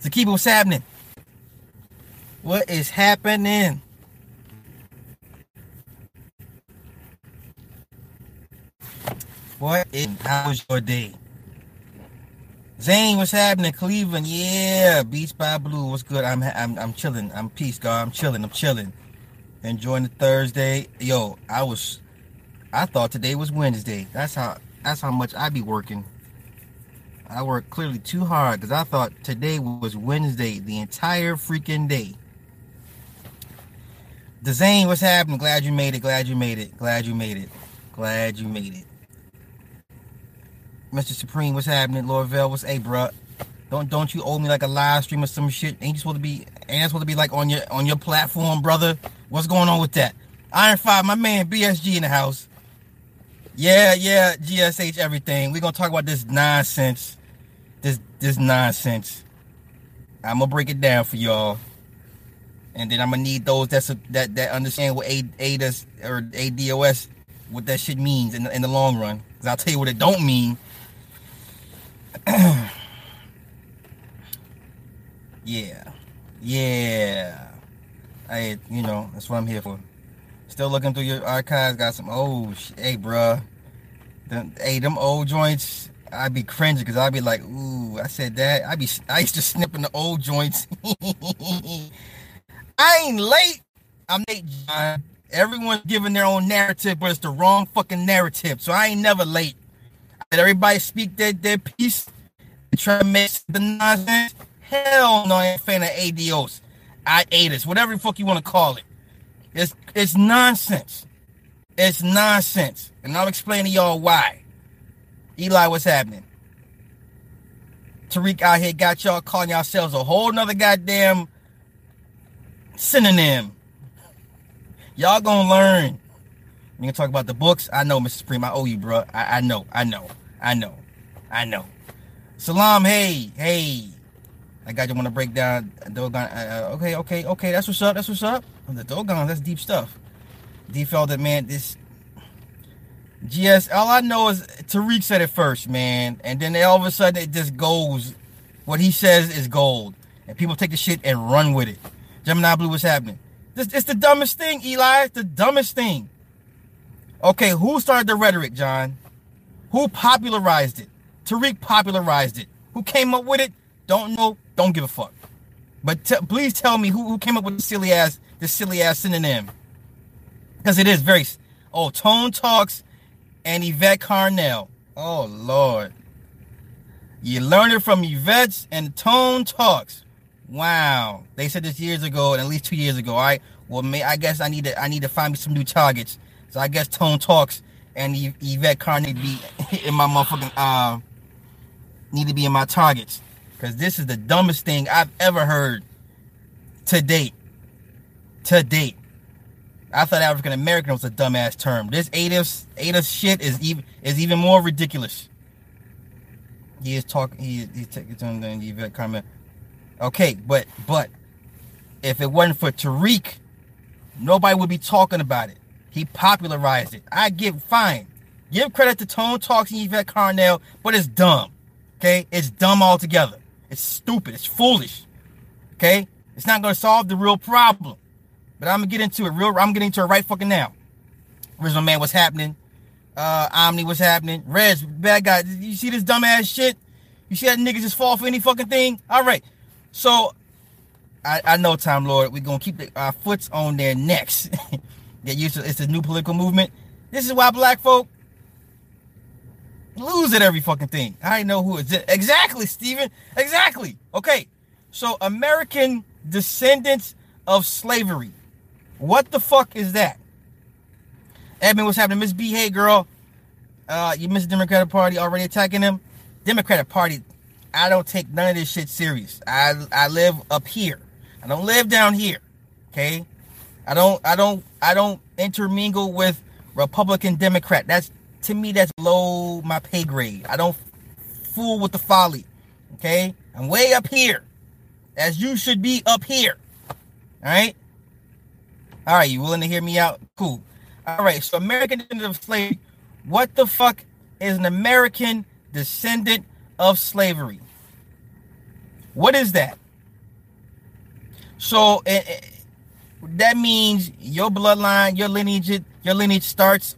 Zakiba, what's happening? What is happening? What is how was your day? Zane, what's happening? Cleveland, yeah. Beach by Blue, what's good? I'm I'm I'm chilling. I'm peace, God. I'm chilling. I'm chilling. Enjoying the Thursday. Yo, I was I thought today was Wednesday. That's how that's how much I be working. I work clearly too hard because I thought today was Wednesday the entire freaking day. Zane, what's happening? Glad you made it. Glad you made it. Glad you made it. Glad you made it. Mr. Supreme, what's happening? Lord Vell, what's hey, bruh? Don't don't you owe me like a live stream or some shit? Ain't you supposed to be ain't supposed to be like on your on your platform, brother? What's going on with that? Iron Five, my man BSG in the house. Yeah, yeah, GSH everything. We're gonna talk about this nonsense. This this nonsense. I'm gonna break it down for y'all. And then I'm gonna need those that's a, that that understand what A or ADOS what that shit means in the, in the long run. Cause I'll tell you what it don't mean yeah. Yeah. I, you know, that's what I'm here for. Still looking through your archives. Got some old, hey, bruh. Them, hey, them old joints. I'd be cringing because I'd be like, ooh, I said that. I'd be, I used to snipping the old joints. I ain't late. I'm late, John. Everyone's giving their own narrative, but it's the wrong fucking narrative. So I ain't never late. Let everybody speak their, their piece and try to make the nonsense. Hell no, I ain't a fan of ADOS. I ate whatever the fuck you want to call it. It's it's nonsense. It's nonsense. And I'll explain to y'all why. Eli, what's happening? Tariq out here got y'all calling yourselves a whole nother goddamn synonym. Y'all gonna learn. We can talk about the books. I know, Mr. Supreme. I owe you, bro. I, I know. I know. I know. I know. Salam, hey, hey. I got you want to break down Dogon. Uh, uh, okay, okay, okay. That's what's up. That's what's up. The Dogon, that's deep stuff. D felt man, this GS, all I know is Tariq said it first, man. And then all of a sudden it just goes. What he says is gold. And people take the shit and run with it. Gemini Blue, what's happening? This it's the dumbest thing, Eli. It's the dumbest thing. Okay, who started the rhetoric, John? Who popularized it? Tariq popularized it. Who came up with it? Don't know. Don't give a fuck. But t- please tell me who, who came up with the silly ass this silly ass synonym. Because it is very oh Tone Talks and Yvette Carnell. Oh Lord. You learned it from Yvette's and Tone Talks. Wow. They said this years ago and at least two years ago. All right. Well, may, I guess I need to I need to find me some new targets. So I guess Tone Talks and Yvette Carnell be in my motherfucking uh need to be in my targets because this is the dumbest thing I've ever heard to date. To date, I thought African American was a dumbass term. This ADOS ADOS shit is even is even more ridiculous. He is talking. He he's taking the Yvette comment. Okay, but but if it wasn't for Tariq, nobody would be talking about it. He popularized it. I give fine. Give credit to Tone Talks and Yvette Carnell, but it's dumb. Okay? It's dumb altogether. It's stupid. It's foolish. Okay? It's not going to solve the real problem. But I'm to get into it real. I'm getting into it right fucking now. Original man, what's happening? Uh, Omni, what's happening? Reds, bad guy. You see this dumbass shit? You see that niggas just fall for any fucking thing? All right. So, I, I know, Time Lord, we're to keep the, our foots on their necks. Get used to It's a new political movement. This is why black folk lose at every fucking thing. I know who is it. Exactly, Stephen. Exactly. Okay. So American descendants of slavery. What the fuck is that? Edmund, what's happening? Miss B, hey girl. Uh, you missed the Democratic Party already attacking them. Democratic Party, I don't take none of this shit serious. I I live up here. I don't live down here. Okay? I don't I don't I don't intermingle with Republican Democrat. That's to me, that's low my pay grade. I don't fool with the folly. Okay? I'm way up here. As you should be up here. Alright? Alright, you willing to hear me out? Cool. Alright, so American descendant of slavery. What the fuck is an American descendant of slavery. What is that? So uh, that means your bloodline, your lineage, your lineage starts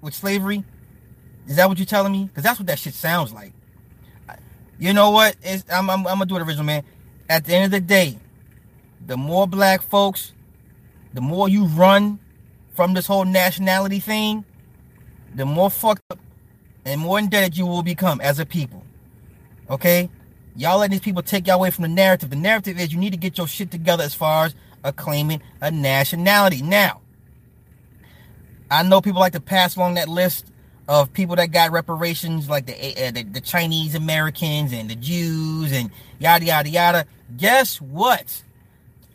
with slavery. Is that what you're telling me? Because that's what that shit sounds like. You know what? I'm, I'm, I'm gonna do it original, man. At the end of the day, the more black folks, the more you run from this whole nationality thing, the more fucked up and more indebted you will become as a people. Okay? Y'all letting these people take y'all away from the narrative. The narrative is you need to get your shit together as far as a claiming a nationality. Now, I know people like to pass along that list of people that got reparations, like the, uh, the, the Chinese Americans and the Jews and yada yada yada. Guess what?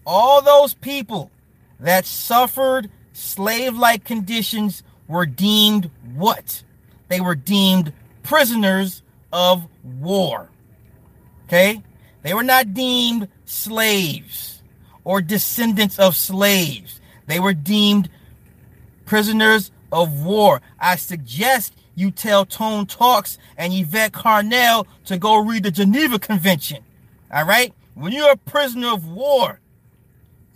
All those people that suffered slave-like conditions were deemed what? They were deemed prisoners of war. Okay? They were not deemed slaves or descendants of slaves. They were deemed prisoners of war. I suggest you tell Tone Talks and Yvette Carnell to go read the Geneva Convention. All right? When you're a prisoner of war,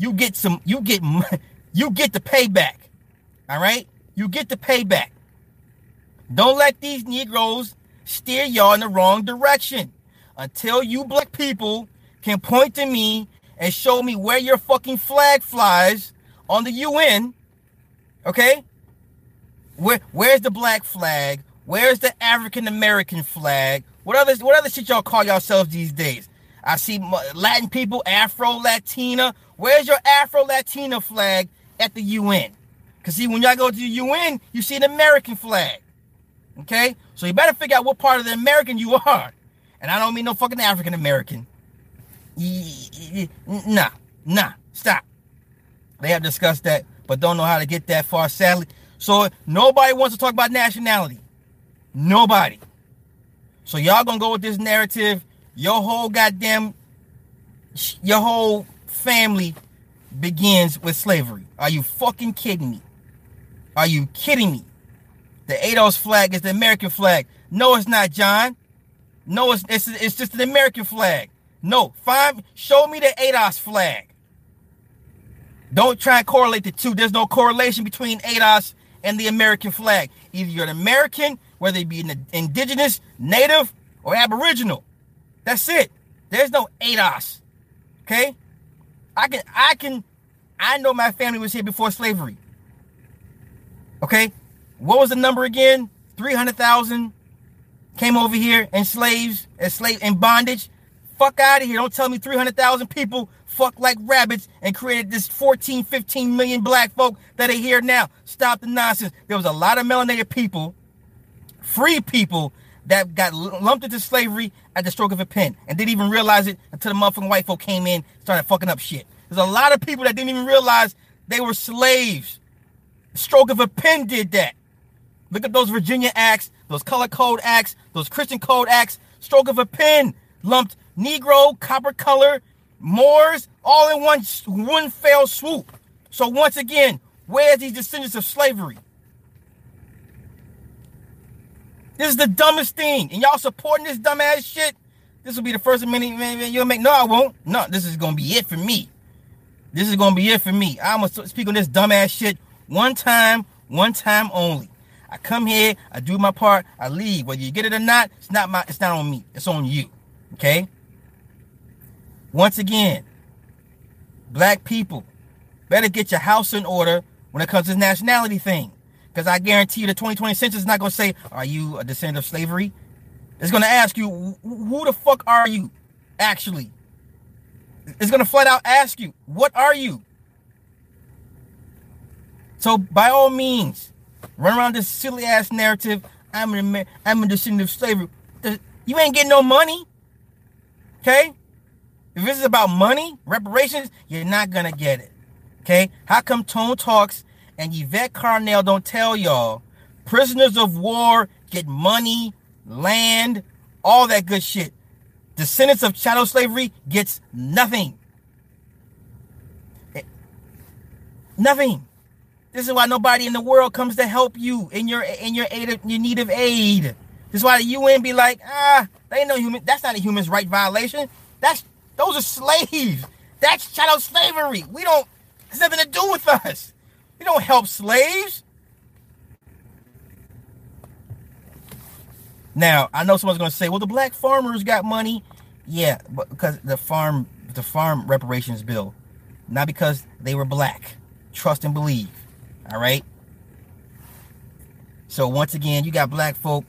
you get some you get you get the payback. All right? You get the payback. Don't let these Negroes steer y'all in the wrong direction. Until you black people can point to me and show me where your fucking flag flies on the UN, okay? Where where's the black flag? Where's the African American flag? What other what other shit y'all call yourselves these days? I see Latin people, Afro Latina. Where's your Afro Latina flag at the UN? Cause see, when y'all go to the UN, you see an American flag. Okay, so you better figure out what part of the American you are. And I don't mean no fucking African American. Nah, nah, stop. They have discussed that, but don't know how to get that far, sadly. So nobody wants to talk about nationality. Nobody. So y'all gonna go with this narrative. Your whole goddamn, your whole family begins with slavery. Are you fucking kidding me? Are you kidding me? The ADOS flag is the American flag. No, it's not, John. No, it's it's, it's just an American flag. No, find show me the ADOS flag. Don't try and correlate the two. There's no correlation between ADOS and the American flag. Either you're an American, whether it be an indigenous, native, or aboriginal. That's it. There's no ADOS. Okay? I can I can I know my family was here before slavery. Okay? What was the number again? 300,000 came over here and slaves, as slave in bondage. Fuck out of here. Don't tell me 300,000 people fuck like rabbits and created this 14, 15 million black folk that are here now. Stop the nonsense. There was a lot of melanated people, free people, that got lumped into slavery at the stroke of a pen and didn't even realize it until the motherfucking white folk came in started fucking up shit. There's a lot of people that didn't even realize they were slaves. stroke of a pen did that. Look at those Virginia acts, those color code acts, those Christian code acts. Stroke of a pen lumped Negro, copper color, Moors, all in one one fell swoop. So once again, where's these descendants of slavery? This is the dumbest thing, and y'all supporting this dumbass shit. This will be the first minute you'll make. No, I won't. No, this is gonna be it for me. This is gonna be it for me. I'm gonna speak on this dumbass shit one time, one time only. I come here, I do my part, I leave. Whether you get it or not, it's not my. It's not on me. It's on you. Okay. Once again, black people better get your house in order when it comes to this nationality thing. Because I guarantee you the 2020 census is not going to say, Are you a descendant of slavery? It's going to ask you, Who the fuck are you actually? It's going to flat out ask you, What are you? So, by all means, run around this silly ass narrative. I'm an I'm a descendant of slavery. You ain't getting no money. Okay? If this is about money, reparations, you're not gonna get it. Okay? How come Tone Talks and Yvette Carnell don't tell y'all prisoners of war get money, land, all that good shit? Descendants of chattel slavery gets nothing. It, nothing. This is why nobody in the world comes to help you in your in your aid your need of aid. This is why the UN be like, ah, they ain't no human. That's not a human right violation. That's those are slaves. That's chattel slavery. We don't. Has nothing to do with us. We don't help slaves. Now I know someone's gonna say, well, the black farmers got money. Yeah, but because the farm, the farm reparations bill, not because they were black. Trust and believe. All right. So once again, you got black folk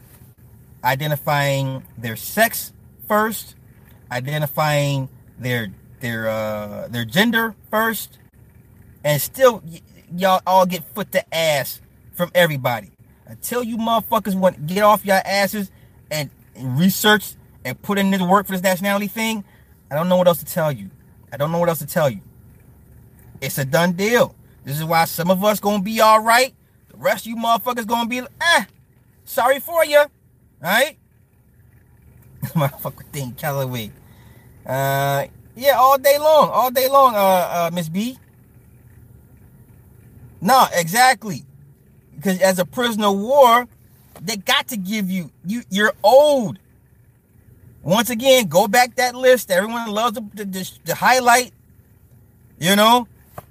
identifying their sex first, identifying their their uh their gender first, and still y'all all get foot to ass from everybody. Until you motherfuckers want to get off your asses and, research and put in the work for this nationality thing, I don't know what else to tell you. I don't know what else to tell you. It's a done deal. This is why some of us gonna be all right. The rest of you motherfuckers gonna be, eh, sorry for you. Right? Motherfucker thing, Callaway. Uh, yeah, all day long, all day long, uh, uh, Miss B. No, exactly. Because as a prisoner of war, they got to give you you you're old. Once again, go back that list. Everyone loves to, to highlight. You know,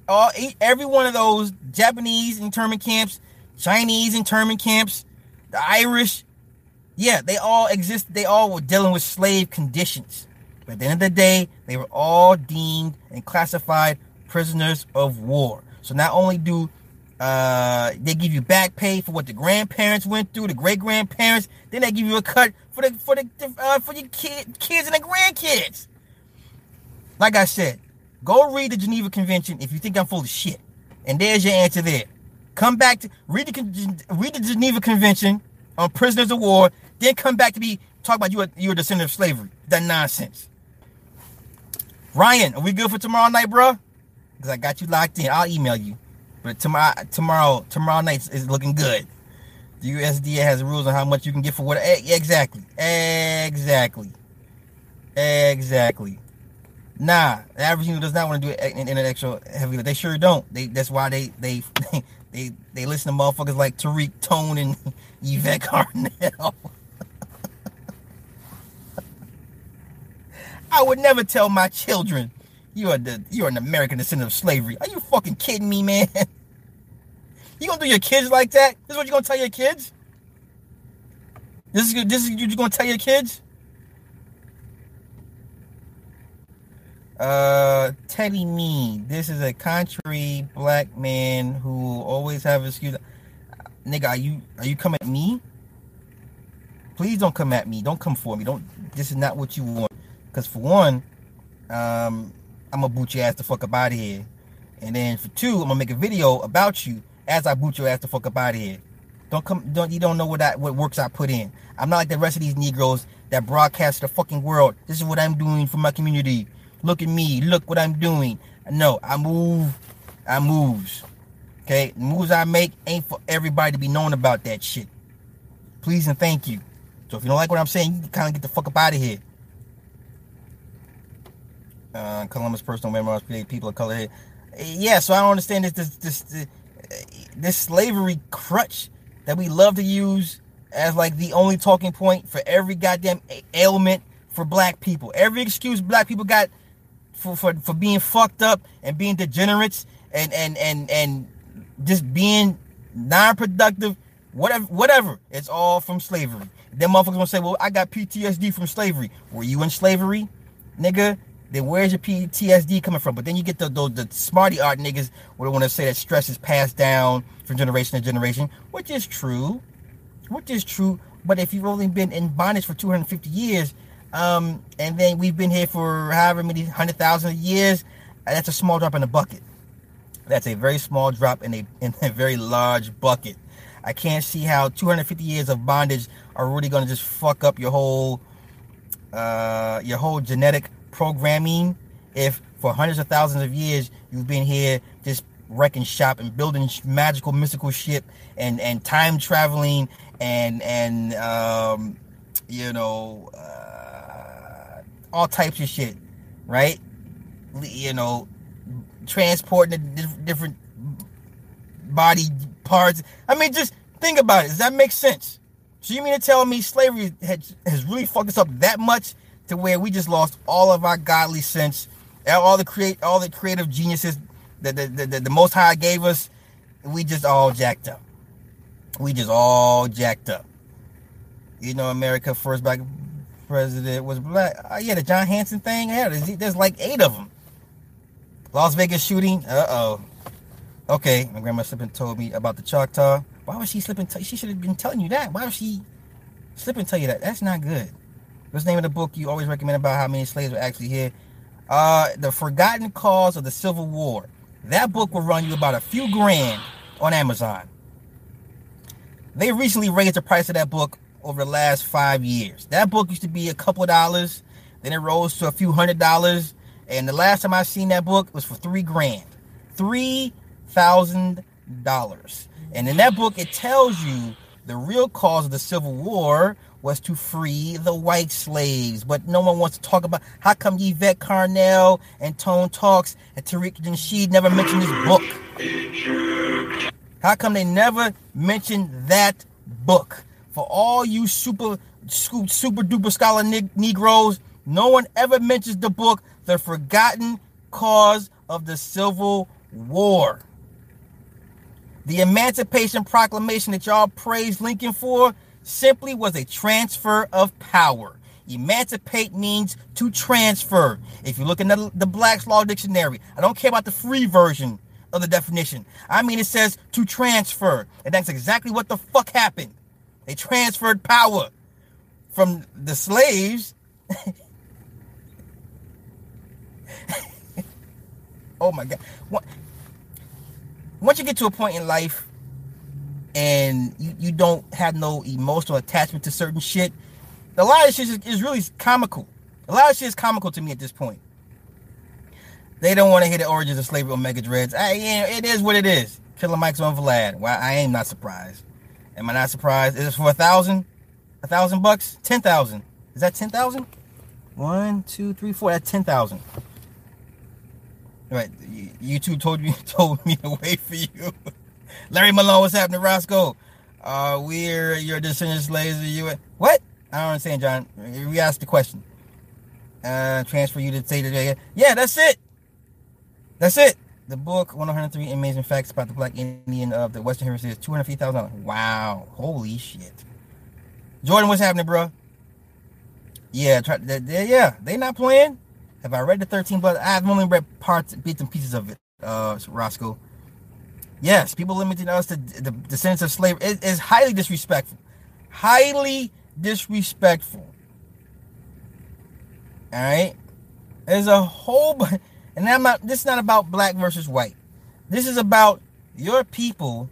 all every one of those Japanese internment camps, Chinese internment camps, the Irish, yeah, they all exist. They all were dealing with slave conditions. But at the end of the day, they were all deemed and classified prisoners of war. So not only do uh, they give you back pay for what the grandparents went through, the great grandparents, then they give you a cut for the for the uh, for your kid, kids and the grandkids. Like I said, go read the Geneva Convention if you think I'm full of shit, and there's your answer there. Come back to read the read the Geneva Convention on prisoners of war then come back to me talk about you are you a descendant of slavery. That nonsense. Ryan, are we good for tomorrow night, bro? Because I got you locked in. I'll email you. But tomorrow, tomorrow, tomorrow night is looking good. The USDA has rules on how much you can get for what. Exactly. Exactly. Exactly. Nah, the average user does not want to do it in intellectual heavy. They sure don't. They that's why they they they they listen to motherfuckers like Tariq Tone and Yvette Carnell. I would never tell my children you are the you're an American descendant of slavery. Are you fucking kidding me, man? You gonna do your kids like that? This is what you gonna tell your kids? This is this is you gonna tell your kids? Uh, Teddy me. This is a country black man who always have excuse. Nigga, are you are you coming at me? Please don't come at me. Don't come for me. Don't. This is not what you want. Because for one, um, I'm gonna boot your ass the fuck up out of here. And then for two, I'm gonna make a video about you as I boot your ass the fuck up out of here. Don't come. Don't you don't know what that what works I put in. I'm not like the rest of these Negroes that broadcast the fucking world. This is what I'm doing for my community. Look at me. Look what I'm doing. No, I move. I moves. Okay, moves I make ain't for everybody to be known about that shit. Please and thank you. So if you don't like what I'm saying, you can kind of get the fuck up out of here uh, Columbus personal memoirs, people of color. Yeah, so I don't understand this this this this slavery crutch that we love to use as like the only talking point for every goddamn ailment for black people. Every excuse black people got for for, for being fucked up and being degenerates and and and and just being non-productive, whatever whatever. It's all from slavery. Then motherfuckers gonna say, well, I got PTSD from slavery. Were you in slavery? Nigga, then where's your PTSD coming from? But then you get the, the, the smarty art niggas would want to say that stress is passed down from generation to generation, which is true, which is true. But if you've only been in bondage for 250 years, um, and then we've been here for however many hundred thousand years, that's a small drop in the bucket. That's a very small drop in a in a very large bucket. I can't see how 250 years of bondage are really going to just fuck up your whole uh, your whole genetic programming if for hundreds of thousands of years you've been here just wrecking shop and building magical mystical ship and and time traveling and and um you know uh, all types of shit right? You know transporting the different body parts. I mean just think about it. Does that make sense? So you mean to tell me slavery had, has really fucked us up that much to where we just lost all of our godly sense, all the create, all the creative geniuses that the, the, the, the Most High gave us, we just all jacked up. We just all jacked up. You know, America first black president was black. Uh, yeah, the John Hanson thing. Yeah, there's, there's like eight of them. Las Vegas shooting. Uh oh. Okay, my grandma slipping told me about the Choctaw. Why was she slipping? T- she should have been telling you that. Why was she slipping tell you that? That's not good. What's the name of the book you always recommend about how many slaves were actually here? Uh, the Forgotten Cause of the Civil War. That book will run you about a few grand on Amazon. They recently raised the price of that book over the last five years. That book used to be a couple dollars, then it rose to a few hundred dollars, and the last time I seen that book was for three grand, three thousand dollars. And in that book, it tells you the real cause of the Civil War was to free the white slaves. But no one wants to talk about how come Yvette Carnell and Tone Talks and Tariq Nasheed never mentioned this book. How come they never mentioned that book? For all you super super duper scholar Negroes, no one ever mentions the book, The Forgotten Cause of the Civil War. The Emancipation Proclamation that y'all praise Lincoln for simply was a transfer of power. Emancipate means to transfer. If you look in the, the Black's Law Dictionary, I don't care about the free version of the definition. I mean, it says to transfer. And that's exactly what the fuck happened. They transferred power from the slaves. oh my God. Once you get to a point in life and you, you don't have no emotional attachment to certain shit, a lot of shit is, is really comical. A lot of shit is comical to me at this point. They don't want to hear the origins of slavery on Mega Dreadz. I, yeah, it is what it is. Killer Mike's on Vlad. Well, I am not surprised. Am I not surprised? Is it for a thousand? A thousand bucks? Ten thousand? Is that ten thousand? One, two, three, four. That's ten thousand. Right. YouTube told me told me to wait for you. Larry Malone, what's happening, Roscoe? Uh, we're your descendants slaves. Are you what? I don't understand, John. We asked the question. Uh, transfer you to say today. Yeah, that's it. That's it. The book, 103 Amazing Facts About the Black Indian of the Western Hemisphere, is $250,000. Wow. Holy shit. Jordan, what's happening, bro? Yeah, try, they, they, yeah, they not playing. Have I read the 13 but I've only read parts, bits and pieces of it, uh, Roscoe. Yes, people limiting us to the, sense of slavery is, highly disrespectful. Highly disrespectful. All right? There's a whole and I'm not this is not about black versus white. This is about your people,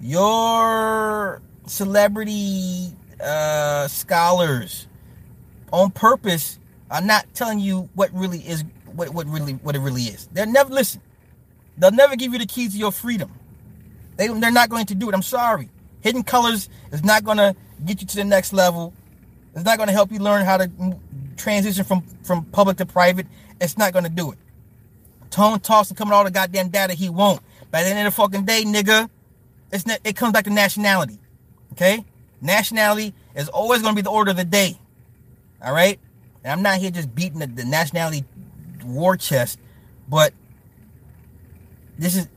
your celebrity uh, scholars on purpose are not telling you what really is what, what really what it really is. They're never listen. They'll never give you the keys to your freedom. They, they're not going to do it. I'm sorry. Hidden colors is not going to get you to the next level. It's not going to help you learn how to transition from, from public to private. It's not going to do it. Tone talks and coming all the goddamn data he won't. By the end of the fucking day, nigga, it's it comes back to nationality. Okay? Nationality is always going to be the order of the day. All right? And I'm not here just beating the, the nationality war chest, but this is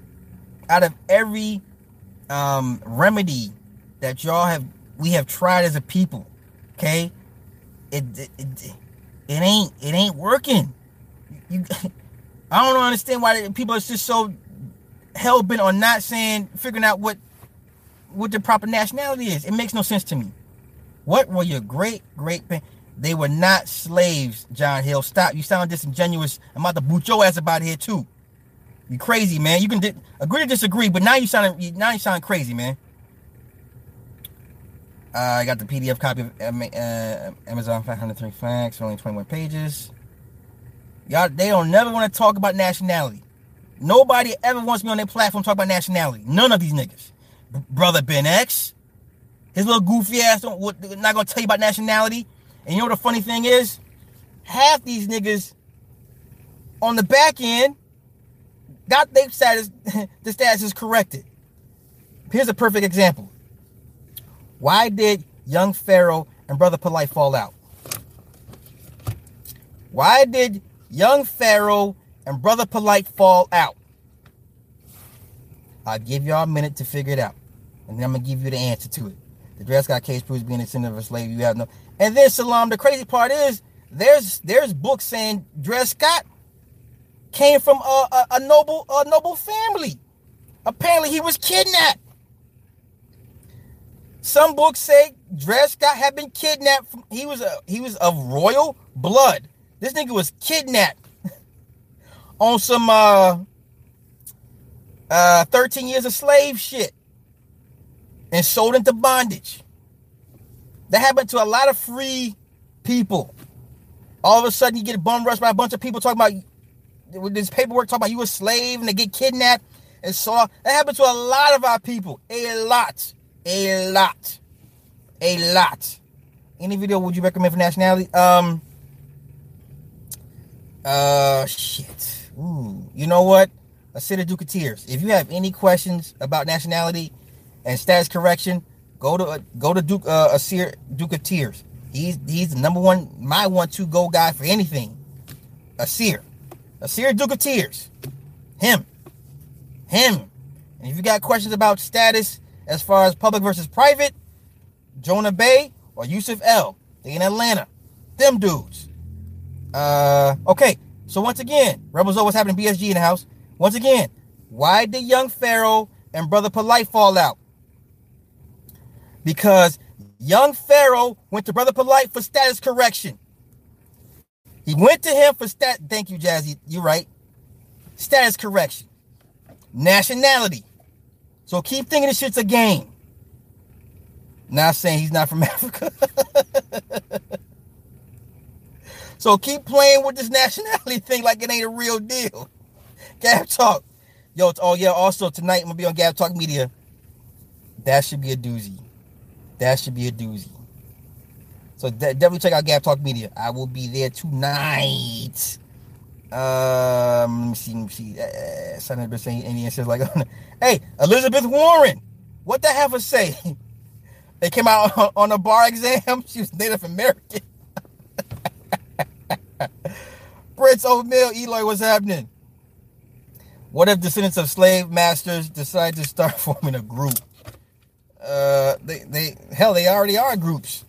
out of every um, remedy that y'all have we have tried as a people. Okay? It it, it, ain't it ain't working. You I don't understand why people are just so hell bent on not saying, figuring out what what the proper nationality is. It makes no sense to me. What were your great great they were not slaves, John Hill. Stop. You sound disingenuous. I'm about to boot your ass about here too. You crazy, man. You can di- agree to disagree, but now you sound now you sound crazy, man. Uh, I got the PDF copy of uh, Amazon 503 facts, only 21 pages. Y'all, they don't never want to talk about nationality. Nobody ever wants me on their platform talk about nationality. None of these niggas. B- Brother Ben X, his little goofy ass don't, not gonna tell you about nationality. And you know what the funny thing is? Half these niggas on the back end got their status, the status is corrected. Here's a perfect example. Why did young Pharaoh and Brother Polight fall out? Why did young Pharaoh and Brother Polight fall out? I'll give y'all a minute to figure it out. And then I'm gonna give you the answer to it. The Dred Scott case proves being a descendant of a slave. You have no and then Salam, the crazy part is there's there's books saying Dred Scott came from a, a, a noble a noble family. Apparently he was kidnapped. Some books say Dred Scott had been kidnapped. From, he was a he was of royal blood. This nigga was kidnapped on some uh uh 13 years of slave shit and sold into bondage. That happened to a lot of free people. All of a sudden, you get a bum rushed by a bunch of people talking about with this paperwork talking about you a slave and they get kidnapped and so that happened to a lot of our people. A lot. A lot. A lot. Any video would you recommend for nationality? Um uh shit. Ooh. You know what? A City Duke of Tears. If you have any questions about nationality and status correction, go to uh, go to Duke uh Asir Duke of Tears. He's he's the number one, my one two go guy for anything. A Asir. Asir Duke of Tears. Him. Him. And if you got questions about status as far as public versus private, Jonah Bay or Yusuf El. They in Atlanta. Them dudes. Uh okay. So once again, Rebels always happening BSG in the house. Once again, why did young Pharaoh and brother Polight fall out? Because young Pharaoh went to brother Polight for status correction. He went to him for stat. Thank you, Jazzy. You're right. Status correction. Nationality. So keep thinking this shit's a game. Not saying he's not from Africa. so keep playing with this nationality thing like it ain't a real deal. Gab Talk. Yo, oh yeah, also tonight I'm gonna be on Gab Talk Media. That should be a doozy. That should be a doozy. So de- definitely check out Gab Talk Media. I will be there tonight. Um, let me see. Let me see. Uh, Senator saying any answers like, "Hey, Elizabeth Warren, what the heifer say? they came out on, a bar exam. She was Native American." Brits O'Mill, Eloy, what's happening? What if descendants of slave masters decide to start forming a group? Uh, they they hell, they already are groups.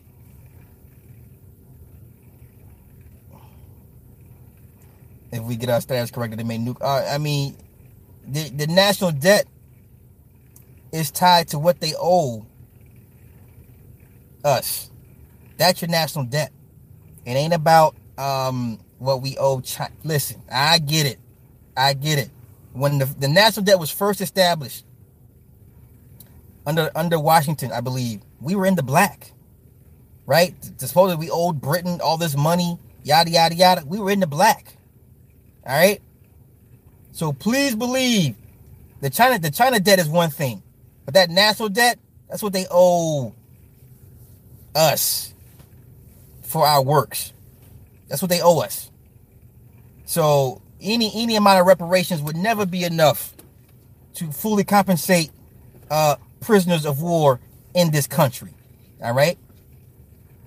If we get our status corrected, they may nuke. Uh, I mean, the the national debt is tied to what they owe us. That's your national debt. It ain't about um what we owe China. Listen, I get it. I get it. When the, the national debt was first established under under Washington, I believe, we were in the black. Right? Supposedly we owed Britain all this money, yada yada yada. We were in the black. All right. So please believe the China the China debt is one thing, but that national debt that's what they owe us for our works. That's what they owe us. So any any amount of reparations would never be enough to fully compensate uh, prisoners of war in this country. All right.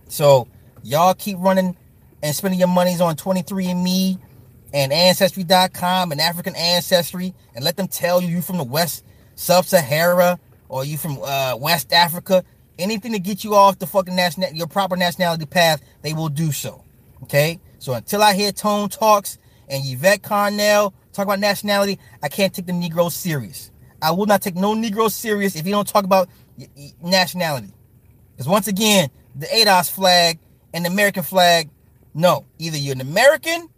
So y'all keep running and spending your monies on 23andMe and ancestry.com and African ancestry and let them tell you you from the West Sub-Sahara or you from uh, West Africa, anything to get you off the fucking national your proper nationality path, they will do so. Okay? So until I hear Tone Talks and Yvette Carnell talk about nationality, I can't take the Negro serious. I will not take no Negro serious if you don't talk about nationality. Because once again, the ADOS flag and the American flag, no. Either you're an American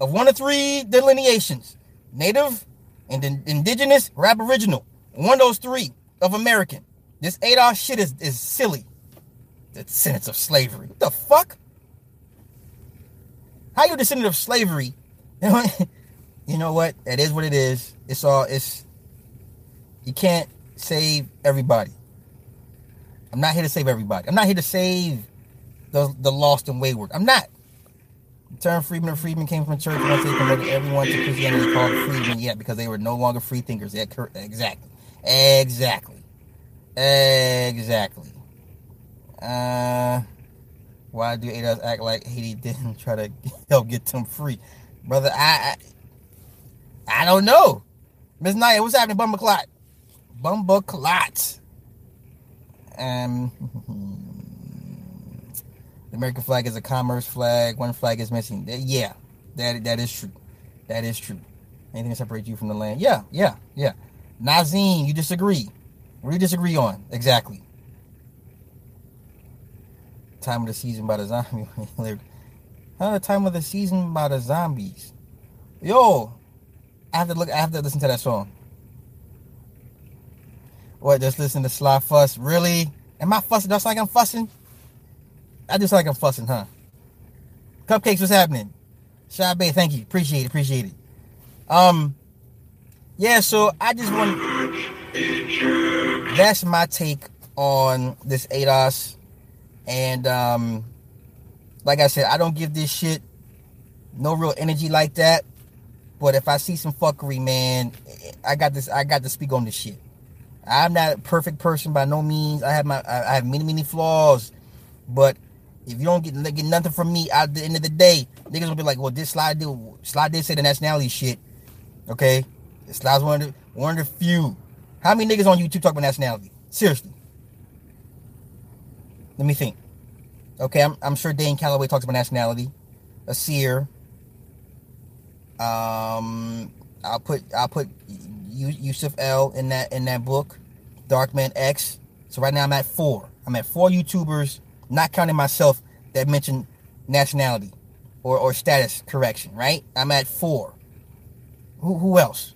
of one of three delineations native and indigenous or aboriginal. One of those three of American. This ADOS shit is, is silly. The descendants of slavery. What the fuck? How you a descendant of slavery? you know what? It is what it is. It's all it's you can't save everybody. I'm not here to save everybody. I'm not here to save the the lost and wayward. I'm not. The term freedman or freedman came from church once they converted everyone to Christianity called freedmen. Yeah, because they were no longer free thinkers. Yeah, exactly. Exactly. Exactly. Uh, why do ADOS act like Haiti didn't try to help get them free? Brother, I I, I don't know. Miss Naya, what's happening, Bumba Clot? Bumba Clot. Um, the American flag is a commerce flag. One flag is missing. Yeah, that that is true. That is true. Anything to separate you from the land. Yeah, yeah, yeah. Nazim, you disagree. What do you disagree on? Exactly. Time of the season by the zombie. Huh? Time of the season by the zombies. Yo, I have to look. I have to listen to that song. What? Just listen to Sly Fuss. Really? Am I fussing? That's like I'm fussing. I just like I'm fussing, huh? Cupcakes, what's happening? Shy Bay, thank you. Appreciate it. Appreciate it. Um, yeah. So I just want. That's my take on this ADOS, and um, like I said, I don't give this shit no real energy like that. But if I see some fuckery, man, I got this. I got to speak on this shit. I'm not a perfect person by no means. I have my. I have many many flaws, but if you don't get, get nothing from me at the end of the day, niggas will be like, well, this slide did slide did say the nationality shit. Okay, slide's one of the one of the few. How many niggas on YouTube talk about nationality? Seriously. Let me think. Okay, I'm, I'm sure Dane Calloway talks about nationality. A seer. Um, I'll put I'll put Yusuf El in that in that book, Darkman X. So right now I'm at four. I'm at four YouTubers, not counting myself, that mentioned nationality or, or status correction. Right? I'm at four. Who who else?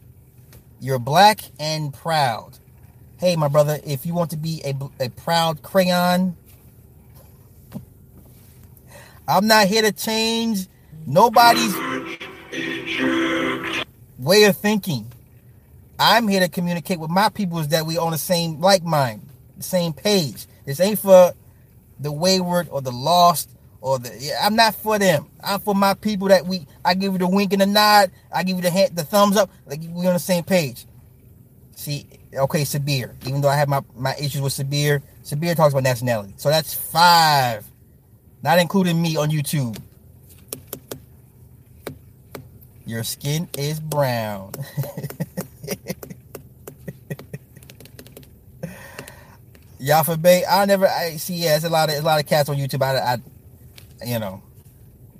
You're black and proud. Hey, my brother, if you want to be a, a proud crayon, I'm not here to change nobody's way of thinking. I'm here to communicate with my people is that we on the same like mind, the same page. This ain't for the wayward or the lost or the yeah, I'm not for them. I'm for my people that we I give you the wink and the nod, I give you the hand, the thumbs up, like we're on the same page. See, okay, Sabir. Even though I have my, my issues with Sabir, Sabir talks about nationality. So that's five. Not including me on YouTube. Your skin is brown. Yafa Bay, I never I see yeah, it's a lot of a lot of cats on YouTube. I, I you know.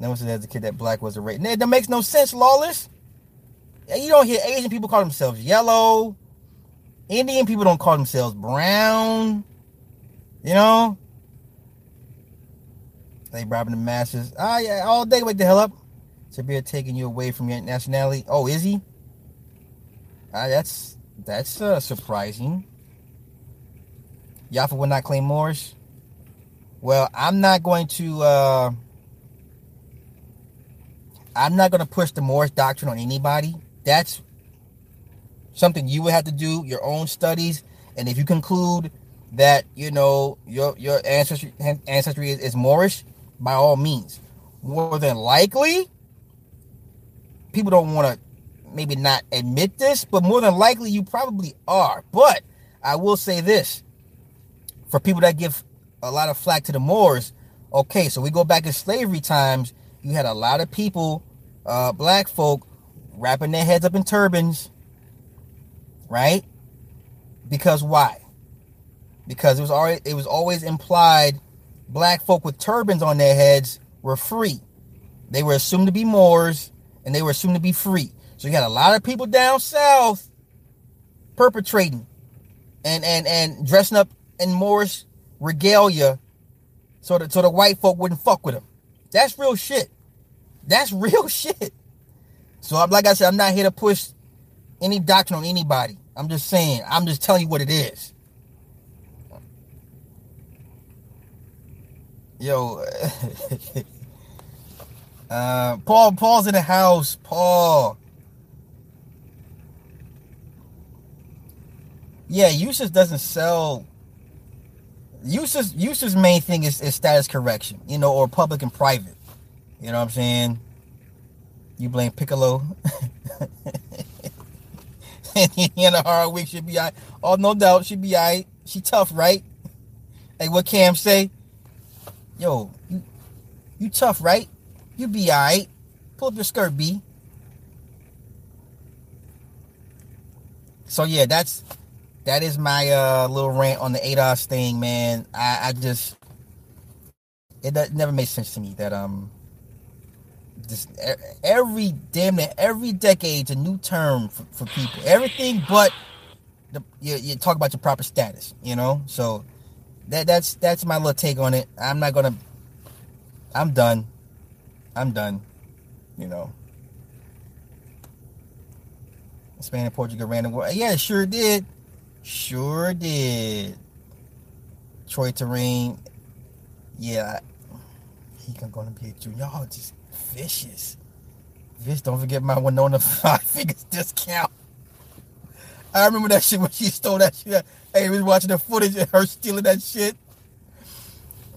Never said as a kid that black was a race. That makes no sense, lawless. You don't hear Asian people call themselves yellow. Indian people don't call themselves brown. You know? They robbing the masses. Ah, yeah, all day. Wake the hell up. Sabir taking you away from your nationality. Oh, is he? Ah, that's that's uh, surprising. Yafa will not claim Moors. Well, I'm not going to. Uh, I'm not going to push the Moorish doctrine on anybody. That's something you would have to do your own studies. And if you conclude that you know your your ancestry ancestry is, is Moorish, by all means. More than likely, people don't want to maybe not admit this, but more than likely you probably are. But I will say this for people that give a lot of flack to the Moors, okay, so we go back in slavery times, you had a lot of people, uh, black folk, wrapping their heads up in turbans, right? Because why? Because it was already it was always implied black folk with turbans on their heads were free. They were assumed to be Moors and they were assumed to be free. So you had a lot of people down south perpetrating and and and dressing up in Morris regalia so that so the white folk wouldn't fuck with them. That's real shit. That's real shit. So I'm like I said, I'm not here to push any doctrine on anybody. I'm just saying, I'm just telling you what it is. Yo, uh, Paul, Paul's in the house. Paul. Yeah, Yusuf doesn't sell. Yusuf's Yusuf's main thing is, is status correction, you know, or public and private. You know what I'm saying? You blame Piccolo. in a hard week, should be I. Oh, no doubt, she be I. She tough, right? Hey, what Cam say? yo, you you tough, right? You be alright. Pull up your skirt, B. So yeah, that's that is my uh little rant on the ADOS thing, man. I, I just it, it never made sense to me that um just every damn near every decade's a new term for, for people. Everything but the you, you talk about your proper status, you know. So that that's that's my little take on it. I'm not gonna. I'm done. I'm done. You know. Spain and Portugal ran the world. Yeah, sure did. Sure did. Troy Terrain. Yeah. He can go to be a junior. Y'all just vicious. Vicious. Don't forget my Winona five figures discount. I remember that shit when she stole that shit. Hey, we was watching the footage of her stealing that shit.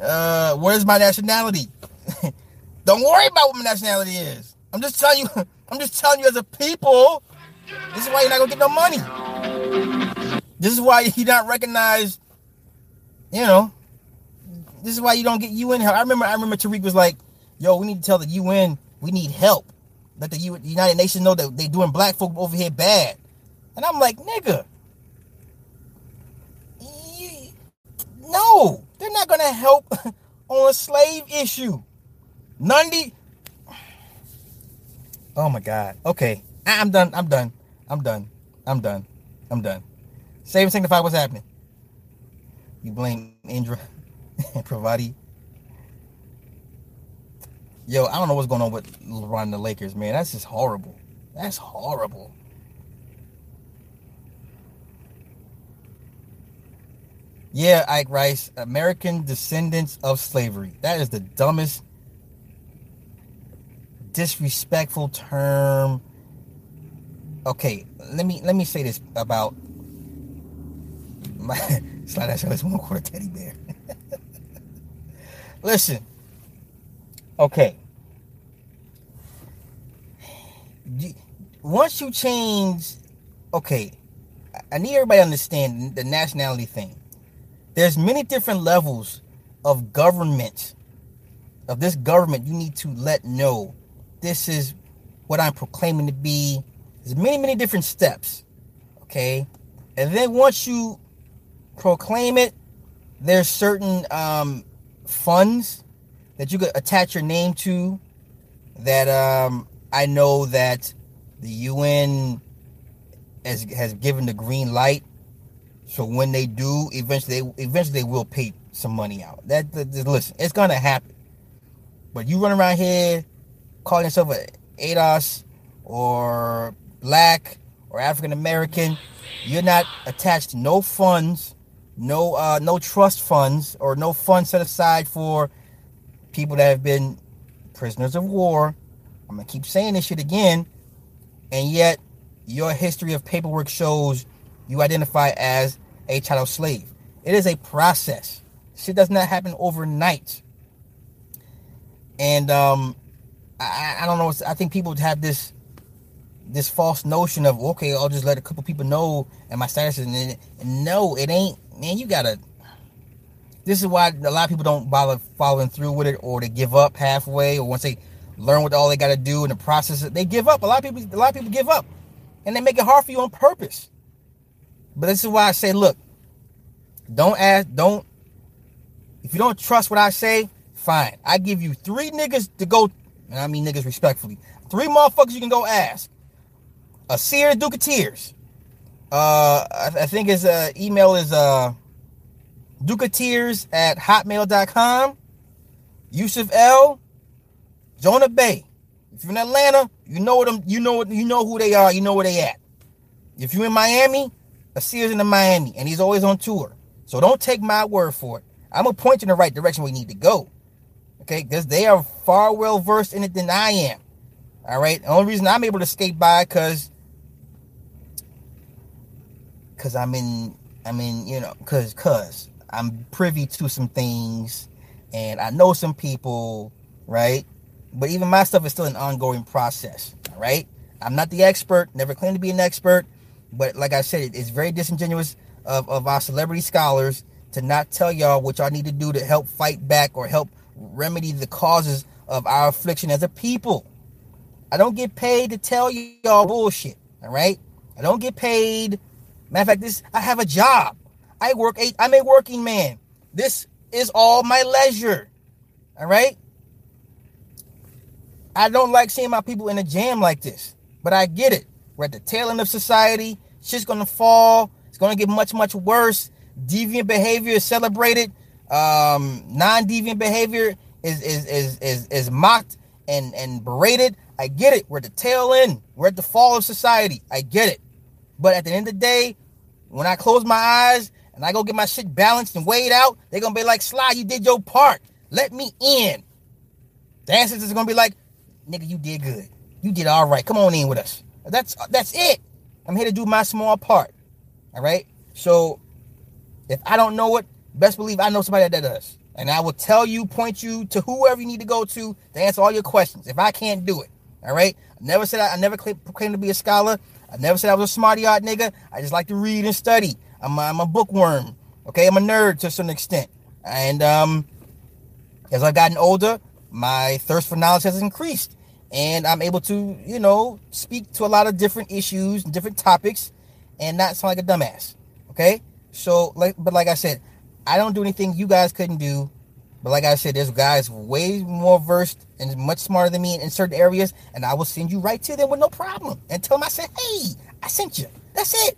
Uh, where's my nationality? Don't worry about what my nationality is. I'm just telling you. I'm just telling you as a people. This is why you're not gonna get no money. This is why you not recognized. You know. This is why you don't get UN help. I remember. I remember Tariq was like, "Yo, we need to tell the UN we need help. Let the United Nations know that they doing black folk over here bad." And I'm like, nigga, no, they're not gonna help on a slave issue. Nundy. Oh my God. Okay, I'm done. I'm done. I'm done. I'm done. I'm done. Save and what's happening. You blame Indra and Pravati. Yo, I don't know what's going on with LeBron and the Lakers, man. That's just horrible. That's horrible. Yeah, Ike Rice, American descendants of slavery. That is the dumbest, disrespectful term. Okay, let me let me say this about my slide that this one quarter teddy bear. Listen, okay. Once you change, okay, I need everybody to understand the nationality thing. There's many different levels of government of this government you need to let know. This is what i'm proclaiming to be. There's many many different steps okay? And then once you proclaim it there's certain um, funds that you could attach your name to that um, i know that the un has, has given the green light so when they do, eventually, they, eventually they will pay some money out. That, that, that listen, it's gonna happen. But you run around here calling yourself a ADOS or black or African American, you're not attached to no funds, no uh, no trust funds or no funds set aside for people that have been prisoners of war. I'm gonna keep saying this shit again, and yet your history of paperwork shows you identify as a chattel slave. It is a process. Shit does not happen overnight. And um, I, I don't know. I think people have this this false notion of okay, I'll just let a couple people know and my status is. And no, it ain't. Man, you gotta. This is why a lot of people don't bother following through with it, or they give up halfway, or once they learn what all they got to do in the process, they give up. A lot of people, a lot of people give up, and they make it hard for you on purpose. But this is why I say, look, don't ask, don't. If you don't trust what I say, fine. I give you three niggas to go, and I mean niggas respectfully. Three motherfuckers you can go ask. A Sears Ducateers. Uh, I, I think his uh, email is uh, Ducateers at hotmail.com. Yusuf El. Jonah Bay. If you're in Atlanta, you know what them, you know you know who they are, you know where they at. If you're in Miami, a Sears in the Miami, and he's always on tour. So don't take my word for it. I'm gonna point you in the right direction we need to go. Okay, because they are far well versed in it than I am. All right. The only reason I'm able to skate by because because I'm in I mean, you know because because I'm privy to some things and I know some people, right? But even my stuff is still an ongoing process. Right. I'm not the expert. Never claim to be an expert. But like I said, it's very disingenuous of, of our celebrity scholars to not tell y'all what y'all need to do to help fight back or help remedy the causes of our affliction as a people. I don't get paid to tell y'all bullshit. All right. I don't get paid. Matter of fact, this I have a job. I work eight. I'm a working man. This is all my leisure. All right. I don't like seeing my people in a jam like this, but I get it. We're at the tail end of society. Shit's gonna fall. It's gonna get much, much worse. Deviant behavior is celebrated. Um, non-deviant behavior is is is is, is mocked and and berated. I get it. We're at the tail end. We're at the fall of society. I get it. But at the end of the day, when I close my eyes and I go get my shit balanced and weighed out, they're gonna be like, Sly, you did your part. Let me in. The ancestors are gonna be like, nigga, you did good. You did all right. Come on in with us. That's that's it. I'm here to do my small part. All right. So if I don't know it, best believe I know somebody that does. And I will tell you, point you to whoever you need to go to to answer all your questions. If I can't do it. All right. I never said I, I never claim to be a scholar. I never said I was a smarty art nigga. I just like to read and study. I'm a, I'm a bookworm. Okay. I'm a nerd to some extent. And um, as I've gotten older, my thirst for knowledge has increased and I'm able to, you know, speak to a lot of different issues and different topics and not sound like a dumbass. Okay? So like but like I said, I don't do anything you guys couldn't do. But like I said, there's guys way more versed and much smarter than me in certain areas, and I will send you right to them with no problem. And tell them I said, hey, I sent you. That's it.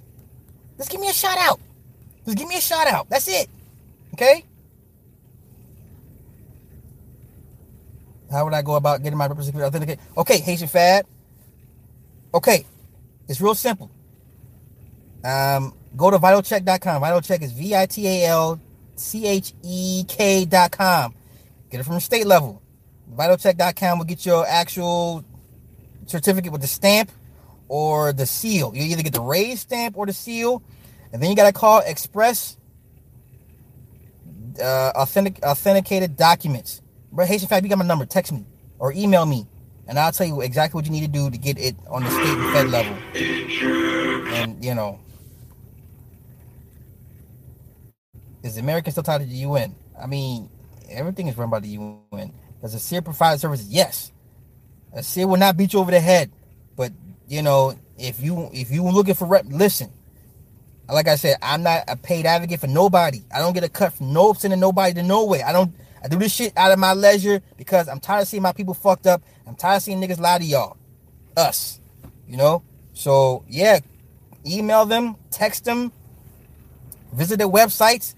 Just give me a shout out. Just give me a shout out. That's it. Okay? How would I go about getting my representative authenticated? Okay, Haitian Fad. Okay, it's real simple. Um, go to vitalchek.com. VitalChek is V I T A L C H E K.com. Get it from the state level. VitalChek.com will get your actual certificate with the stamp or the seal. You either get the raised stamp or the seal. And then you got to call Express uh, authentic, authenticated documents. But Haitian Fab, you got my number. Text me or email me, and I'll tell you exactly what you need to do to get it on the state and fed level. And you know, is America still tied to the UN? I mean, everything is run by the UN. Does ASEA provide services? Yes. ASEA will not beat you over the head, but you know, if you if you looking for rep, listen. Like I said, I'm not a paid advocate for nobody. I don't get a cut from no sending nobody to nowhere. I don't I do this shit out of my leisure because I'm tired of seeing my people fucked up. I'm tired of seeing niggas lie to y'all. Us. You know? So, yeah. Email them, text them, visit their websites.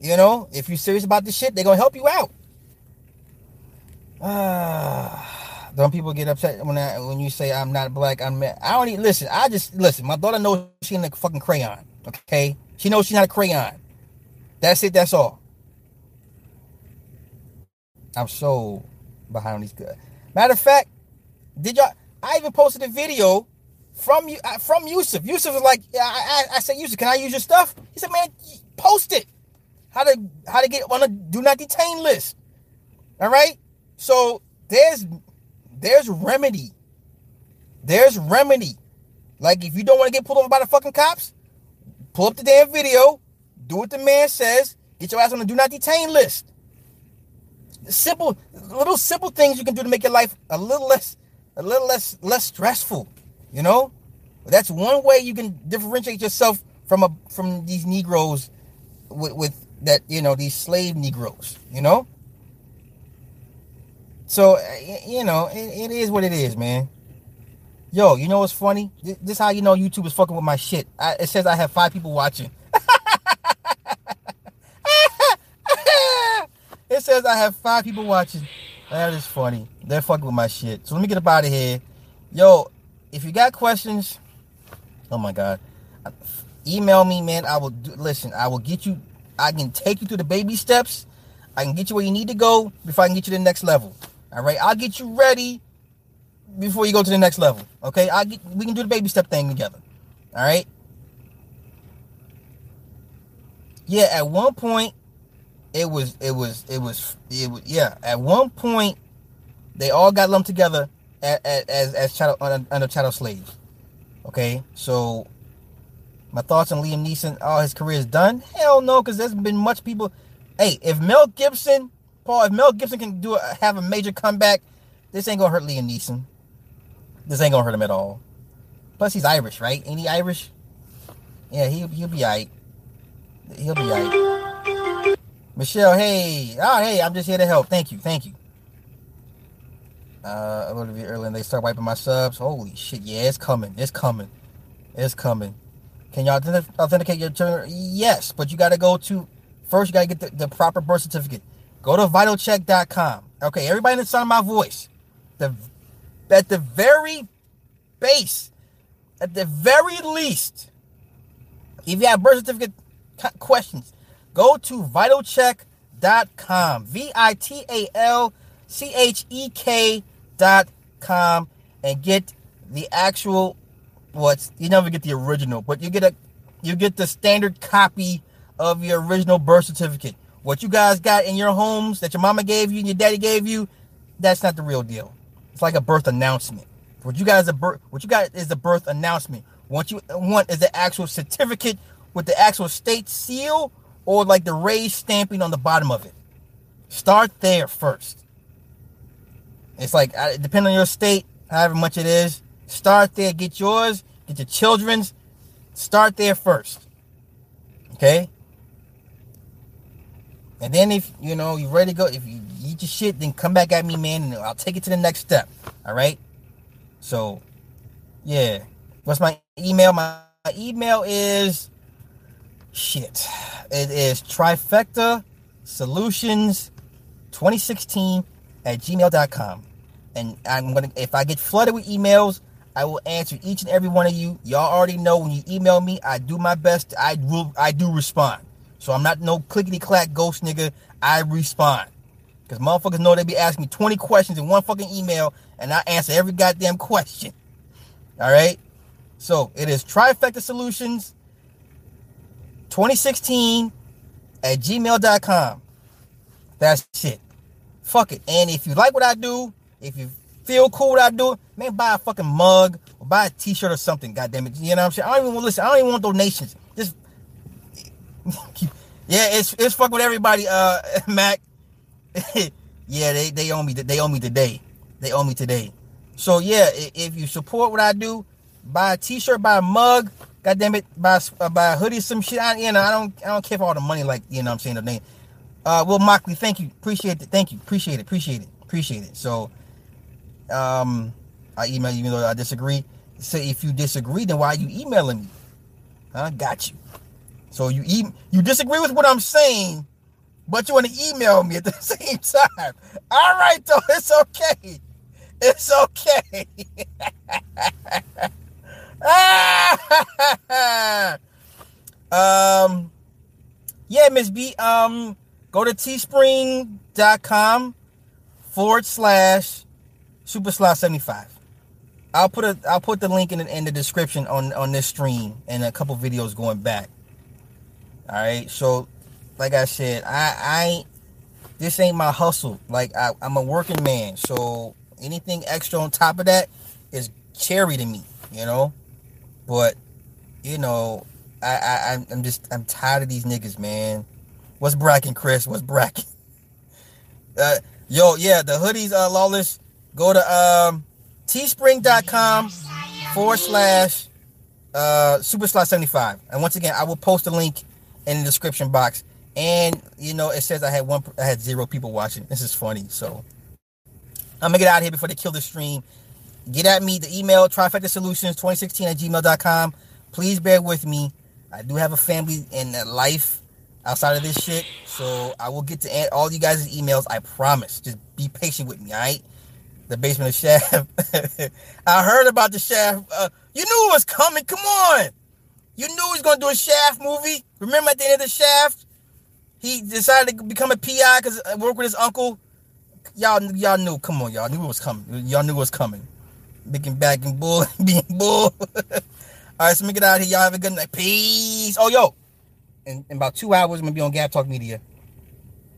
You know, if you're serious about this shit, they're gonna help you out. Ah, don't people get upset when I, when you say I'm not black? I'm I don't even listen. I just listen. My daughter knows she in a fucking crayon. Okay, she knows she's not a crayon. That's it. That's all. I'm so behind these good. Matter of fact, did y'all? I even posted a video from you uh, from Yusuf. Yusuf was like, I, I, I said, Yusuf, can I use your stuff? He said, man, post it. How to how to get on a do not detain list. All right. So there's there's remedy. There's remedy. Like if you don't want to get pulled over by the fucking cops, pull up the damn video, do what the man says, get your ass on the do not detain list simple little simple things you can do to make your life a little less a little less less stressful you know that's one way you can differentiate yourself from a from these negroes with, with that you know these slave negroes you know so uh, you know it, it is what it is man yo you know what's funny this is how you know youtube is fucking with my shit I, it says i have five people watching It says I have five people watching. That is funny. They're fucking with my shit. So let me get up out of here. Yo, if you got questions, oh my god, email me, man. I will do, listen. I will get you. I can take you through the baby steps. I can get you where you need to go before I can get you to the next level. All right, I'll get you ready before you go to the next level. Okay, I get. We can do the baby step thing together. All right. Yeah, at one point it was it was it was it was yeah. At one point, they all got lumped together as as, as chattel, under, under chattel slaves. Okay, so my thoughts on Liam Neeson. All his career is done. Hell no, because there's been much people. Hey, if Mel Gibson Paul, if Mel Gibson can do a, have a major comeback, this ain't gonna hurt Liam Neeson. This ain't gonna hurt him at all. Plus, he's Irish, right? Ain't he Irish? Yeah, he he'll be alright. He'll be alright. Michelle, hey, oh hey, I'm just here to help. Thank you, thank you. Uh, a little bit earlier, and they start wiping my subs. Holy shit, yeah, it's coming, it's coming, it's coming. Can y'all authenticate your turn? Yes, but you got to go to first. You got to get the, the proper birth certificate. Go to vitalchek.com. Okay, everybody in the sound of my voice, the at the very base, at the very least, if you have birth certificate questions, go to vitalchek.com. V I T A L C H E K.com and get the actual what's you never get the original, but you get a you get the standard copy of your original birth certificate. What you guys got in your homes that your mama gave you and your daddy gave you, that's not the real deal. It's like a birth announcement. What you guys a birth what you got is the birth announcement. What you want is the actual certificate with the actual state seal or like the raised stamping on the bottom of it. Start there first. It's like depending on your state, however much it is. Start there, get yours, get your children's. Start there first. Okay? And then if you know you're ready to go, if you eat your shit, then come back at me, man, and I'll take it to the next step. All right. So, yeah. What's my email? My email is shit. It is trifecta solutions 2016 at gmail.com. And I'm gonna if I get flooded with emails, I will answer each and every one of you. Y'all already know when you email me, I do my best. I will I do respond. So I'm not no clickety clack ghost nigga. I respond. Because motherfuckers know they be asking me 20 questions in one fucking email, and I answer every goddamn question. All right? So it is Trifecta Solutions 2016 at gmail.com. That's it. Fuck it. And if you like what I do, if you feel cool what I do, man, buy a fucking mug or buy a t-shirt or something, goddamn it. You know what I'm saying? I don't even want listen, I don't even want donations. Just yeah, it's it's fuck with everybody, uh Mac. yeah, they, they owe me they owe me today. They owe me today. So yeah, if you support what I do, buy a t-shirt, buy a mug, God damn it, buy uh, buy a hoodie, some shit. I, you know, I don't I don't care for all the money like you know what I'm saying the name. Uh, Will Mockley, thank you, appreciate it, thank you, appreciate it, appreciate it, appreciate it. So, um, I email you even though I disagree. So if you disagree, then why are you emailing me? I got you. So you e- you disagree with what I'm saying, but you want to email me at the same time. All right, though, it's okay. It's okay. um, yeah, Miss B. Um, go to teespring.com forward slash super slot 75. I'll put a I'll put the link in the, in the description on on this stream and a couple videos going back. All right, so like I said, I I this ain't my hustle. Like I, I'm a working man, so anything extra on top of that is cherry to me, you know. But you know, I, I I'm just I'm tired of these niggas, man. What's Bracken, Chris? What's Bracken? Uh, yo, yeah, the hoodies, uh, lawless. Go to um teespring.com forward slash uh super slot 75. And once again, I will post a link in the description box. And you know, it says I had one I had zero people watching. This is funny. So I'm gonna get out of here before they kill the stream get at me. The email trifecta solutions 2016 at gmail.com. Please bear with me. I do have a family and a life outside of this shit. So I will get to all you guys' emails. I promise. Just be patient with me, all right? The basement of Shaft. I heard about the Shaft. Uh, you knew it was coming. Come on. You knew he was going to do a Shaft movie. Remember at the end of the Shaft? He decided to become a PI because uh, work with his uncle. Y'all, y'all knew. Come on, y'all knew it was coming. Y'all knew it was coming. And back and bull, being bull. All right, so me get out of here. Y'all have a good night. Peace. Oh, yo. In, in about two hours, I'm gonna be on Gab Talk Media.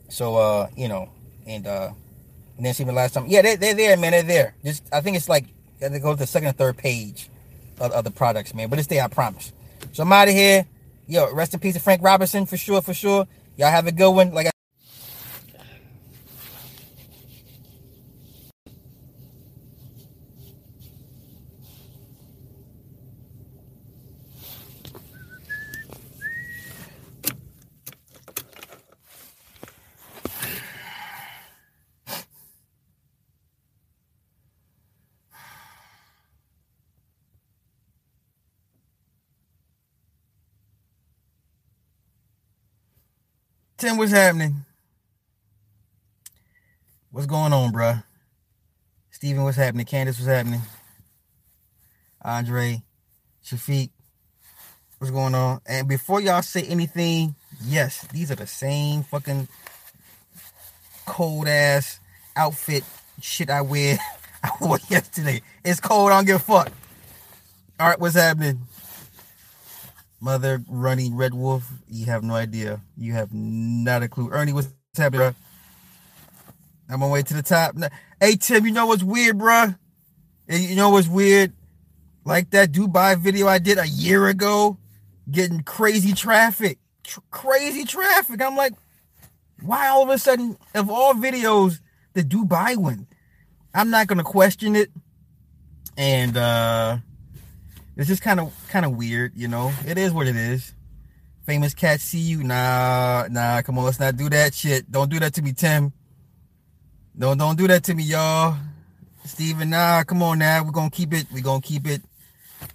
So, uh, you know, and uh, and then see me last time. Yeah, they, they're there, man. They're there. Just, I think it's like they go to the second or third page of, of the products, man. But it's there, I promise. So I'm out of here. Yo, rest in peace to Frank Robinson for sure, for sure. Y'all have a good one. Like. I Tim, what's happening? What's going on, bruh? Steven, what's happening? Candace, what's happening? Andre, Shafiq, what's going on? And before y'all say anything, yes, these are the same fucking cold ass outfit shit I wear I wore yesterday. It's cold, I don't give a fuck. All right, what's happening? Mother running Red Wolf, you have no idea. You have not a clue. Ernie, what's happening. I'm on my way to the top. Hey Tim, you know what's weird, bro? You know what's weird? Like that Dubai video I did a year ago, getting crazy traffic, Tr- crazy traffic. I'm like, why all of a sudden, of all videos, the Dubai one? I'm not gonna question it. And uh it's just kind of kind of weird, you know. It is what it is. Famous cat, see you. Nah, nah. Come on, let's not do that shit. Don't do that to me, Tim. Don't don't do that to me, y'all. Steven, nah. Come on, now. We're gonna keep it. We're gonna keep it.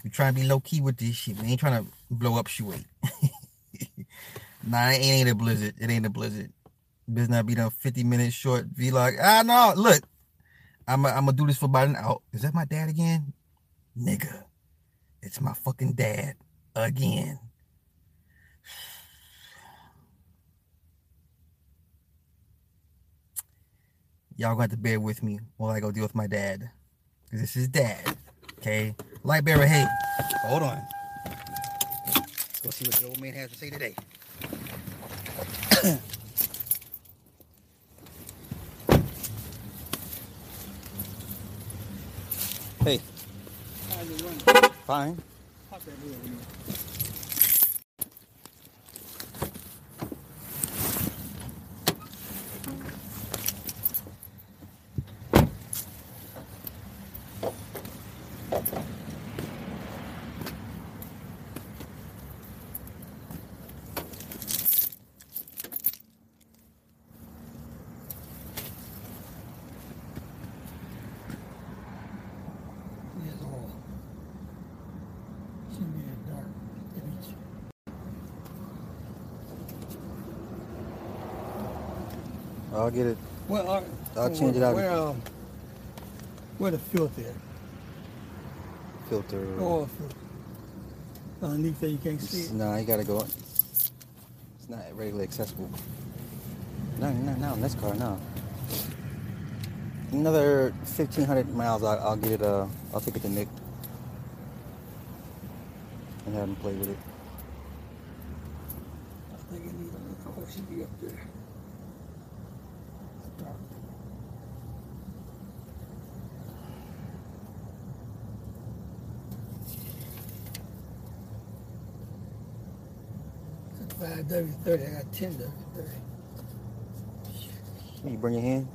We trying to be low key with this shit. We ain't trying to blow up Shuey. nah, it ain't a blizzard. It ain't a blizzard. Biz not be done 50 minutes short vlog. Ah no, look. I'm going to do this for about an hour. Is that my dad again? Nigga. It's my fucking dad again. Y'all got to bear with me while I go deal with my dad. Cause this is dad. Okay? Light bearer, hey. Hold on. Let's go see what the old man has to say today. hey. Fine. I'll get it. Well, I, I'll oh, change it out. Where, um, where the filter? Filter. Oh, filter. Underneath there, you can't see it. Nah, you gotta go. It's not readily accessible. No, no, no, in this car, no. Another 1,500 miles, I, will get it, uh, I'll take it to Nick. And have him play with it. I think it needs a little should be up there. W30. I got 10 W30. You burn your hand?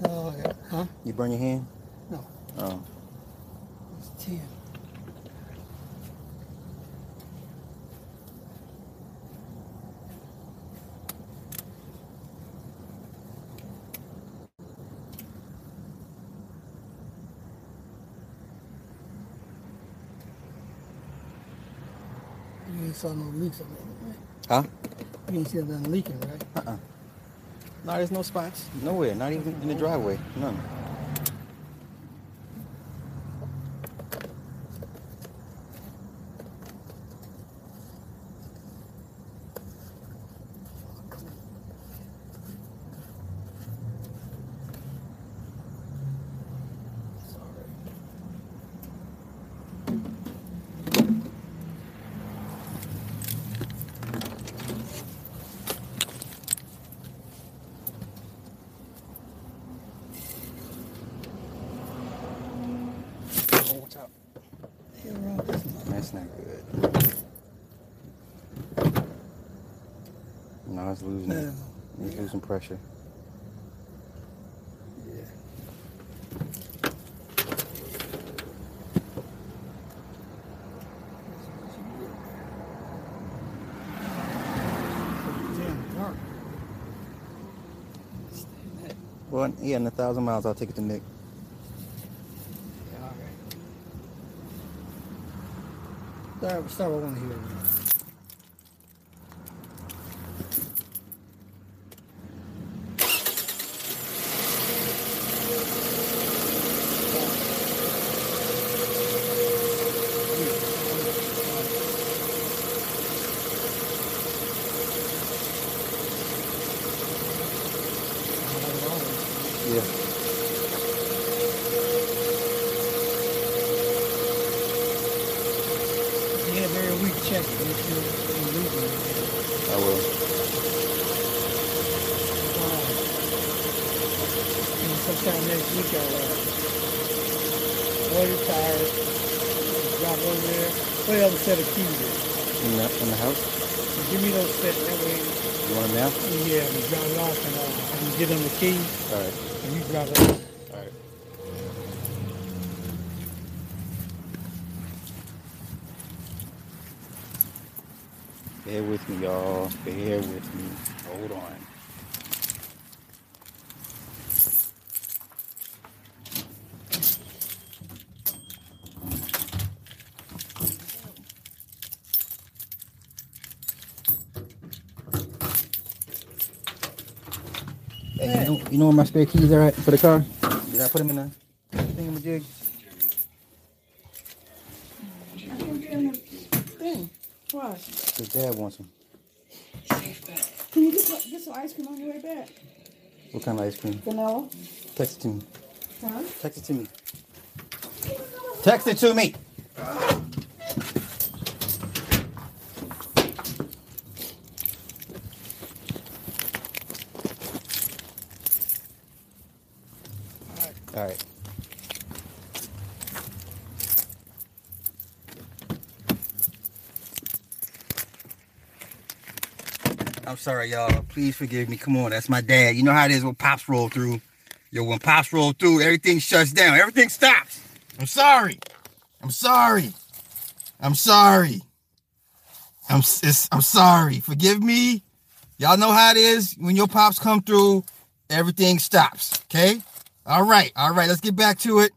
No, I got, huh? You burn your hand? No. Oh. It's 10. You ain't saw no leaks on it, right? Huh? You didn't see it leaking, right? Uh-uh. No, there's no spots. Nowhere. Not even in the driveway. None. one. Yeah, in a thousand miles, I'll take it to Nick. Yeah, all right. Start, start with one here. You know, where my spare keys are at for the car? Did I put them in the thingamajig? Thing. Why? Because dad wants them. Can you get, get some ice cream on your way back? What kind of ice cream? Vanilla? Text it to me. Huh? Text it to me. Text it to me. Sorry, y'all. Please forgive me. Come on, that's my dad. You know how it is when pops roll through. Yo, when pops roll through, everything shuts down. Everything stops. I'm sorry. I'm sorry. I'm sorry. I'm I'm sorry. Forgive me. Y'all know how it is when your pops come through, everything stops. Okay? All right. All right. Let's get back to it.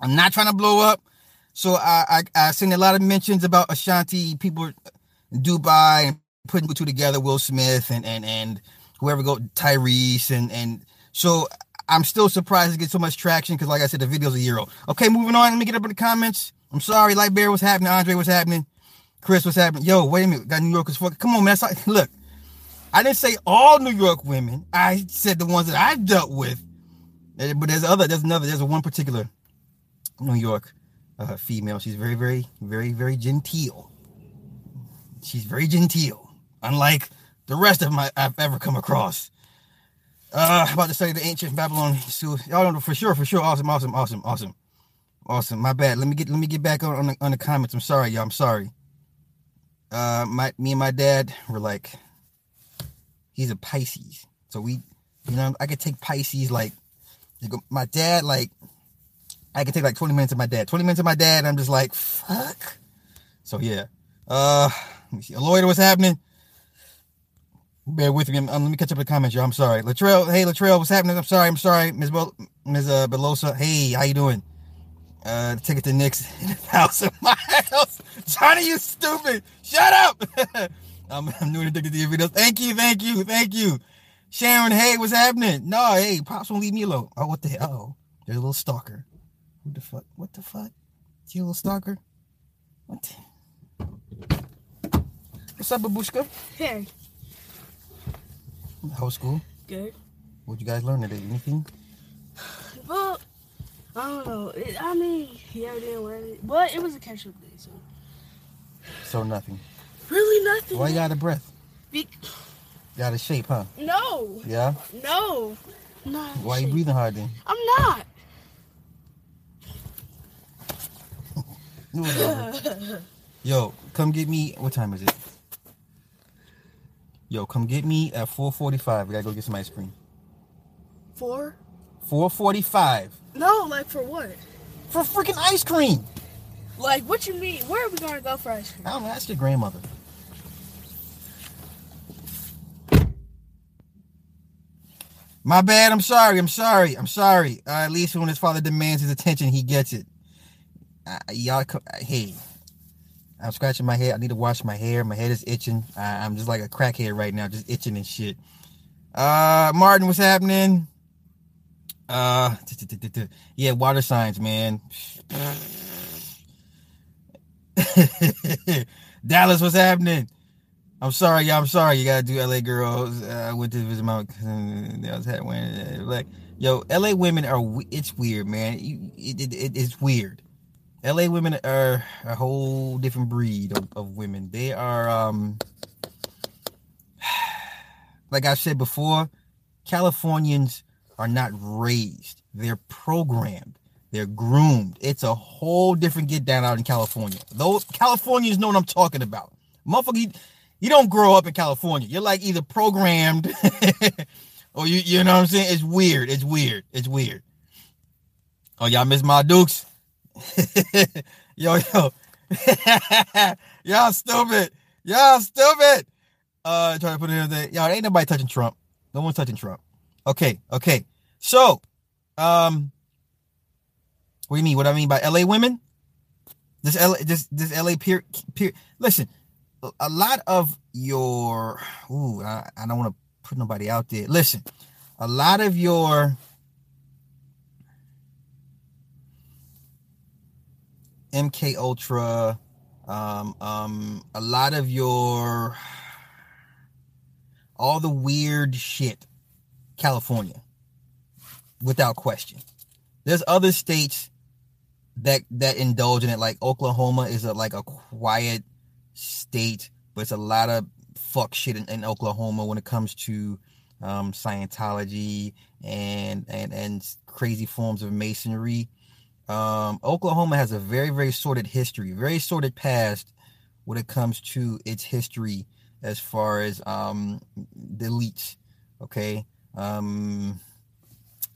I'm not trying to blow up. So I I, I seen a lot of mentions about Ashanti people Dubai and putting the two together, Will Smith and and and whoever go Tyrese and and so I'm still surprised to get so much traction because like I said, the video's a year old. Okay, moving on. Let me get up in the comments. I'm sorry, Light Bear, what's happening? Andre, what's happening? Chris, what's happening? Yo, wait a minute. Got New Yorkers fucking. Come on, man. Like, look, I didn't say all New York women. I said the ones that I dealt with. Eh, But there's other. There's another. There's one particular New York uh, female. She's very, very, very, very genteel. She's very genteel, unlike the rest of my I've ever come across. Uh, about to study the ancient Babylon. So y'all know for sure, for sure. Awesome, awesome, awesome, awesome, awesome. My bad. Let me get let me get back on on the, on the comments. I'm sorry, y'all. I'm sorry. Uh, my me and my dad were like, he's a Pisces, so we, you know, I could take Pisces like, my dad like, I could take like 20 minutes of my dad. 20 minutes of my dad. And I'm just like, fuck. So yeah. Uh, let me see. Lloyd, what's happening? Bear with me. Um, let me catch up in the comments, y'all. I'm sorry. Latrell, hey Latrell, what's happening? I'm sorry. I'm sorry, Ms. Bel- Ms. Uh, Belosa. Hey, how you doing? Uh, the ticket to Nick's thousand miles. Johnny, you stupid. Shut up. I'm, I'm new to your videos. Thank you, thank you, thank you. Sharon, hey, what's happening? No, hey, pops won't leave me alone. Oh, what the hell? Oh, there's a little stalker. What the fuck? What the fuck? You a little stalker? What? What's up, babushka? Hey. How was school? Good. What'd you guys learn today? Anything? Well, I don't know. It, I mean, yeah, I didn't learn it. But it was a catch up day, so. So nothing. Really nothing. Why you out of breath? Be- You out of shape, huh? no. Yeah? No. Not Why you breathing hard then? I'm not. Yo, come get me. What time is it? Yo, come get me at 4:45. We gotta go get some ice cream. For? 4:45 No, like for what? for freaking ice cream. Like, what you mean? Where are we to go for ice cream? I don't know. Ask your grandmother. My bad. I'm sorry. I'm sorry. I'm sorry. Uh, at least when his father demands his attention, he gets it. Uh, y'all, co- uh, hey, I'm scratching my head. I need to wash my hair. My head is itching. I, I'm just like a crackhead right now, just itching and shit. Uh, Martin, what's happening? Uh, yeah, water signs, man. Dallas, what's happening? I'm sorry, y'all. I'm sorry. You gotta do LA girls. Uh, I went to visit my cousin. I was had when like Yo, LA women are it's weird, man. It, it, it's weird. LA women are a whole different breed of, of women. They are um like I said before, Californians are not raised. They're programmed. They're groomed. It's a whole different get down out in California. Those Californians know what I'm talking about. Motherfucker, you, you don't grow up in California. You're like either programmed or you you know what I'm saying? It's weird. It's weird. It's weird. Oh, y'all miss my dukes? yo, yo. y'all stupid. Y'all stupid. Uh trying to put it in there. Y'all ain't nobody touching Trump. No one's touching Trump. Okay, okay. So, um, what do you mean? What I mean by LA women? This LA, this this LA peer, peer. Listen, a- lot of your. Ooh, I, I don't want to put nobody out there. Listen, a lot of your. MK Ultra, um, um, a lot of your, all the weird shit, California, without question. There's other states that that indulge in it, like Oklahoma is a like a quiet state, but it's a lot of fuck shit in, in Oklahoma when it comes to um, Scientology and and and crazy forms of masonry. Um, Oklahoma has a very very sordid history, very sordid past when it comes to its history as far as um, the elites. Okay, um,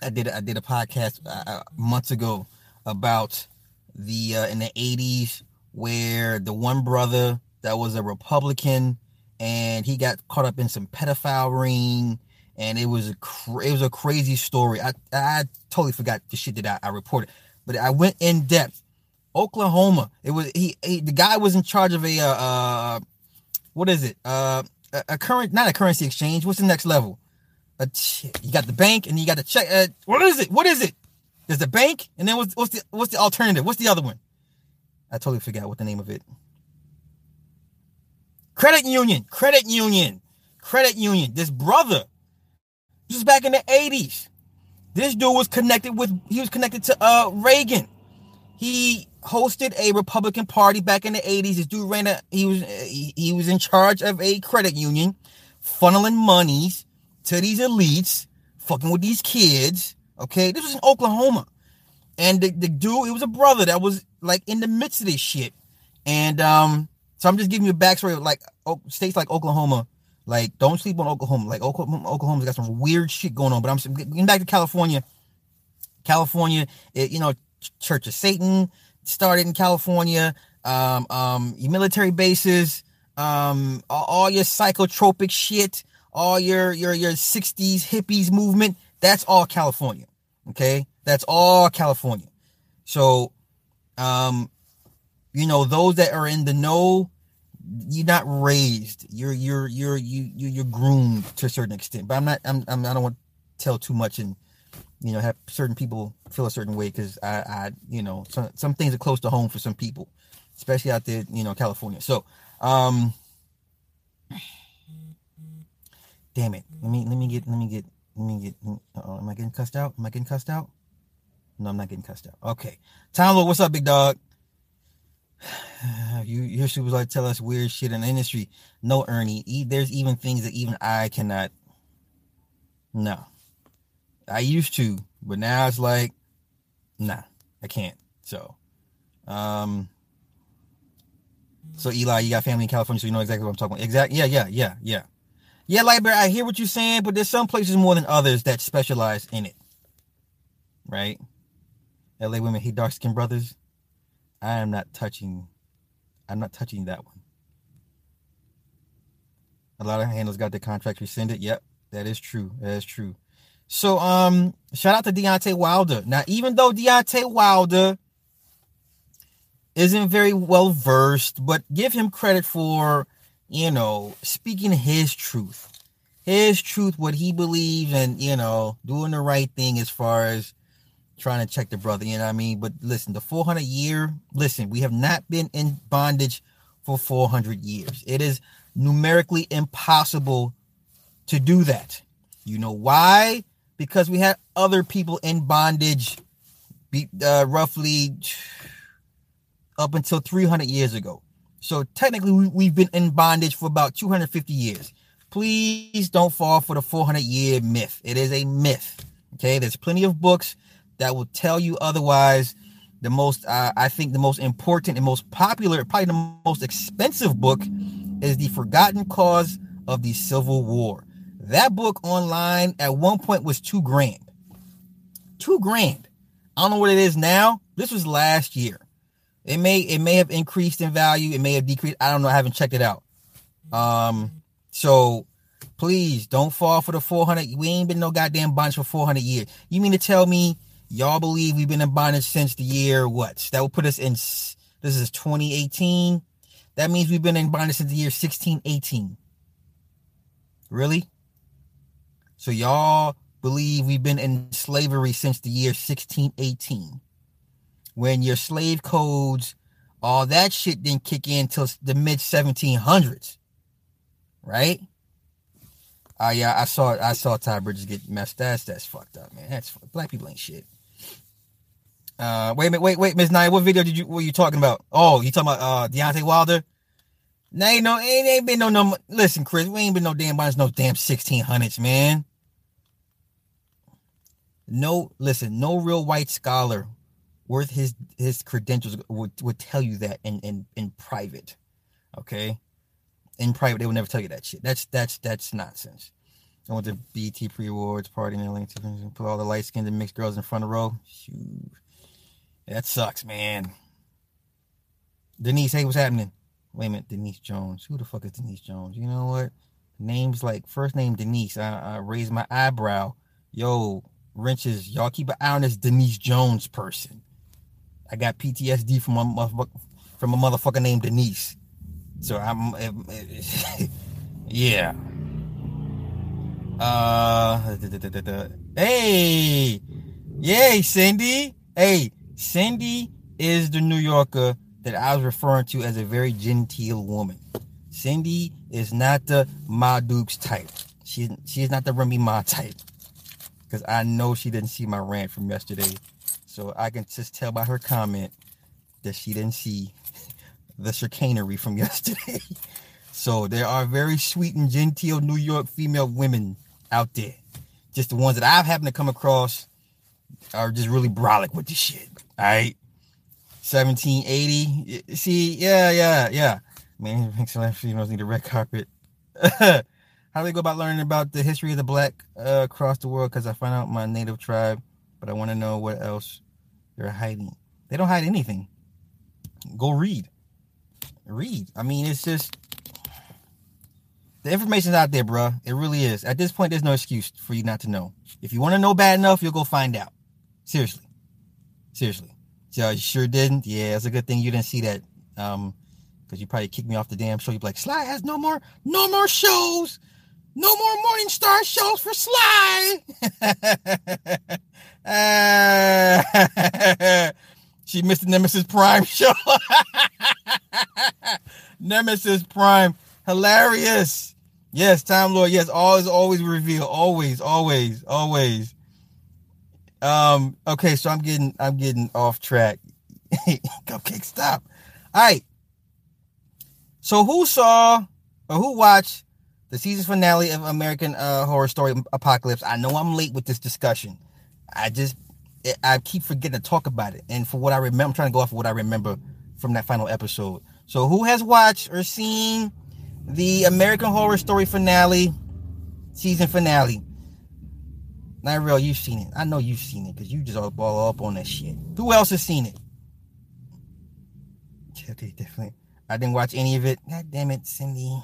I did I did a podcast uh, months ago about the uh, in the 80s where the one brother that was a Republican and he got caught up in some pedophile ring and it was a cr- it was a crazy story. I I totally forgot the shit that I, I reported, but I went in depth. Oklahoma, it was he, he the guy was in charge of a uh, uh what is it uh a, a current not a currency exchange. What's the next level? A you got the bank and you got the check. Uh, what is it? What is it? There's the bank, and then what's, what's the what's the alternative? What's the other one? I totally forgot what the name of it. Credit union, credit union, credit union. This brother, this is back in the 80s. This dude was connected with he was connected to uh Reagan. He hosted a Republican Party back in the 80s. This dude ran a he was he, he was in charge of a credit union, funneling monies to these elites, fucking with these kids. Okay, this was in Oklahoma. And the, the dude, it was a brother that was like in the midst of this shit. And um, so I'm just giving you a backstory of like oh, states like Oklahoma. Like, don't sleep on Oklahoma. Like Oklahoma, Oklahoma's got some weird shit going on. But I'm getting back to California. California, it, you know, Church of Satan started in California. Um, um, your military bases, um, all, all your psychotropic shit, all your your your 60s hippies movement. That's all California. Okay, that's all California. So, um, you know, those that are in the know, you're not raised. You're you're you're you you you're groomed to a certain extent. But I'm not. I'm, I'm I don't want to tell too much and you know have certain people feel a certain way because I I you know some some things are close to home for some people, especially out there you know California. So um, damn it. Let me let me get let me get let me get. Uh-oh, am I getting cussed out? Am I getting cussed out? No, I'm not getting cussed out. Okay, Lord, what's up, big dog? You your super like tell us weird shit in the industry. No, Ernie. E- there's even things that even I cannot. No, I used to, but now it's like, nah, I can't. So, um, so Eli, you got family in California, so you know exactly what I'm talking about. Exactly. Yeah, yeah, yeah, yeah. Yeah, Lightbear, I hear what you're saying, but there's some places more than others that specialize in it. Right? LA women hate dark skinned brothers. I am not touching I'm not touching that one. A lot of handlers got their contracts rescinded. Yep, that is true. That is true. So um shout out to Deontay Wilder. Now, even though Deontay Wilder isn't very well versed, but give him credit for you know, speaking his truth, his truth, what he believes, and you know, doing the right thing as far as trying to check the brother. You know what I mean? But listen, the 400 year, listen, we have not been in bondage for 400 years. It is numerically impossible to do that. You know why? because we had other people in bondage uh, roughly up until 300 years ago. So technically, we, we've been in bondage for about 250 years. Please don't fall for the 400 year myth. It is a myth. Okay, there's plenty of books that will tell you otherwise. The most, uh, I think, the most important and most popular, probably the most expensive book is The Forgotten Cause of the Civil War. That book online at one point was two grand. Two grand. I don't know what it is now. This was last year. It may it may have increased in value. It may have decreased. I don't know. I haven't checked it out. Um, so please don't fall for the 400. We ain't been no goddamn bondage for 400 years. You mean to tell me y'all believe we've been in bondage since the year what? That would put us in. This is 2018. That means we've been in bondage since the year 1618. Really? So y'all believe we've been in slavery since the year 1618 when your slave codes, all that shit didn't kick in till the mid 1700s, right? Uh, yeah, I saw I saw Ty Bridges get messed. That's that's fucked up, man. That's black people ain't shit. Uh, wait a minute, wait, wait, Miss Naya, what video did you? What you talking about? Oh, you talking about uh Deontay Wilder? Now ain't no, ain't, ain't been no no. Listen, Chris, we ain't been no damn bunch, no damn sixteen hundreds, man. No, listen, no real white scholar worth his his credentials would, would tell you that in, in in private. Okay? In private, they would never tell you that shit. That's that's that's nonsense. I went to BT pre-awards party in Atlanta, put all the light skinned and mixed girls in front of row. Shoot. That sucks, man. Denise, hey, what's happening? Wait a minute, Denise Jones. Who the fuck is Denise Jones? You know what? Names like first name Denise. I, I raised my eyebrow. Yo, wrenches, y'all keep an eye on this Denise Jones person. I got PTSD from a motherfucker from a motherfucker named Denise. So I'm, yeah. Uh, hey, yay, Cindy. Hey, Cindy is the New Yorker that I was referring to as a very genteel woman. Cindy is not the Ma Dukes type. She she's not the Remy Ma type. Because I know she didn't see my rant from yesterday so I can just tell by her comment that she didn't see the chicanery from yesterday. so there are very sweet and genteel New York female women out there. Just the ones that I've happened to come across are just really brolic with the shit. All right. 1780. See, yeah, yeah, yeah. Man, excellent females need a red carpet. How do they go about learning about the history of the black uh, across the world? Because I find out my native tribe, but I want to know what else they're hiding. They don't hide anything. Go read. Read. I mean, it's just the information's out there, bro. It really is. At this point, there's no excuse for you not to know. If you want to know bad enough, you'll go find out. Seriously. Seriously. So you sure didn't? Yeah, it's a good thing you didn't see that. Um, because you probably kicked me off the damn show. You'd be like, Sly has no more, no more shows. No more Morning Star shows for Sly. uh, she missed the Nemesis Prime show. Nemesis Prime. Hilarious. Yes, Time Lord. Yes, always, always reveal. Always, always, always. Um, okay, so I'm getting I'm getting off track. Cupcake, stop. All right. So who saw or who watched the season finale of American uh, Horror Story Apocalypse. I know I'm late with this discussion. I just I keep forgetting to talk about it. And for what I remember, I'm trying to go off of what I remember from that final episode. So who has watched or seen the American Horror Story finale, season finale? Not real, you've seen it. I know you've seen it because you just all ball up on that shit. Who else has seen it? Yeah, definitely. I didn't watch any of it. God damn it, Cindy.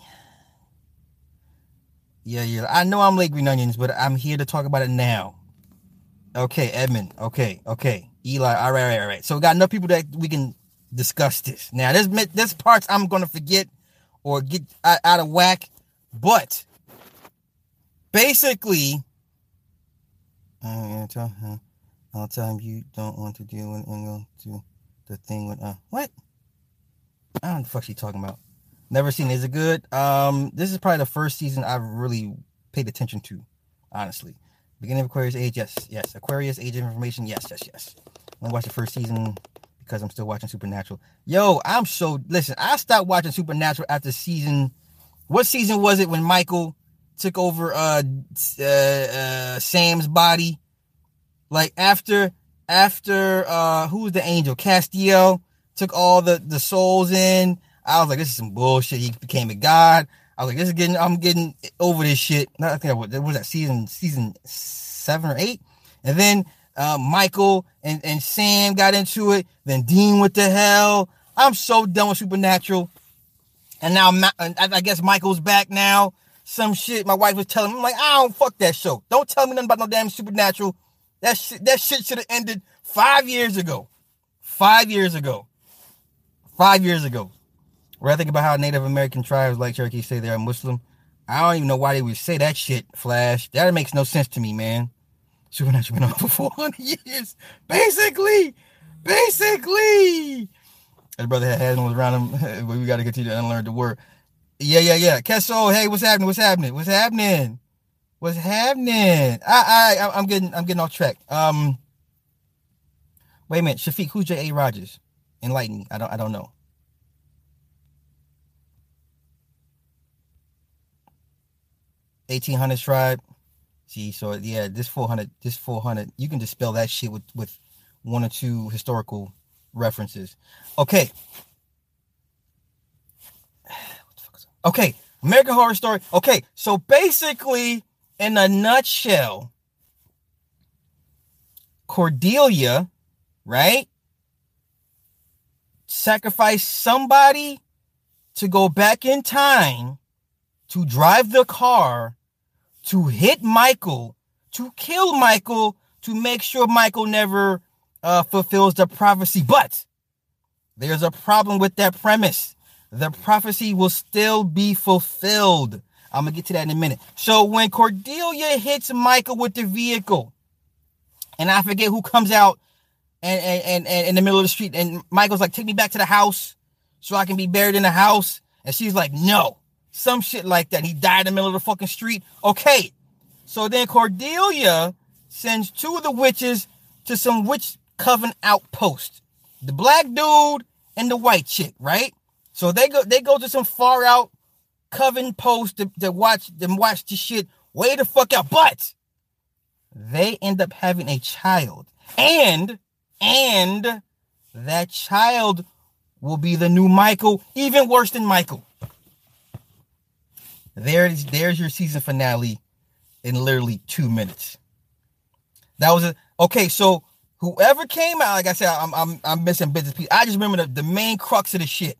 Yeah, yeah. I know I'm late green onions, but I'm here to talk about it now. Okay, Edmund. Okay, okay. Eli. All right, all right, all right. So we got enough people that we can discuss this. Now, this this parts I'm gonna forget or get out of whack, but basically, uh, all the time you don't want to deal with and to the thing with uh what? I don't know the fuck she talking about. Never seen. Is it good? Um, this is probably the first season I've really paid attention to, honestly. Beginning of Aquarius age, yes, yes. Aquarius age of information, yes, yes, yes. I watched the first season because I'm still watching Supernatural. Yo, I'm so listen. I stopped watching Supernatural after season. What season was it when Michael took over uh, uh, uh Sam's body? Like after after uh who was the angel? Castiel took all the the souls in. I was like, this is some bullshit. He became a god. I was like, this is getting. I'm getting over this shit. I think I was, that season season seven or eight, and then uh, Michael and, and Sam got into it. Then Dean went to hell. I'm so done with Supernatural. And now I guess Michael's back now. Some shit my wife was telling me. I'm like, I don't fuck that show. Don't tell me nothing about no damn Supernatural. That shit, that shit should have ended five years ago. Five years ago. Five years ago. Where I think about how Native American tribes like Cherokee say they're Muslim. I don't even know why they would say that shit, Flash. That makes no sense to me, man. Supernatural been on for 400 years. Basically. Basically. His brother had animals around him. we got to continue to unlearn the word. Yeah, yeah, yeah. Kesso, hey, what's happening? What's happening? What's happening? What's happening? I, I, I'm getting, I'm getting off track. Um, wait a minute, Shafiq, who's J. A. Rogers? Enlighten me. I don't, I don't know. Eighteen hundred tribe. See, so yeah, this 400, this 400, you can spell that shit with with one or two historical references. Okay. Okay, American Horror Story. Okay, so basically, in a nutshell, Cordelia, right, Sacrifice somebody to go back in time to drive the car to hit Michael, to kill Michael, to make sure Michael never uh, fulfills the prophecy. But there's a problem with that premise. The prophecy will still be fulfilled. I'm gonna get to that in a minute. So when Cordelia hits Michael with the vehicle, and I forget who comes out and, and, and, in the middle of the street, and Michael's like, take me back to the house so I can be buried in the house. And she's like, no, some shit like that. He died in the middle of the fucking street. Okay. So then Cordelia sends two of the witches to some witch coven outpost. The black dude and the white chick, right? So they go they go to some far out coven post to, to watch them watch the shit way the fuck out. But they end up having a child. And and that child will be the new Michael, even worse than Michael. There's there's your season finale in literally two minutes. That was a okay. So whoever came out, like I said, I'm I'm I'm missing business. I just remember the, the main crux of the shit.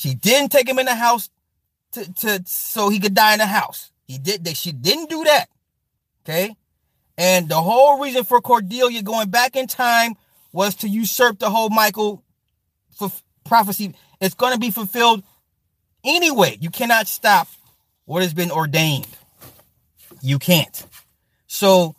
She didn't take him in the house to, to so he could die in the house. He did that. She didn't do that. Okay. And the whole reason for Cordelia going back in time was to usurp the whole Michael for prophecy. It's going to be fulfilled anyway. You cannot stop what has been ordained. You can't. So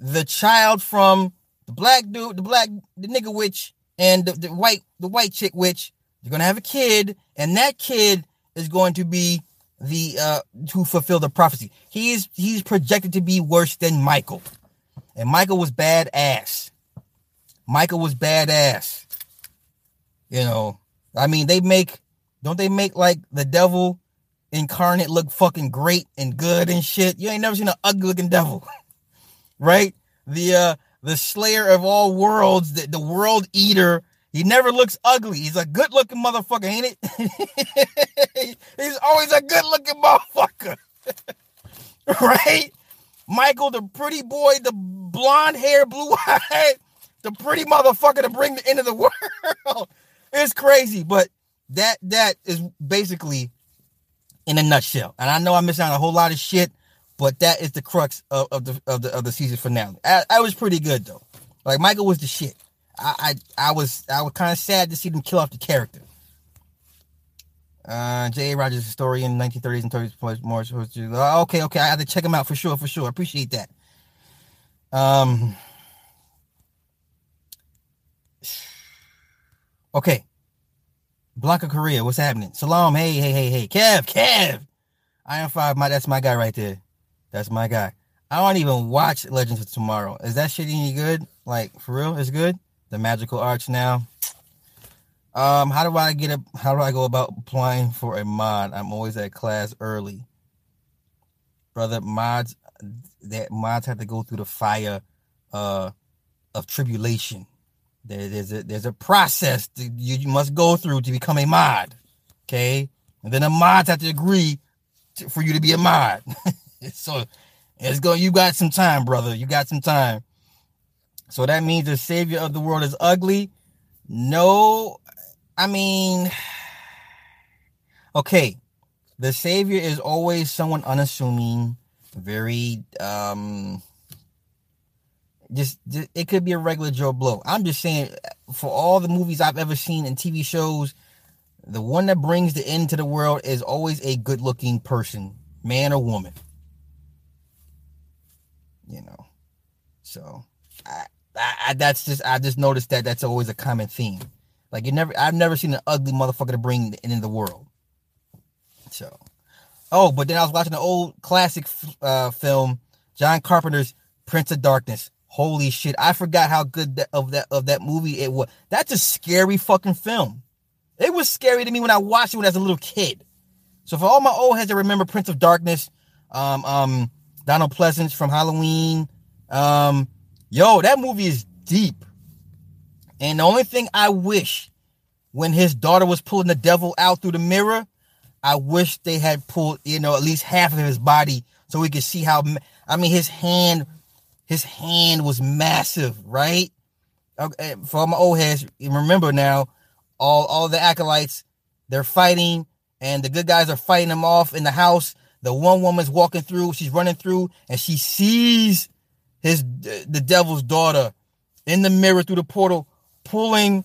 the child from the black dude, the black the nigga witch, and the, the white the white chick witch, they're gonna have a kid, and that kid is going to be the uh to fulfill the prophecy. He's he's projected to be worse than Michael. And Michael was badass. Michael was badass. You know, I mean, they make don't they make like the devil incarnate look fucking great and good and shit. You ain't never seen an ugly looking devil, right? The uh the slayer of all worlds, the, the world eater. He never looks ugly. He's a good looking motherfucker, ain't it? He's always a good looking motherfucker, right? Michael, the pretty boy, the blonde hair, blue eyed, the pretty motherfucker to bring the end of the world. It's crazy, but that that is basically in a nutshell. And I know I missed out on a whole lot of shit, but that is the crux of, of the of the of the season finale. I, I was pretty good though. Like Michael was the shit. I I, I was I was kind of sad to see them kill off the character. Uh, J. A. Rogers, historian, 1930s and 30s, more. Uh, okay, okay, I have to check him out for sure, for sure. Appreciate that. Um. Okay, Blanca Korea, what's happening? Salam, hey, hey, hey, hey. Kev, Kev. Iron Five, my that's my guy right there. That's my guy. I don't even watch Legends of Tomorrow. Is that shit any good? Like for real? It's good. The Magical Arts now. Um, how do I get a? How do I go about applying for a mod? I'm always at class early, brother. Mods that mods have to go through the fire, uh, of tribulation. There, there's a there's a process you, you must go through to become a mod. Okay, and then the mods have to agree to, for you to be a mod. so it's going. You got some time, brother. You got some time. So that means the savior of the world is ugly. No, I mean, okay. The savior is always someone unassuming, very um just, just it could be a regular Joe Blow. I'm just saying for all the movies I've ever seen and TV shows, the one that brings the end to the world is always a good looking person, man or woman. You know. So I, I, that's just I just noticed that that's always a common theme. Like you never I've never seen an ugly motherfucker to bring in, the world. So Oh, but then I was watching an old classic uh, film, John Carpenter's Prince of Darkness. Holy shit! I forgot how good that, of that of that movie it was. That's a scary fucking film. It was scary to me when I watched it when I was a little kid. So for all my old heads that remember Prince of Darkness, um, um, Donald Pleasence from Halloween, um, yo, that movie is deep. And the only thing I wish when his daughter was pulling the devil out through the mirror, I wish they had pulled, you know, at least half of his body so we could see how. I mean, his hand, his hand was massive, right? Okay, for all my old heads, remember now, all all the acolytes, they're fighting, and the good guys are fighting them off in the house. The one woman's walking through, she's running through, and she sees his the devil's daughter in the mirror through the portal, pulling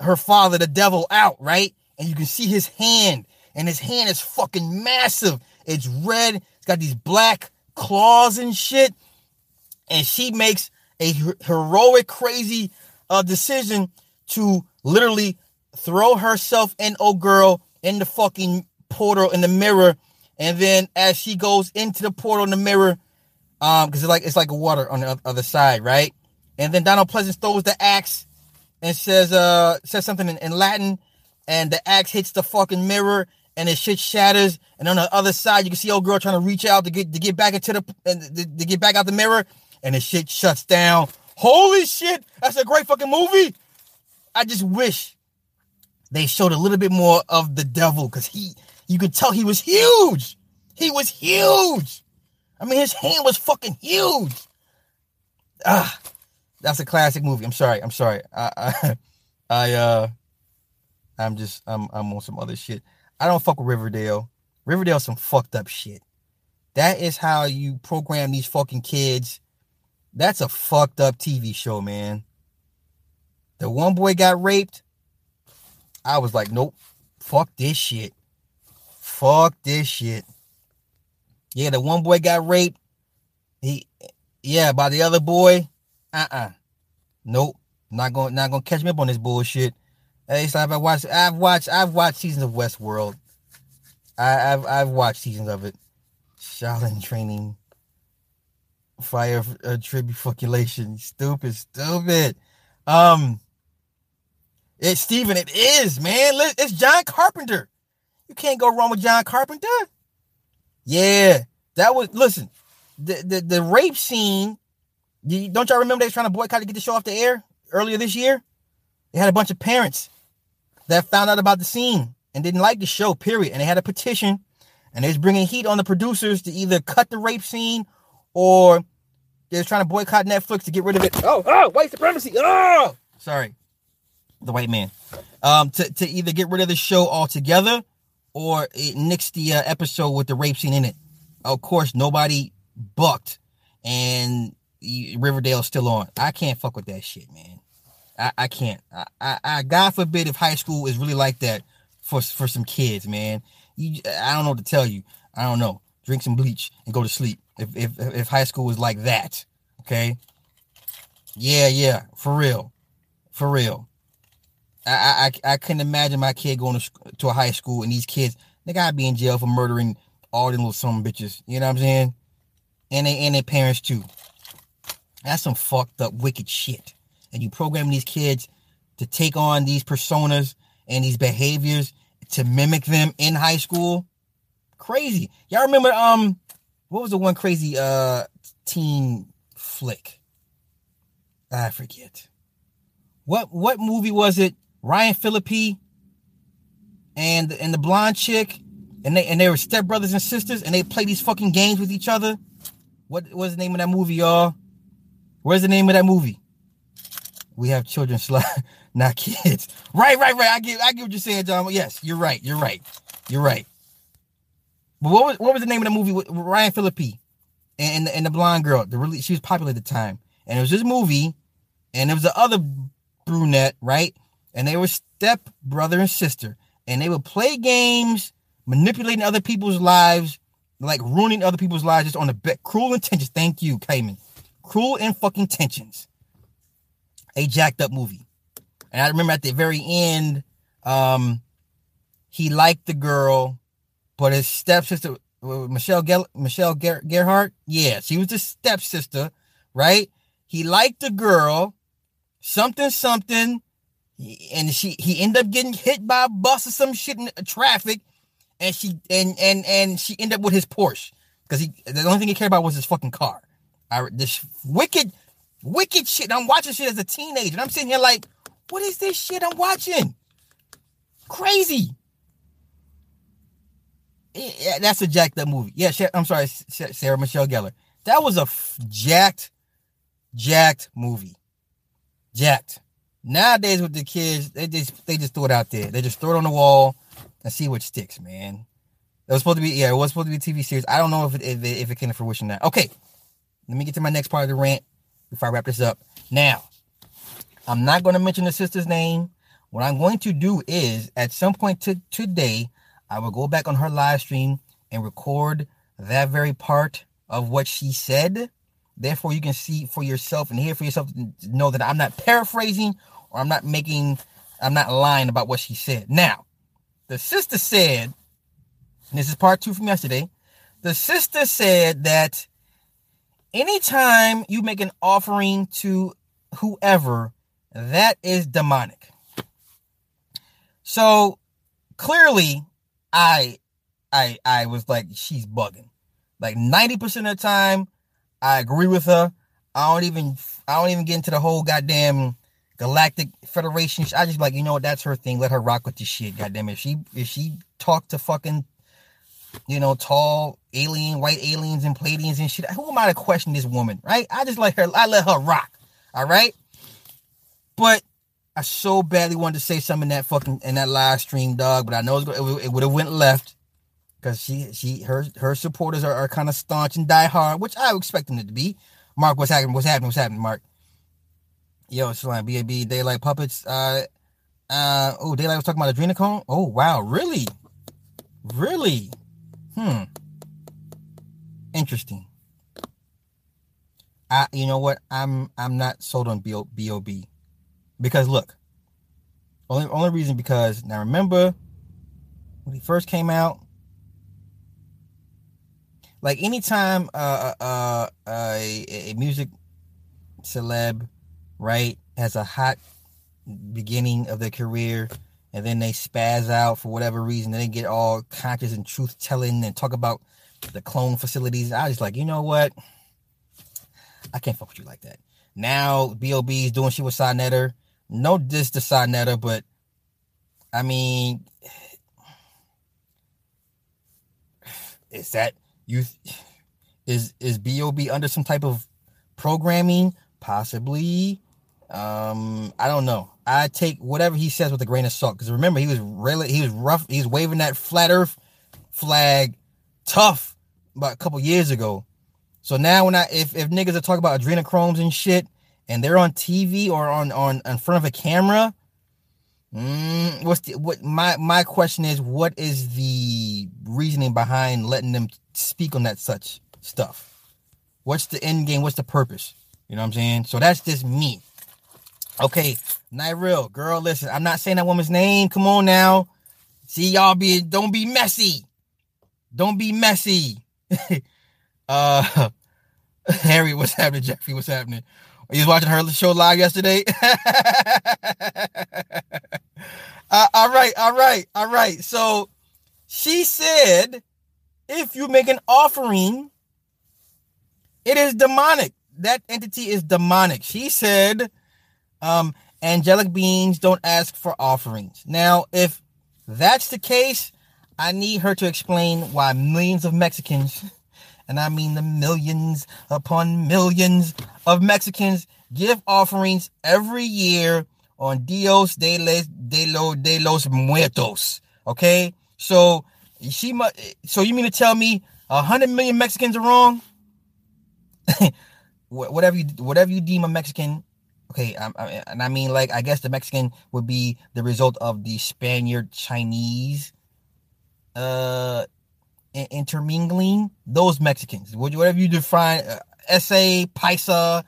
her father, the devil, out, right? And you can see his hand and his hand is fucking massive. It's red. It's got these black claws and shit. And she makes a heroic, crazy uh, decision to literally throw herself and old girl in the fucking portal in the mirror. And then as she goes into the portal in the mirror, um, because it's like it's like water on the other side, right? And then Donald Pleasence throws the axe and says uh says something in, in Latin, and the axe hits the fucking mirror and the shit shatters. And on the other side, you can see old girl trying to reach out to get to get back into the and to get back out the mirror, and the shit shuts down. Holy shit, that's a great fucking movie. I just wish they showed a little bit more of the devil because he, you could tell he was huge. He was huge. I mean, his hand was fucking huge. Ah, that's a classic movie. I'm sorry. I'm sorry. I, I, I uh, I'm just, I'm, I'm on some other shit. I don't fuck with Riverdale. Riverdale's some fucked up shit. That is how you program these fucking kids. That's a fucked up TV show, man. The one boy got raped. I was like, nope, fuck this shit. Fuck this shit. Yeah, the one boy got raped. He, yeah, by the other boy. Uh uh Nope, not going, not gonna catch me up on this bullshit. Hey, so I've watched, I've watched, I've watched seasons of Westworld. I, have I've watched seasons of it. Shaolin training, fire uh, tribulation, stupid, stupid. Um, it's Steven, it is man. It's John Carpenter. You can't go wrong with John Carpenter. Yeah, that was listen. The the, the rape scene. Don't y'all remember they were trying to boycott to get the show off the air earlier this year? They had a bunch of parents that found out about the scene and didn't like the show, period. And they had a petition and they was bringing heat on the producers to either cut the rape scene or they was trying to boycott Netflix to get rid of it. Oh, oh, white supremacy. Oh, sorry. The white man. Um, to, to either get rid of the show altogether or it nix the uh, episode with the rape scene in it. Of course, nobody bucked and Riverdale's still on. I can't fuck with that shit, man. I, I can't. I, I, I, God forbid if high school is really like that for for some kids, man. You, I don't know what to tell you. I don't know. Drink some bleach and go to sleep. If if if high school is like that, okay. Yeah, yeah, for real, for real. I I I couldn't imagine my kid going to to a high school and these kids they gotta be in jail for murdering all them little some bitches. You know what I'm saying? and they and their parents too. That's some fucked up wicked shit. And you program these kids to take on these personas and these behaviors to mimic them in high school. Crazy. Y'all remember um what was the one crazy uh teen flick? I forget. What what movie was it? Ryan Phillippe and and the blonde chick, and they and they were stepbrothers and sisters, and they play these fucking games with each other. What was the name of that movie, y'all? Where's the name of that movie? We have children, not kids. Right, right, right. I get, I get what you're saying, John. Yes, you're right. You're right. You're right. But what was what was the name of the movie with Ryan Phillippe and and the blonde girl? The really she was popular at the time, and it was this movie, and there was the other brunette, right? And they were step brother and sister, and they would play games, manipulating other people's lives, like ruining other people's lives just on the be- cruel intentions. Thank you, Cayman. Cruel and fucking tensions. A jacked up movie. And I remember at the very end, um, he liked the girl, but his stepsister, Michelle Gel- Michelle Ger- Gerhardt, yeah, she was the stepsister, right? He liked the girl, something, something, and she he ended up getting hit by a bus or some shit in traffic, and she and and and she ended up with his Porsche because he the only thing he cared about was his fucking car. I this wicked, wicked shit. I'm watching shit as a teenager, and I'm sitting here like, what is this shit I'm watching? Crazy. Yeah, that's a jacked up movie. Yeah, I'm sorry, Sarah Michelle Gellar. That was a f- jacked, jacked movie. Jacked. Nowadays with the kids, they just they just throw it out there. They just throw it on the wall and see what sticks, man. It was supposed to be yeah, it was supposed to be a TV series. I don't know if it if it, if it came to fruition now. Okay, let me get to my next part of the rant before I wrap this up. Now, I'm not going to mention the sister's name. What I'm going to do is at some point to today, I will go back on her live stream and record that very part of what she said. Therefore, you can see for yourself and hear for yourself know that I'm not paraphrasing or I'm not making, I'm not lying about what she said. Now, the sister said, this is part two from yesterday. The sister said that anytime you make an offering to whoever, that is demonic. So clearly, I, I, I was like, she's bugging. Like 90% of the time, I agree with her. I don't even, I don't even get into the whole goddamn Galactic Federation. I just like, you know what, that's her thing. Let her rock with this shit. Goddamn, if she if she talk to fucking, you know, tall alien, white aliens and Pleiadians and shit, who am I to question this woman, right? I just like her. I let her rock. All right, but I so badly wanted to say something in that fucking in that live stream, dog. But I know it would have went left because she she her her supporters are, are kind of staunch and die hard, which I expect them to be. Mark, what's happening? What's happening? What's happening, Mark? Yo, Shalom, BAB, Daylight Puppets. Uh, uh, oh, Daylight was talking about adrenochrome. Oh, wow, really? Really? Hmm. Interesting. I, you know what? I'm, I'm not sold on B O B because look, only, only reason because now remember when he first came out, like anytime uh, uh, uh, a, music celeb right, has a hot beginning of their career and then they spaz out for whatever reason. Then they get all conscious and truth telling and talk about the clone facilities. I was like, you know what? I can't fuck with you like that. Now B.O.B. is doing shit with Sa No diss to Sa but I mean, is that you? Is is B.O.B. under some type of programming? Possibly. Um, I don't know. I take whatever he says with a grain of salt because remember he was really he was rough. He was waving that flat Earth flag tough about a couple years ago. So now when I if if niggas are talking about adrenochromes and shit and they're on TV or on on in front of a camera, mm, what's the what my my question is what is the reasoning behind letting them speak on that such stuff? What's the end game? What's the purpose? You know what I'm saying? So that's just me. Okay, real girl. Listen, I'm not saying that woman's name. Come on now. See y'all be don't be messy. Don't be messy. uh Harry, what's happening? Jeffrey, what's happening? You was watching her show live yesterday? uh, all right, all right, all right. So she said, if you make an offering, it is demonic. That entity is demonic. She said, um, angelic beings don't ask for offerings. Now, if that's the case, I need her to explain why millions of Mexicans, and I mean the millions upon millions of Mexicans, give offerings every year on Dios de, les, de, lo, de los Muertos. Okay? So, she must, so you mean to tell me a hundred million Mexicans are wrong? whatever you whatever you deem a Mexican, okay, I, I, and I mean like I guess the Mexican would be the result of the Spaniard Chinese uh intermingling. Those Mexicans, whatever you define, uh, SA Paisa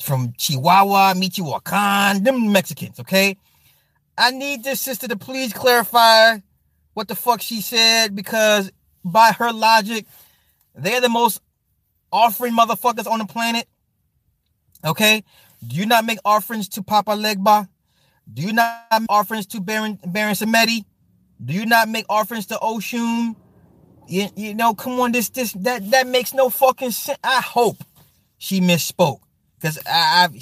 from Chihuahua, Michoacan, them Mexicans, okay. I need this sister to please clarify what the fuck she said because by her logic, they're the most offering motherfuckers on the planet. Okay? Do you not make offerings to Papa Legba? Do you not make offerings to Baron Baron Samedi? Do you not make offerings to Oshun? You, you know, come on, this this that that makes no fucking sense. I hope she misspoke because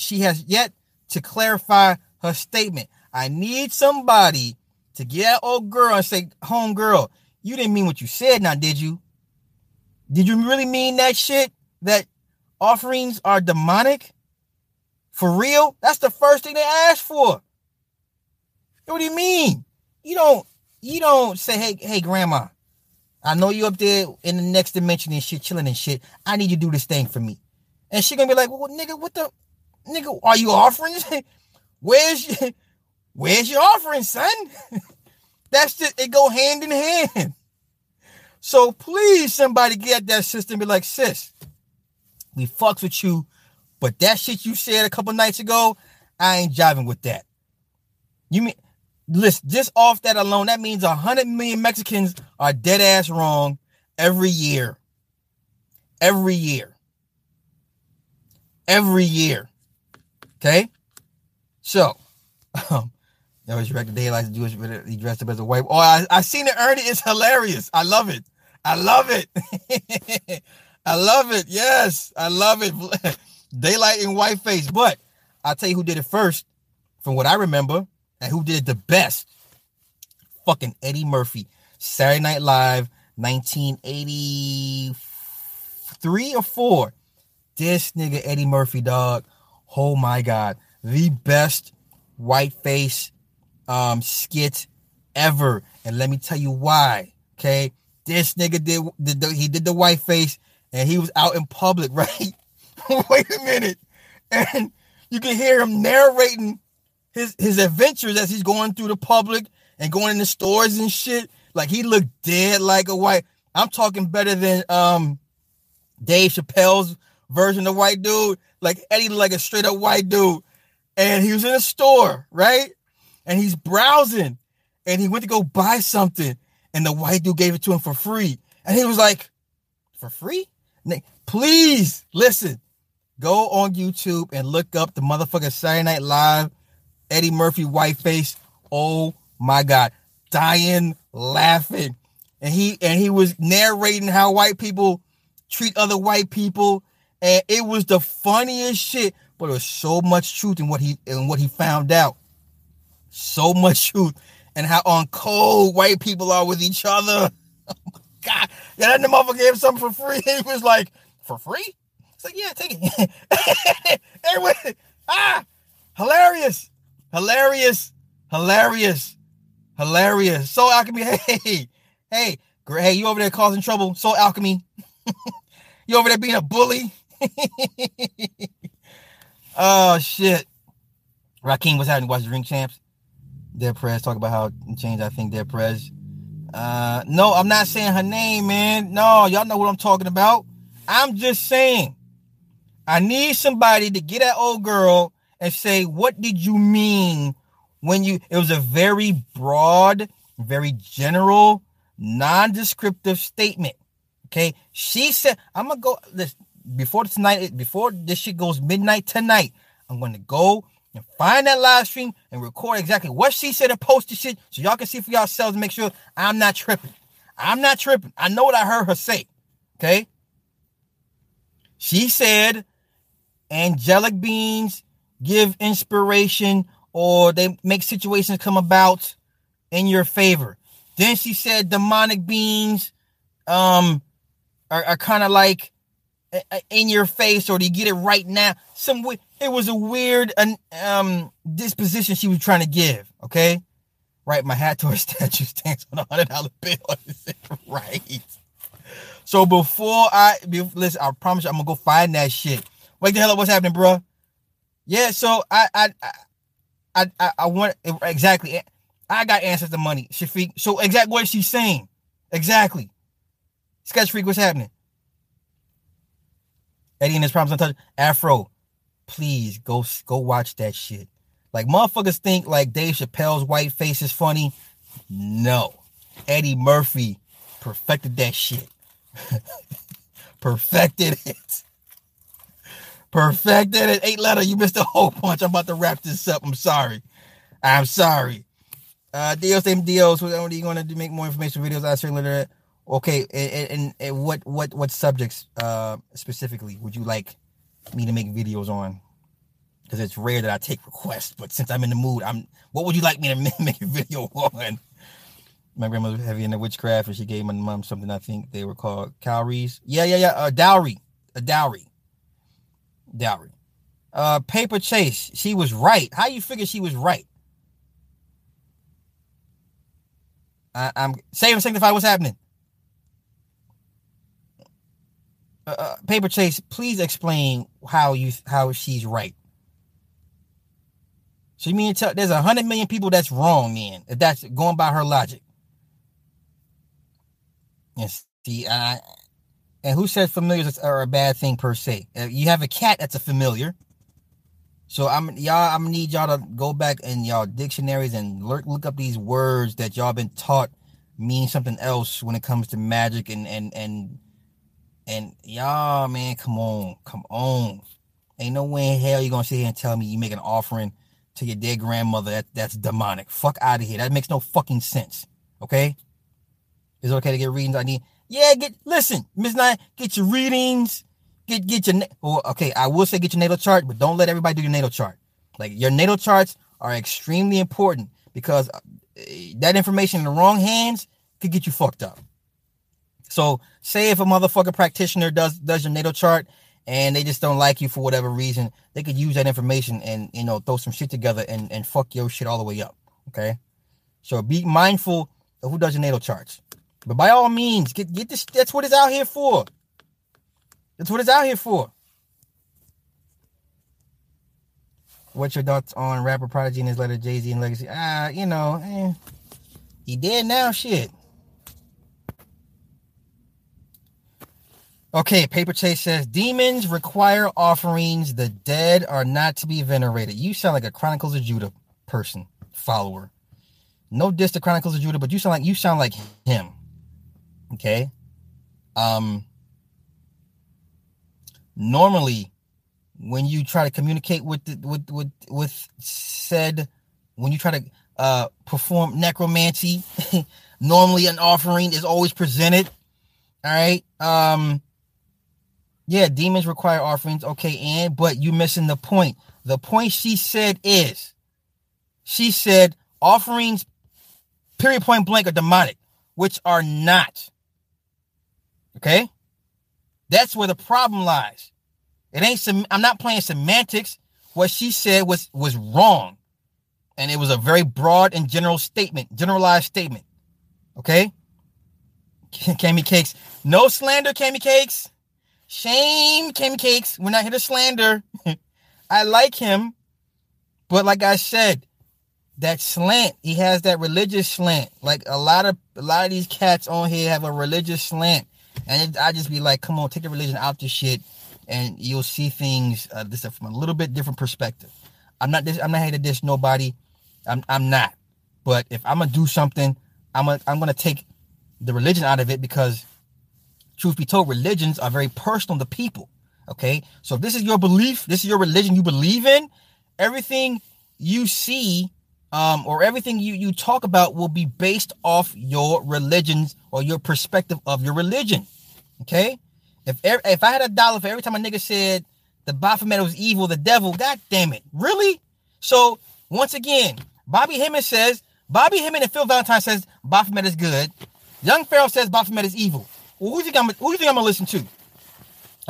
she has yet to clarify her statement. I need somebody to get that old girl and say, "Home girl, you didn't mean what you said, now did you? Did you really mean that shit?" that offerings are demonic? For real? That's the first thing they ask for. What do you mean? You don't you don't say, hey, hey, grandma, I know you up there in the next dimension and shit, chilling and shit. I need you to do this thing for me. And she gonna be like, well, nigga, what the nigga, are you offering? where's your where's your offering, son? That's just it go hand in hand. So please, somebody get that sister and be like, sis, we fucks with you, but that shit you said a couple nights ago, I ain't jiving with that. You mean listen, just off that alone, that means a hundred million Mexicans are dead ass wrong every year. Every year. Every year. Okay? So, um, that was daylight the Jewish he dressed up as a white. Oh, I, I seen it, Ernie. It's hilarious. I love it. I love it. I love it. Yes, I love it. Daylight in white face. But I'll tell you who did it first, from what I remember, and who did it the best. Fucking Eddie Murphy. Saturday Night Live, 1983 or 4. This nigga Eddie Murphy, dog. Oh my God. The best white face um, skit ever. And let me tell you why. Okay. This nigga did, did the, he did the white face and he was out in public, right? Wait a minute. And you can hear him narrating his his adventures as he's going through the public and going in the stores and shit. Like he looked dead like a white. I'm talking better than um Dave Chappelle's version of white dude. Like Eddie like a straight up white dude. And he was in a store, right? And he's browsing and he went to go buy something and the white dude gave it to him for free. And he was like, for free? Nick, Please listen. Go on YouTube and look up the motherfucker Saturday Night Live Eddie Murphy white face. Oh my god, dying laughing. And he and he was narrating how white people treat other white people and it was the funniest shit, but there was so much truth in what he in what he found out. So much truth and how on cold white people are with each other. God, yeah, that the motherfucker gave something for free. He was like, for free? It's like, yeah, take it. anyway, ah, hilarious, hilarious, hilarious, hilarious. So alchemy, hey, hey, hey, you over there causing trouble? So alchemy, you over there being a bully? oh shit. Raheem was having to watch Drink Champs. Dead Prez talk about how changed. I think Dead Prez uh, no, I'm not saying her name, man. No, y'all know what I'm talking about. I'm just saying, I need somebody to get that old girl and say, what did you mean when you, it was a very broad, very general, non-descriptive statement. Okay. She said, I'm to go, this, before tonight, before this shit goes midnight tonight, I'm gonna go and find that live stream and record exactly what she said and post the shit so y'all can see for yourselves and make sure I'm not tripping. I'm not tripping. I know what I heard her say. Okay. She said angelic beings give inspiration or they make situations come about in your favor. Then she said demonic beings um are, are kind of like in your face or do you get it right now? Some it was a weird um disposition she was trying to give. Okay, right. My hat to her statue stands on a hundred dollar bill. right. So before I listen, I promise you, I'm gonna go find that shit. Wait the hell up, what's happening, bro? Yeah. So I I I I, I want exactly. I got answers to money, Shafiq. So exactly what she's saying. Exactly. Sketch Freak, what's happening? Eddie and his promise untouched. Afro, please go go watch that shit. Like motherfuckers think like Dave Chappelle's white face is funny. No. Eddie Murphy perfected that shit. perfected it. Perfected it. Eight letter. You missed a whole punch. I'm about to wrap this up. I'm sorry. I'm sorry. Uh Dios name Dios. What are you gonna do make more information videos? I certainly Okay, and, and, and what what what subjects uh specifically would you like me to make videos on? Because it's rare that I take requests, but since I'm in the mood, I'm. What would you like me to make a video on? My grandmother was heavy into witchcraft, and she gave my mom something. I think they were called cowries. Yeah, yeah, yeah. A dowry, a dowry, dowry. Uh, paper chase. She was right. How you figure she was right? I, I'm saving sanctify. What's happening? Uh, uh, paper chase, please explain how you how she's right. So you mean tell there's a hundred million people that's wrong then, if that's going by her logic. And see, I, and who says familiars are a bad thing per se? Uh, you have a cat that's a familiar. So I'm y'all. I'm need y'all to go back in y'all dictionaries and look look up these words that y'all been taught mean something else when it comes to magic and and and and y'all, man, come on, come on. Ain't no way in hell you gonna sit here and tell me you make an offering to your dead grandmother that that's demonic. Fuck out of here. That makes no fucking sense. Okay? Is it okay to get readings? I need. Yeah, get listen, Miss Nine, get your readings. Get get your well, okay. I will say get your natal chart, but don't let everybody do your natal chart. Like your natal charts are extremely important because uh, that information in the wrong hands could get you fucked up. So say if a motherfucker practitioner does does your natal chart and they just don't like you for whatever reason, they could use that information and you know throw some shit together and, and fuck your shit all the way up. Okay. So be mindful of who does your natal charts. But by all means, get get this that's what it's out here for. That's what it's out here for. What's your thoughts on rapper Prodigy and his letter Jay-Z and Legacy? Ah, uh, you know, eh, he dead now, shit. Okay, Paper Chase says demons require offerings. The dead are not to be venerated. You sound like a Chronicles of Judah person, follower. No diss to Chronicles of Judah, but you sound like you sound like him. Okay. Um normally when you try to communicate with the, with with with said when you try to uh perform necromancy, normally an offering is always presented. All right. Um yeah, demons require offerings. Okay, and but you missing the point. The point she said is she said offerings, period point blank, are demonic, which are not. Okay? That's where the problem lies. It ain't some I'm not playing semantics. What she said was was wrong. And it was a very broad and general statement, generalized statement. Okay? Cami Cakes. No slander, Cami Cakes. Shame, Kim Cakes. We're not here to slander. I like him, but like I said, that slant, he has that religious slant. Like a lot of a lot of these cats on here have a religious slant, and it, I just be like, come on, take the religion out this shit, and you'll see things uh, this from a little bit different perspective. I'm not this. I'm not here to dish nobody. I'm I'm not. But if I'm gonna do something, I'm gonna I'm gonna take the religion out of it because truth be told, religions are very personal to people. Okay, so if this is your belief, this is your religion you believe in, everything you see um, or everything you, you talk about will be based off your religions or your perspective of your religion. Okay, if if I had a dollar for every time a nigga said the Baphomet was evil, the devil, god damn it, really? So once again, Bobby Hemmitt says Bobby Hemmitt and Phil Valentine says Baphomet is good. Young Pharaoh says Baphomet is evil. Who do you think I'm who you think I'm gonna listen to?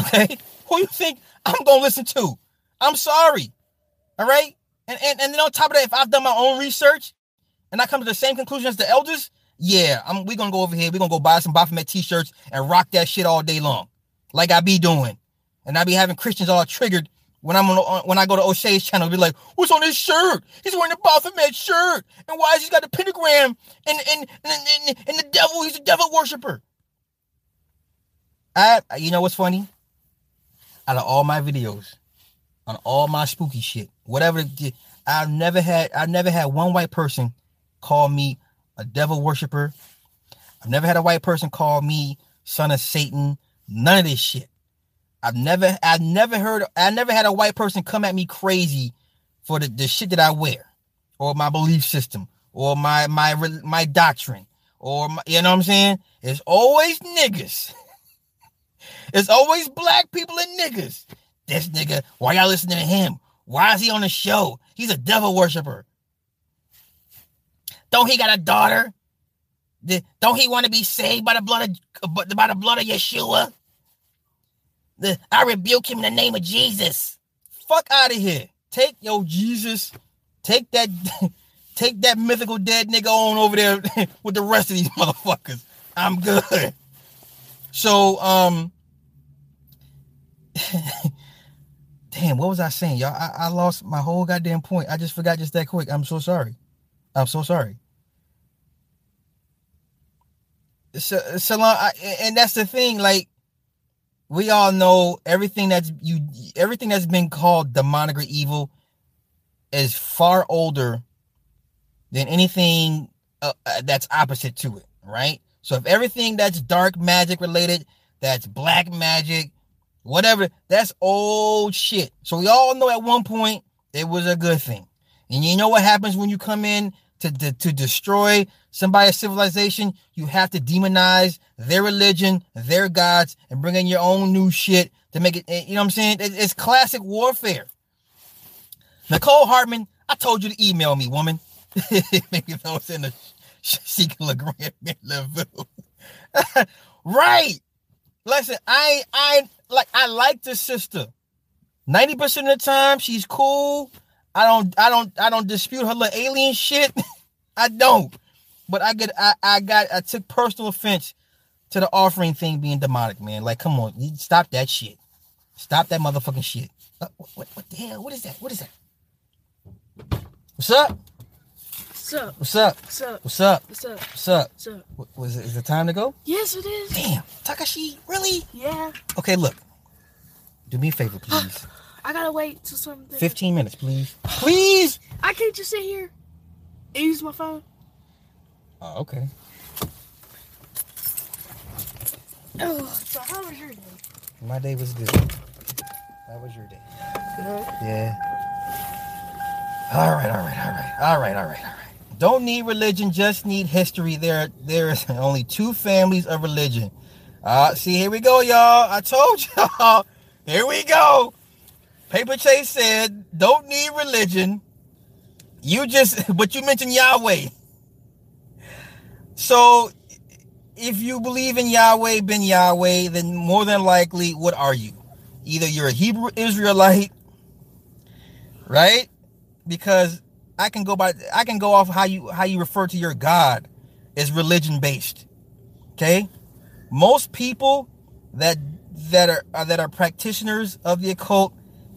Okay, who do you think I'm gonna listen to? I'm sorry. All right. And, and and then on top of that, if I've done my own research and I come to the same conclusion as the elders, yeah, I'm we gonna go over here. We're gonna go buy some Baphomet t-shirts and rock that shit all day long. Like I be doing. And I be having Christians all triggered when I'm on when I go to O'Shea's channel, be like, what's on his shirt? He's wearing a Baphomet shirt. And why has he got the pentagram and and, and, and, and the devil? He's a devil worshiper. I you know what's funny? Out of all my videos, on all my spooky shit, whatever. I've never had I've never had one white person call me a devil worshiper. I've never had a white person call me son of Satan. None of this shit. I've never I've never heard I never had a white person come at me crazy for the, the shit that I wear or my belief system or my my my doctrine or my, you know what I'm saying? It's always niggas. It's always black people and niggas. This nigga, why y'all listening to him? Why is he on the show? He's a devil worshiper. Don't he got a daughter? Don't he want to be saved by the blood of by the blood of Yeshua? I rebuke him in the name of Jesus. Fuck out of here. Take yo Jesus. Take that take that mythical dead nigga on over there with the rest of these motherfuckers. I'm good. So um damn, what was I saying, y'all? I, I lost my whole goddamn point. I just forgot just that quick. I'm so sorry. I'm so sorry. So, Salon, I, and that's the thing. Like, we all know everything that's you, everything that's been called demonic or evil, is far older than anything uh, uh that's opposite to it, right? So, if everything that's dark magic related, that's black magic, whatever. That's old shit. So we all know at one point it was a good thing. And you know what happens when you come in to, to, to destroy somebody's civilization? You have to demonize their religion, their gods, and bring in your own new shit to make it, eh, you know what I'm saying? It's classic warfare. Nicole Hartman, I told you to email me, woman. Maybe if I was in the Sheik LeGrand right. Listen, I I like I like the sister. 90% of the time she's cool. I don't I don't I don't dispute her little alien shit. I don't. But I get I, I got I took personal offense to the offering thing being demonic, man. Like, come on, stop that shit. Stop that motherfucking shit. Uh, what, what the hell? What is that? What is that? What's up? What's up? What's up? What's up? What's up? What's up? What's up? What's up? What, was it? Is it time to go? Yes, it is. Damn, Takashi, really? Yeah. Okay, look. Do me a favor, ah, please. I gotta wait till something. 15 minutes, please. Please! I can't just sit here and use my phone. Oh, okay. Oh, so how was your day? My day was good. How was your day? Good. Yeah. All right, all right, all right, all right, all right, all right. Don't need religion, just need history. There, there is only two families of religion. Uh, see, here we go, y'all. I told y'all. Here we go. Paper Chase said, don't need religion. You just, but you mentioned Yahweh. So, if you believe in Yahweh, Ben Yahweh, then more than likely, what are you? Either you're a Hebrew Israelite, right? Because I can go by I can go off how you how you refer to your God is religion based. Okay? Most people that that are, are that are practitioners of the occult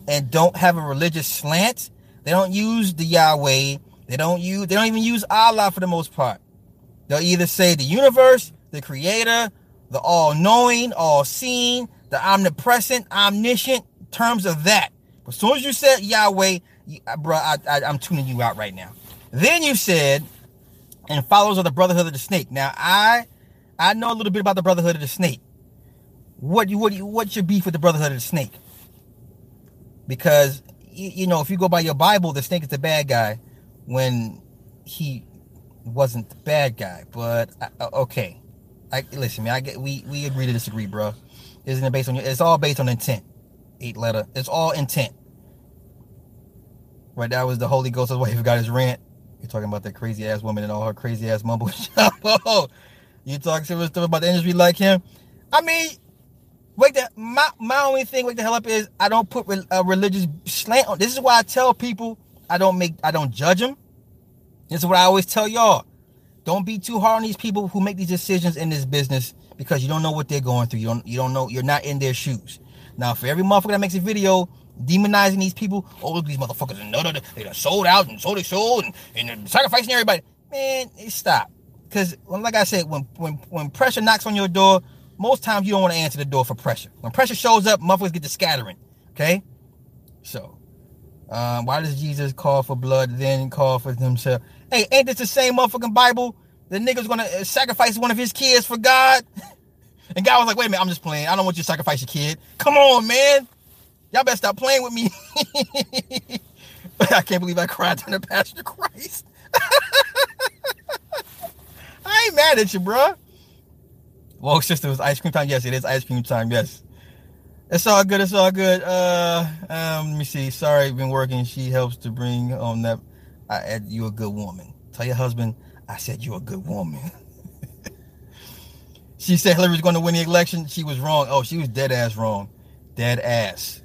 and don't have a religious slant, they don't use the Yahweh, they don't use they don't even use Allah for the most part. They'll either say the universe, the creator, the all-knowing, all-seeing, the omnipresent, omniscient terms of that. But as soon as you said Yahweh, bro, I, I, I'm tuning you out right now. Then you said, and followers of the Brotherhood of the Snake. Now, I I know a little bit about the Brotherhood of the Snake. What you what you what's your beef with the Brotherhood of the Snake? because you, you know if you go by your Bible, the snake is the bad guy when he wasn't the bad guy. But uh, okay, I listen, man. I get we we agree to disagree, bro. Isn't it based on? your? It's all based on intent. Eight letter. It's all intent. Right. That was the Holy Ghost. That's why he forgot his rant. You're talking about that crazy ass woman and all her crazy ass mumble oh, you talk serious stuff about the industry like him. I mean, wake the my my only thing wake the hell up is I don't put a religious slant on. This is why I tell people I don't make I don't judge them. This is what I always tell y'all. Don't be too hard on these people who make these decisions in this business because you don't know what they're going through. You don't you don't know you're not in their shoes. Now, for every motherfucker that makes a video demonizing these people, oh look these motherfuckers and no, no, they done sold out and sold their soul and, and sacrificing everybody. Man, stop. Because like I said, when when when pressure knocks on your door, most times you don't want to answer the door for pressure. When pressure shows up, motherfuckers get to scattering. Okay? So um, why does Jesus call for blood, then call for himself? Hey, ain't this the same motherfucking Bible? The nigga's gonna uh, sacrifice one of his kids for God. And God was like, wait a minute, I'm just playing. I don't want you to sacrifice your kid. Come on, man. Y'all better stop playing with me. I can't believe I cried to the Pastor Christ. I ain't mad at you, bro. Well, sister, was ice cream time. Yes, it is ice cream time. Yes. It's all good. It's all good. Uh, um, let me see. Sorry, been working. She helps to bring on that. I, you a good woman. Tell your husband I said you're a good woman. she said Hillary's going to win the election. She was wrong. Oh, she was dead ass wrong. Dead ass.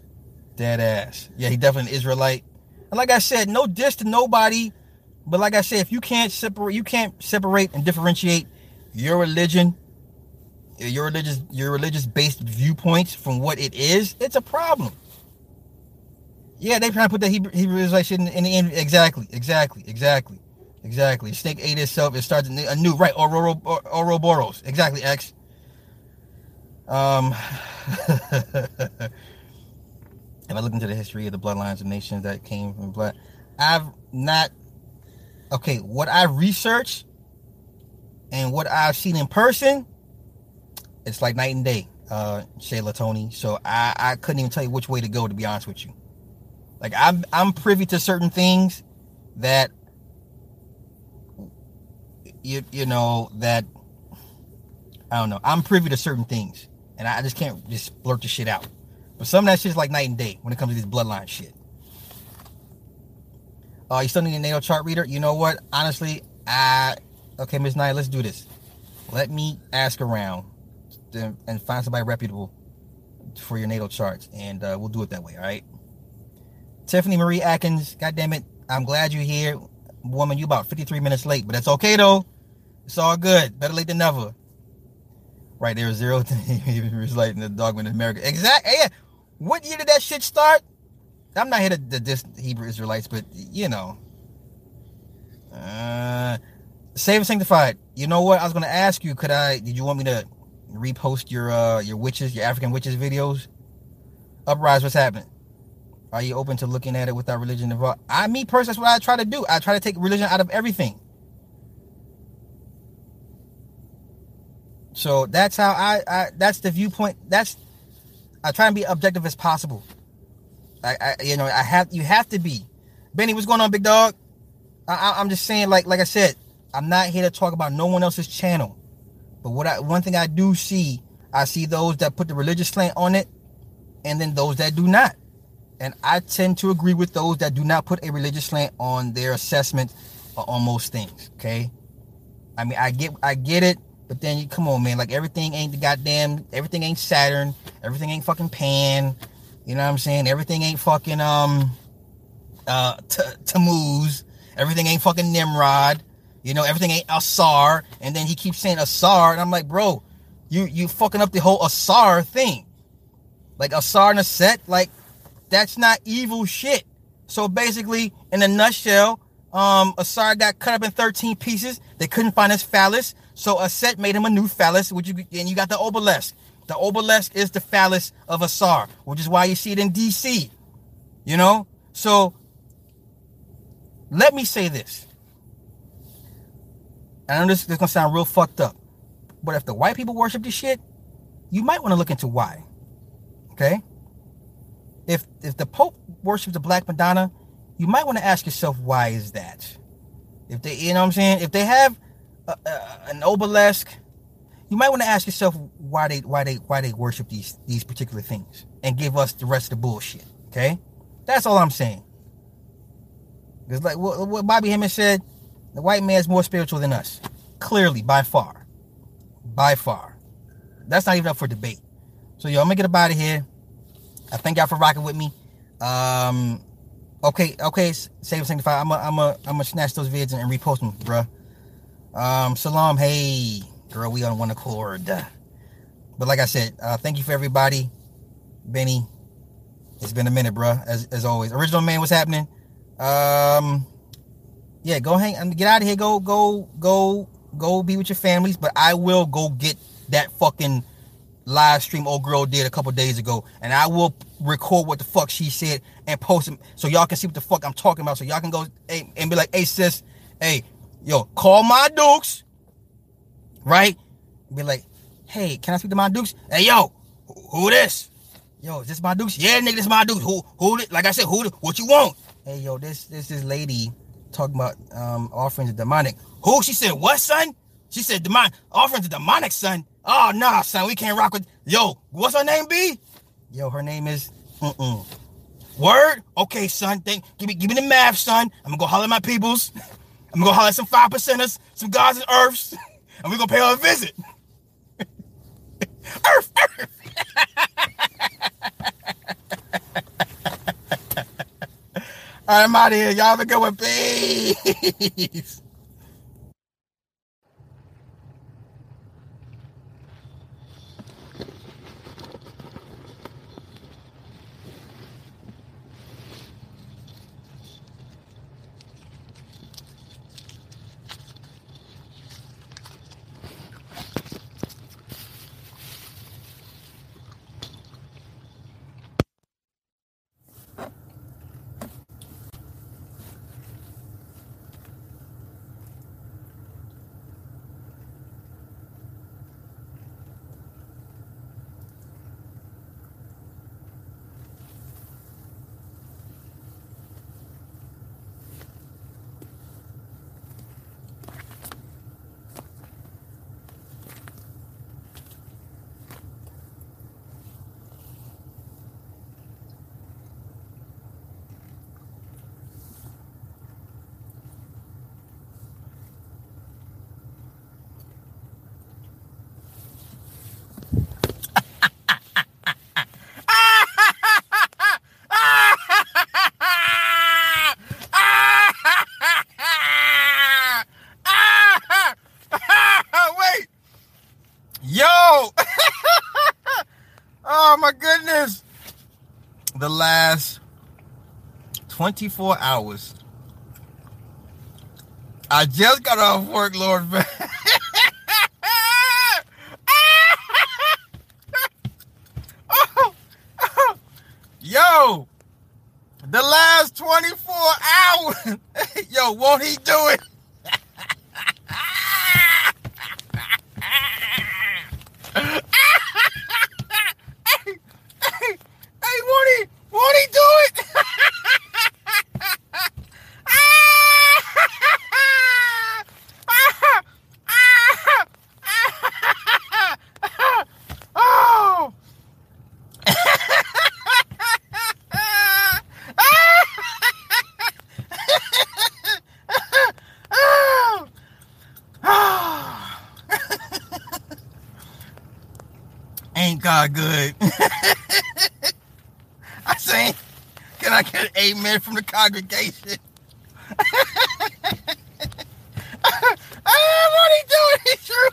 Dead ass. Yeah, he definitely an Israelite. And like I said, no diss to nobody. But like I said, if you can't separate, you can't separate and differentiate your religion, your religious, your religious based viewpoints from what it is. It's a problem. Yeah, they trying to put that Hebrew, Hebrew Israelite shit in, in the end. Exactly, exactly, exactly. Exactly. Snake ate itself. It starts a new right. Oro, Ouroboros. Exactly. X. Um. if I look into the history of the bloodlines of nations that came from blood, I've not. Okay, what I researched and what I've seen in person, it's like night and day, uh, Shayla Tony. So I, I couldn't even tell you which way to go, to be honest with you. Like I'm I'm privy to certain things that you you know that I don't know. I'm privy to certain things, and I just can't just blurt the shit out. But some of that shit is like night and day when it comes to this bloodline shit. Uh, you still need a natal chart reader? You know what? Honestly, I okay, Miss Knight, let's do this. Let me ask around and find somebody reputable for your natal charts, and uh, we'll do it that way. All right. Tiffany Marie Atkins, God damn it, I'm glad you're here, woman. You about 53 minutes late, but that's okay though. It's all good. Better late than never. Right there, zero. It's like the dogman in America. Exactly. Yeah. What year did that shit start? I'm not here to, diss Hebrew Israelites, but you know. Uh, Save and sanctified. You know what? I was gonna ask you. Could I? Did you want me to repost your uh your witches, your African witches videos? Uprise. What's happening? Are you open to looking at it without religion involved? I, me personally, that's what I try to do. I try to take religion out of everything. So that's how I, I that's the viewpoint. That's I try and be objective as possible. I, I you know I have you have to be. Benny, what's going on, big dog? I, am just saying, like like I said, I'm not here to talk about no one else's channel. But what I one thing I do see, I see those that put the religious slant on it, and then those that do not. And I tend to agree with those that do not put a religious slant on their assessment on most things. Okay. I mean, I get I get it but then you come on, man. Like everything ain't the goddamn. Everything ain't Saturn. Everything ain't fucking Pan. You know what I'm saying? Everything ain't fucking um uh Tammuz. Everything ain't fucking Nimrod. You know, everything ain't Asar. And then he keeps saying Asar, and I'm like, bro, you you fucking up the whole Asar thing. Like Asar and a set, like that's not evil shit. So basically, in a nutshell, um, Asar got cut up in 13 pieces. They couldn't find his phallus. So Aset made him a new phallus, which you and you got the obelisk. The obelisk is the phallus of Asar, which is why you see it in DC. You know? So let me say this. And I know this, this is gonna sound real fucked up. But if the white people worship this shit, you might want to look into why. Okay? if if the Pope worships the Black Madonna, you might want to ask yourself why is that? If they, you know what I'm saying, if they have a, a, an obelisk, you might want to ask yourself why they why they why they worship these these particular things and give us the rest of the bullshit. Okay, that's all I'm saying. Because like what, what Bobby Hemmitt said, the white man's more spiritual than us, clearly by far, by far. That's not even up for debate. So yo, I'm gonna get up out of here. I thank y'all for rocking with me. Um, okay, okay, save and sanctify. I'm a, I'm a, I'm gonna snatch those vids and, and repost them, bruh. Um, salam, hey, girl, we on one accord. But like I said, uh, thank you for everybody. Benny, it's been a minute, bruh. As as always, original man, what's happening? Um, yeah, go hang, um, get out of here. Go, go, go, go, be with your families. But I will go get that fucking live stream old girl did a couple days ago, and I will record what the fuck she said and post it so y'all can see what the fuck I'm talking about. So y'all can go hey, and be like, "Hey sis, hey, yo, call my dukes, right? Be like, hey, can I speak to my dukes? Hey, yo, who, this? Yo, is this my dukes? Yeah, nigga, this my dukes. Who, who? Like I said, who? What you want? Hey, yo, this, this, this lady talking about um offerings of demonic. Who? She said, what, son? She said, demonic offerings of demonic, son. Oh, nah, son, we can't rock with. Yo, what's her name, Be? Yo, her name is. Mm-mm. Word? Okay, son. Think, give me, give me the math, son. I'm gonna go holler at my peoples. I'm gonna go holler some five percenters, some gods and earths, and we're gonna pay her a visit. Earth, Earth. All right, I'm out of here. Y'all have a good one. Peace. Wait. Yo. oh my goodness. The last 24 hours. I just got off work, Lord. Yo, the last 24 hours. Yo, won't he do it? hey, hey, hey, won't he, won't he do it? oh. Ain't God good? I say, can I get an amen from the congregation? ah, what he doing? He true.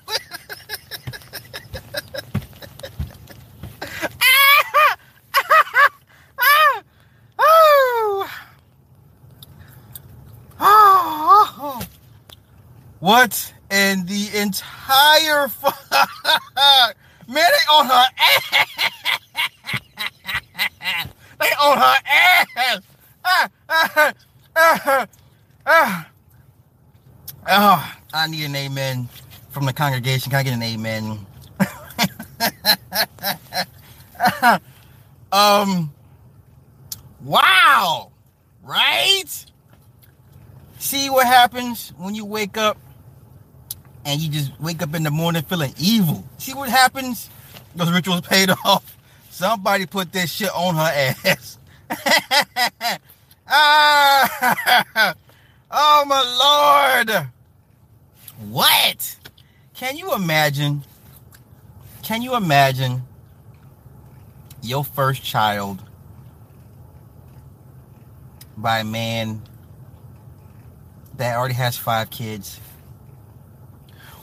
oh. Oh. What in the entire fuck? Man, they on her ass. they on her ass. Ah, ah, ah, ah. Oh, I need an amen from the congregation. Can I get an amen? um, Wow. Right? See what happens when you wake up and you just wake up in the morning feeling evil. See what happens? Those rituals paid off. Somebody put this shit on her ass. ah, oh my lord. What? Can you imagine? Can you imagine your first child by a man that already has five kids?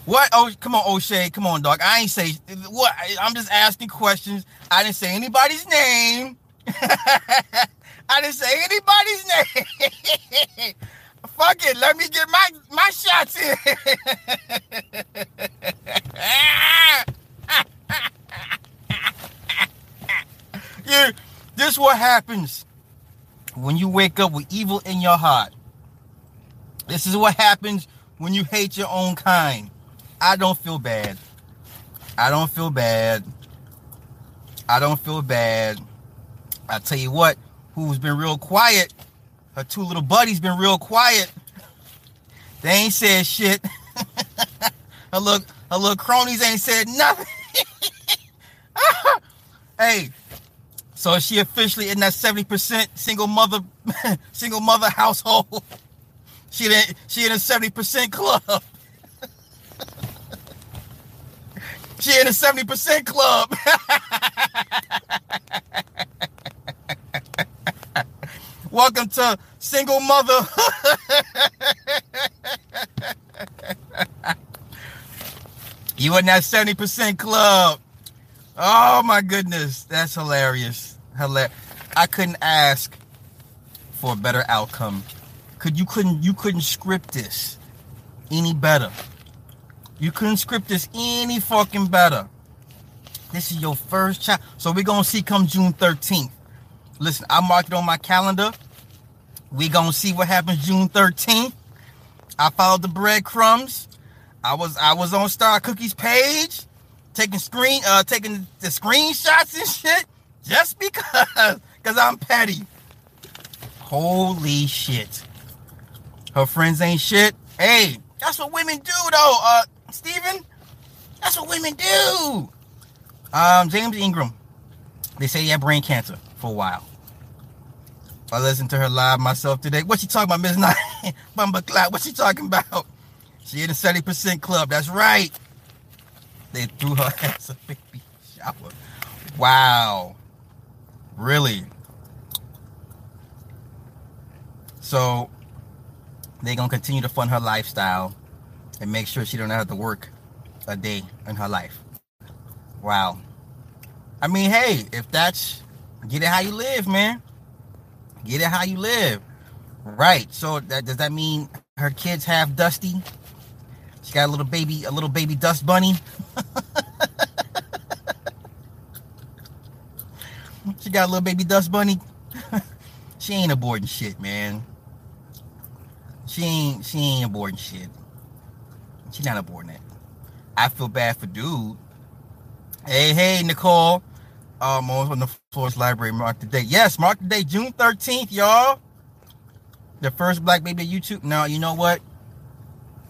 What? Oh, come on, O'Shea. Come on, dog. I ain't say what. I'm just asking questions. I didn't say anybody's name. I didn't say anybody's name. Fuck it. Let me get my my shots in. yeah, this what happens when you wake up with evil in your heart. This is what happens when you hate your own kind. I don't feel bad. I don't feel bad. I don't feel bad. I tell you what, who's been real quiet, two little buddies been real quiet. They ain't said shit. her little her little cronies ain't said nothing. hey, so is she officially in that 70% single mother single mother household? She in she in a 70% club. She in a 70% club. Welcome to single mother. you in that 70% club. Oh my goodness. That's hilarious. Hilarious. I couldn't ask for a better outcome. Could you couldn't you couldn't script this any better. You couldn't script this any fucking better. This is your first child. So we're gonna see come June 13th. Listen, I marked it on my calendar. We gonna see what happens June 13th. I followed the breadcrumbs. I was I was on Star Cookies page, taking screen uh taking the screenshots and shit just because because I'm petty. Holy shit. Her friends ain't shit. Hey, that's what women do though. Uh Steven, that's what women do. Um, James Ingram, they say he had brain cancer for a while. I listened to her live myself today. What she talking about, Miss Night? Bumba Cloud. What she talking about? She in the 70% club. That's right. They threw her ass a baby shower. Wow. Really? So they gonna continue to fund her lifestyle and make sure she don't have to work a day in her life. Wow. I mean, hey, if that's get it how you live, man. Get it how you live. Right. So that does that mean her kids have Dusty? She got a little baby, a little baby dust bunny. she got a little baby dust bunny. she ain't aborting shit, man. She ain't she ain't aborting shit. She's not aborting it. I feel bad for dude. Hey, hey, Nicole. Um, on the Florence Library, mark the date. Yes, mark the date, June 13th, y'all. The first black baby YouTube. Now, you know what?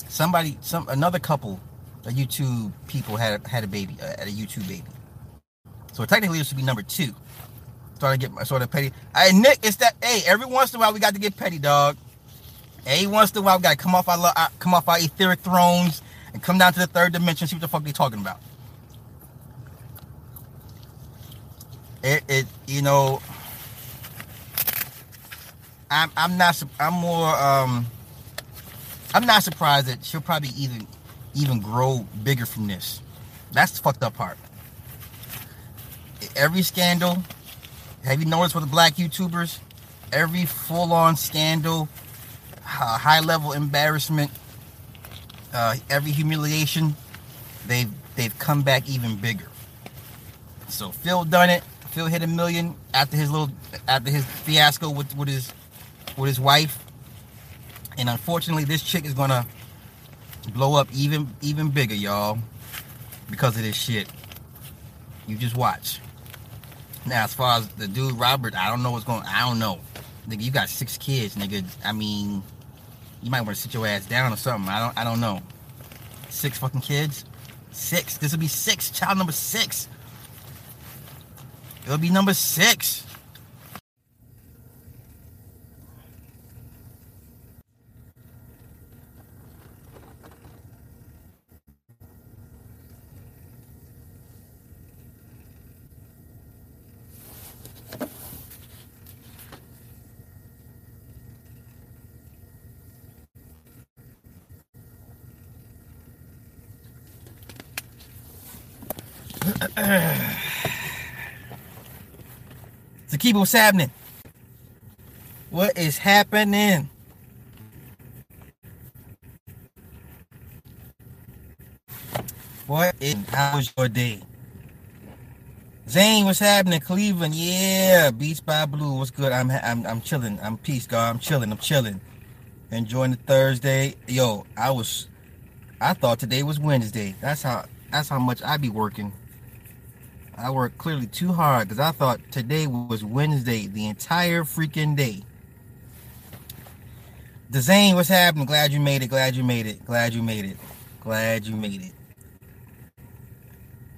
Somebody, some another couple of YouTube people had had a baby, uh, had a YouTube baby. So technically, this would be number two. Started get my sort of petty. Hey, Nick, it's that. Hey, every once in a while we got to get petty, dog. Every once in a while we got to come off our uh, come off our etheric thrones and come down to the third dimension. See what the fuck they talking about. It, it you know I'm I'm not I'm more um I'm not surprised that she'll probably even even grow bigger from this. That's the fucked up part. Every scandal, have you noticed with the black YouTubers? Every full-on scandal, uh, high-level embarrassment, uh, every humiliation, they've they've come back even bigger. So Phil done it. Phil hit a million after his little after his fiasco with with his with his wife, and unfortunately, this chick is gonna blow up even even bigger, y'all, because of this shit. You just watch. Now, as far as the dude Robert, I don't know what's going. I don't know. Nigga, you got six kids, nigga. I mean, you might want to sit your ass down or something. I don't. I don't know. Six fucking kids. Six. This will be six. Child number six. It'll be number six. keep what's happening. What is happening? What is how was your day? Zane, what's happening? Cleveland, yeah. Beats by Blue, what's good? I'm I'm I'm chilling. I'm peace, God. I'm chilling. I'm chilling. Enjoying the Thursday. Yo, I was I thought today was Wednesday. That's how that's how much I be working. I worked clearly too hard because I thought today was Wednesday the entire freaking day. Dezane, what's happening? Glad you made it. Glad you made it. Glad you made it. Glad you made it.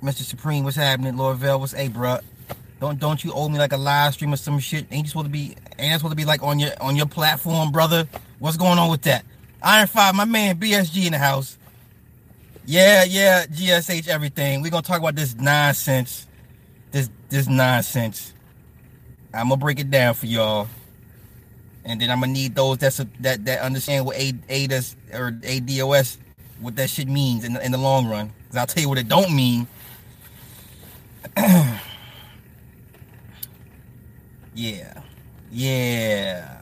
Mr. Supreme, what's happening? Lord Vell, what's hey bruh? Don't don't you owe me like a live stream or some shit? Ain't you supposed to be ain't supposed to be like on your on your platform, brother? What's going on with that? Iron Five, my man BSG in the house. Yeah, yeah, GSH everything. We're gonna talk about this nonsense. This this nonsense. I'm gonna break it down for y'all. And then I'm gonna need those that's that that understand what A ADOS or ADOS what that shit means in the, in the long run. Cause I'll tell you what it don't mean. yeah, yeah.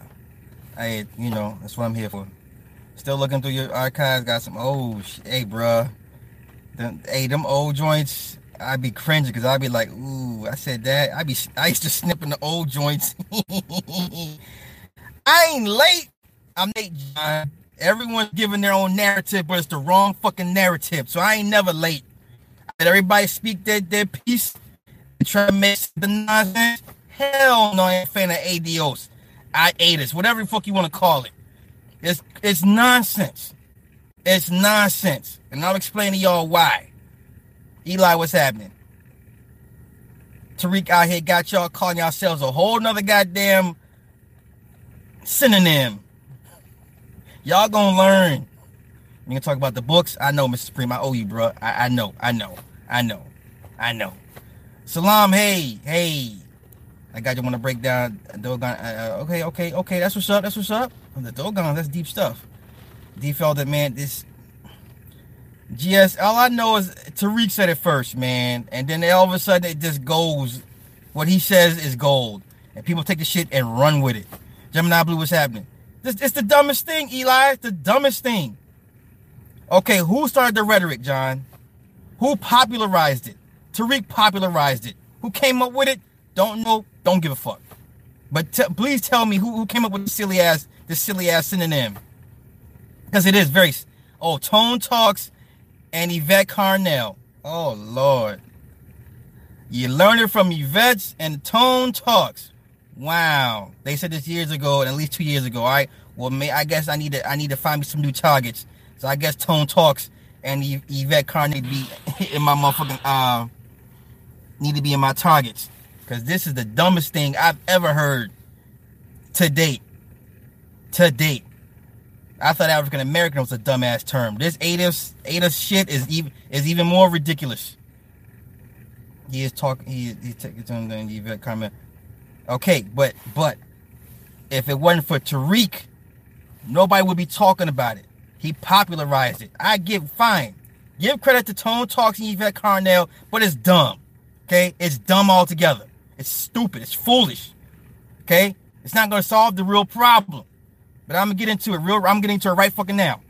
I you know that's what I'm here for. Still looking through your archives. Got some old. Hey, bruh. Them, hey, them old joints. I'd be cringing because I'd be like, ooh, I said that. I'd be, I used to snipping the old joints. I ain't late. I'm late, John. Everyone's giving their own narrative, but it's the wrong fucking narrative. So I ain't never late. Let everybody speak their, their piece and try to make the nonsense. Hell no, I ain't a fan of ADOS. I ADOS, whatever the fuck you want to call it. It's it's nonsense. It's nonsense. And I'll explain to y'all why. Eli, what's happening? Tariq out here got y'all calling yourselves a whole nother goddamn synonym. Y'all gonna learn. We can talk about the books. I know, Mr. Supreme. I owe you, bro. I, I know. I know. I know. I know. Salam, hey, hey. I got you want to break down Dogon. Uh, uh, okay, okay, okay. That's what's up. That's what's up. The Dogon, that's deep stuff. D felt man, this GS. All I know is Tariq said it first, man, and then all of a sudden it just goes. What he says is gold, and people take the shit and run with it. Gemini Blue, what's happening? This, it's the dumbest thing, Eli. It's the dumbest thing. Okay, who started the rhetoric, John? Who popularized it? Tariq popularized it. Who came up with it? Don't know. Don't give a fuck. But t- please tell me who, who came up with the silly ass, the silly ass synonym. Because it is very. Oh, Tone Talks and Yvette Carnell. Oh Lord. You learned it from Yvette's and Tone Talks. Wow. They said this years ago, and at least two years ago. All right. Well, may, I guess I need to I need to find me some new targets. So I guess Tone Talks and Yvette Carnell be in my motherfucking uh need to be in my targets. Cause this is the dumbest thing I've ever heard to date. To date. I thought African American was a dumbass term. This ADOS ADOS shit is even is even more ridiculous. He is talking. He he's taking the event comment. Okay, but but if it wasn't for Tariq, nobody would be talking about it. He popularized it. I give fine. Give credit to Tone Talks and Yvette Carnell, but it's dumb. Okay, it's dumb altogether. It's stupid. It's foolish. Okay, it's not going to solve the real problem. But I'm gonna get into it real. I'm getting into it right fucking now.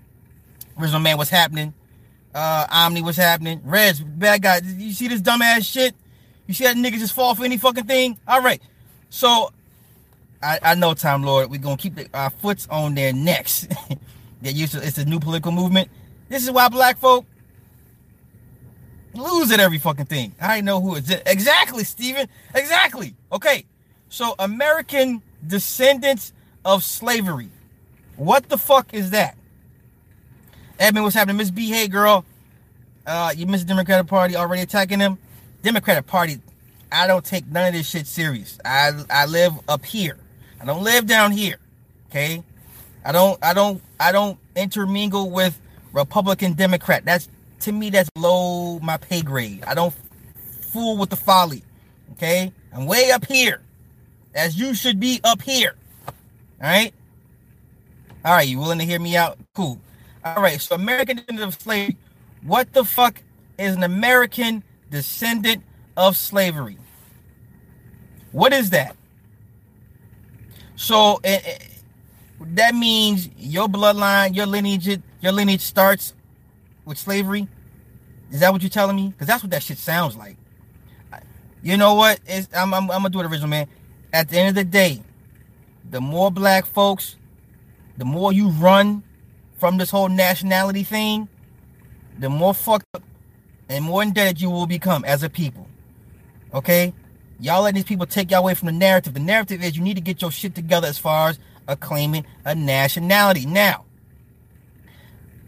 Original man, what's happening? Uh, Omni, what's happening? Reds, bad guy. You see this dumbass shit? You see that nigga just fall for any fucking thing? All right. So, I, I know, Time Lord, we're gonna keep the, our foots on their necks. Get used to it's a new political movement. This is why black folk lose at every fucking thing. I know who is it. Exactly, Steven. Exactly. Okay. So American descendants of slavery. What the fuck is that? Edmund, what's happening? Miss B, hey girl. Uh, you missed Democratic Party already attacking them. Democratic Party, I don't take none of this shit serious. I I live up here. I don't live down here. Okay? I don't I don't I don't intermingle with Republican Democrat. That's to me that's low my pay grade. I don't fool with the folly. Okay? I'm way up here. As you should be up here. All right? All right, you willing to hear me out? Cool. All right, so American descendant of slavery. What the fuck is an American descendant of slavery? What is that? So it, it, that means your bloodline, your lineage, your lineage starts with slavery. Is that what you're telling me? Because that's what that shit sounds like. You know what? I'm, I'm, I'm gonna do it original, man. At the end of the day, the more black folks, the more you run from this whole nationality thing, the more fucked up and more indebted you will become as a people. Okay? Y'all letting these people take y'all away from the narrative. The narrative is you need to get your shit together as far as acclaiming a nationality. Now,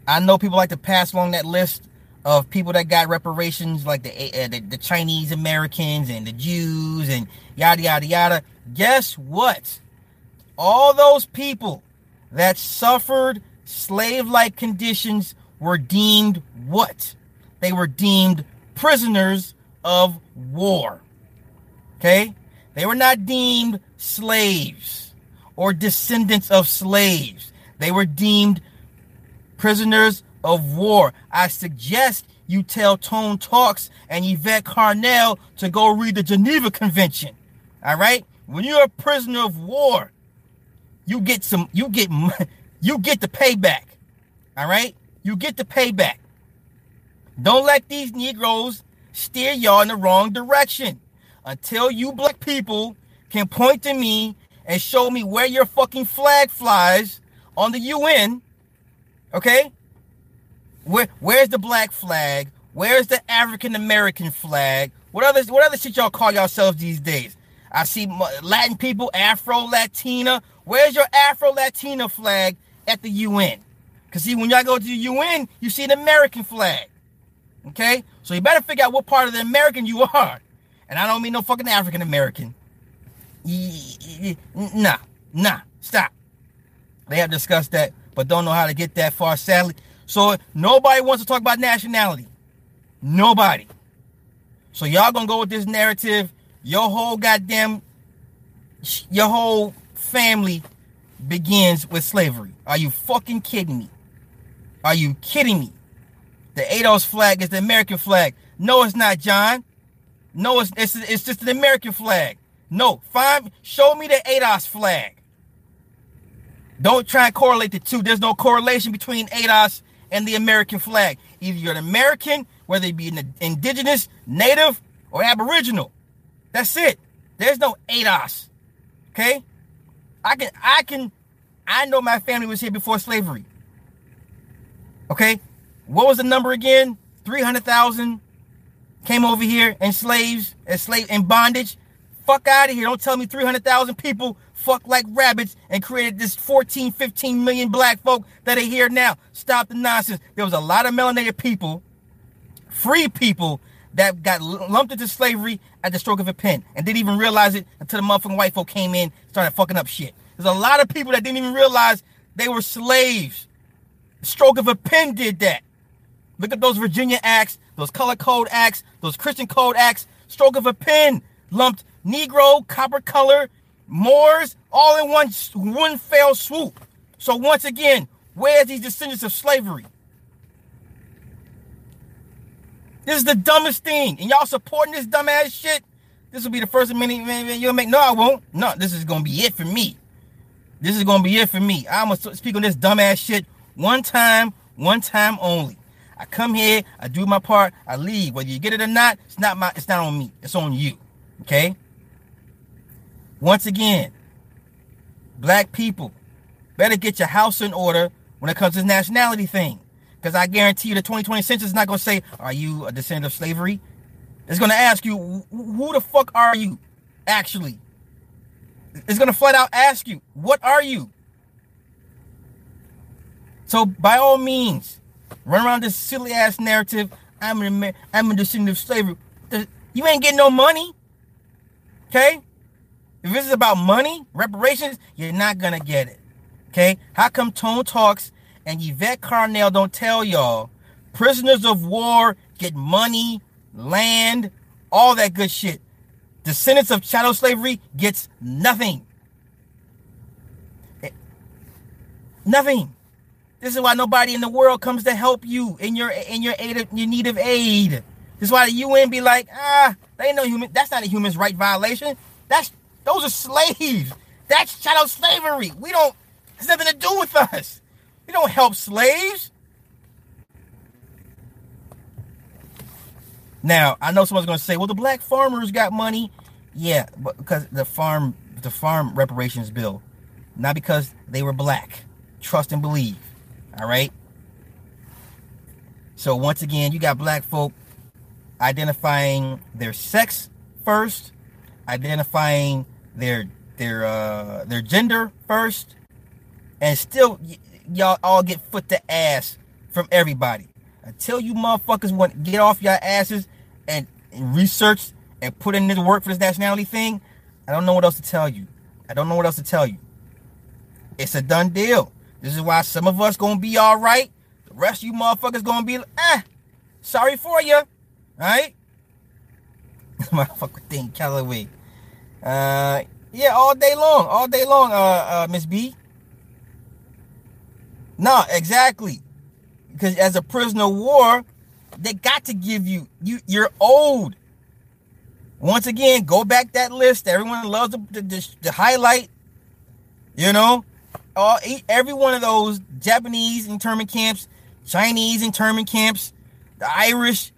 I know people like to pass along that list of people that got reparations, like the, uh, the, the Chinese Americans and the Jews and yada yada yada. Guess what? All those people that suffered slave-like conditions were deemed what? They were deemed prisoners of war. Okay? They were not deemed slaves or descendants of slaves. They were deemed prisoners of war. I suggest you tell Tone Talks and Yvette Carnell to go read the Geneva Convention. All right? When you're a prisoner of war, you get some you get you get the payback. All right? You get the payback. Don't let these Negroes steer y'all in the wrong direction. Until you black people can point to me and show me where your fucking flag flies on the UN, okay? Where where's the black flag? Where's the African American flag? What other what other shit y'all call yourselves these days? I see Latin people, Afro Latina. Where's your Afro Latina flag at the UN? Because see, when y'all go to the UN, you see an American flag. Okay? So you better figure out what part of the American you are. And I don't mean no fucking African American. Nah, nah, stop. They have discussed that, but don't know how to get that far, sadly. So nobody wants to talk about nationality. Nobody. So y'all gonna go with this narrative. Your whole goddamn, your whole family begins with slavery. Are you fucking kidding me? Are you kidding me? The ADOS flag is the American flag. No, it's not, John. No, it's, it's, it's just an American flag. No, find show me the ADOS flag. Don't try and correlate the two. There's no correlation between ADOS and the American flag. Either you're an American, whether it be an indigenous, native, or aboriginal. That's it. There's no ADOS. Okay? I can I can I know my family was here before slavery. Okay? What was the number again? 300,000 came over here and slaves, as slave in bondage. Fuck out of here. Don't tell me 300,000 people fuck like rabbits and created this 14, 15 million black folk that are here now. Stop the nonsense. There was a lot of melanated people, free people that got lumped into slavery at the stroke of a pen and didn't even realize it until the motherfucking white folk came in, started fucking up shit. There's a lot of people that didn't even realize they were slaves. The stroke of a pen did that. Look at those Virginia acts, those color code acts, those Christian code acts. Stroke of a pen lumped Negro, copper color, Moors, all in one one fell swoop. So once again, where's these descendants of slavery? This is the dumbest thing, and y'all supporting this dumbass shit. This will be the first minute you'll make. No, I won't. No, this is gonna be it for me. This is gonna be it for me. I'm gonna speak on this dumbass shit one time, one time only. I come here, I do my part, I leave. Whether you get it or not, it's not my it's not on me. It's on you. Okay? Once again, black people better get your house in order when it comes to this nationality thing. Because I guarantee you the 2020 census is not going to say, Are you a descendant of slavery? It's going to ask you, Who the fuck are you actually? It's going to flat out ask you, What are you? So, by all means, run around this silly ass narrative. I'm a, I'm a descendant of slavery. You ain't getting no money. Okay? If this is about money, reparations, you're not gonna get it. Okay? How come Tone Talks and Yvette Carnell don't tell y'all prisoners of war get money, land, all that good shit? Descendants of chattel slavery gets nothing. Eh, nothing. This is why nobody in the world comes to help you in your in your aid of, your need of aid. This is why the UN be like, ah, they ain't no human. That's not a human right violation. That's those are slaves. That's chattel slavery. We don't. Has nothing to do with us. We don't help slaves. Now I know someone's going to say, "Well, the black farmers got money." Yeah, but because the farm, the farm reparations bill, not because they were black. Trust and believe. All right. So once again, you got black folk identifying their sex first, identifying their their uh their gender first, and still y'all all get foot to ass from everybody until you motherfuckers want to get off your asses and, research and put in this work for this nationality thing. I don't know what else to tell you. I don't know what else to tell you. It's a done deal. This is why some of us gonna be all right. The rest of you motherfuckers gonna be eh. Sorry for you. Right. Motherfucker thing Calloway. Uh, yeah, all day long, all day long. Uh, uh, Miss B. No, exactly. Because as a prisoner of war, they got to give you you. You're old. Once again, go back that list. Everyone loves to, to highlight. You know, all every one of those Japanese internment camps, Chinese internment camps, the Irish,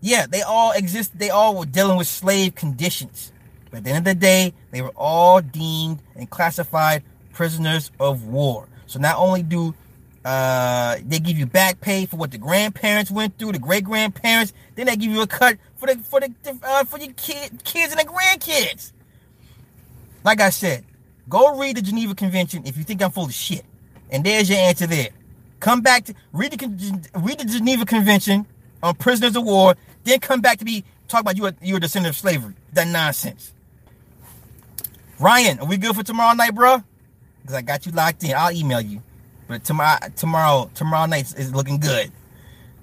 yeah, they all exist. They all were dealing with slave conditions. But at the end of the day, they were all deemed and classified prisoners of war. So not only do uh, they give you back pay for what the grandparents went through, the great grandparents, then they give you a cut for the for the uh, for your kid, kids and the grandkids. Like I said, Go read the Geneva Convention if you think I'm full of shit. And there's your answer there. Come back to read the read the Geneva Convention on prisoners of war, then come back to be talk about you are you a descendant of slavery. That nonsense. Ryan, are we good for tomorrow night, bro? Because I got you locked in. I'll email you. But tomorrow, tomorrow, tomorrow night is looking good.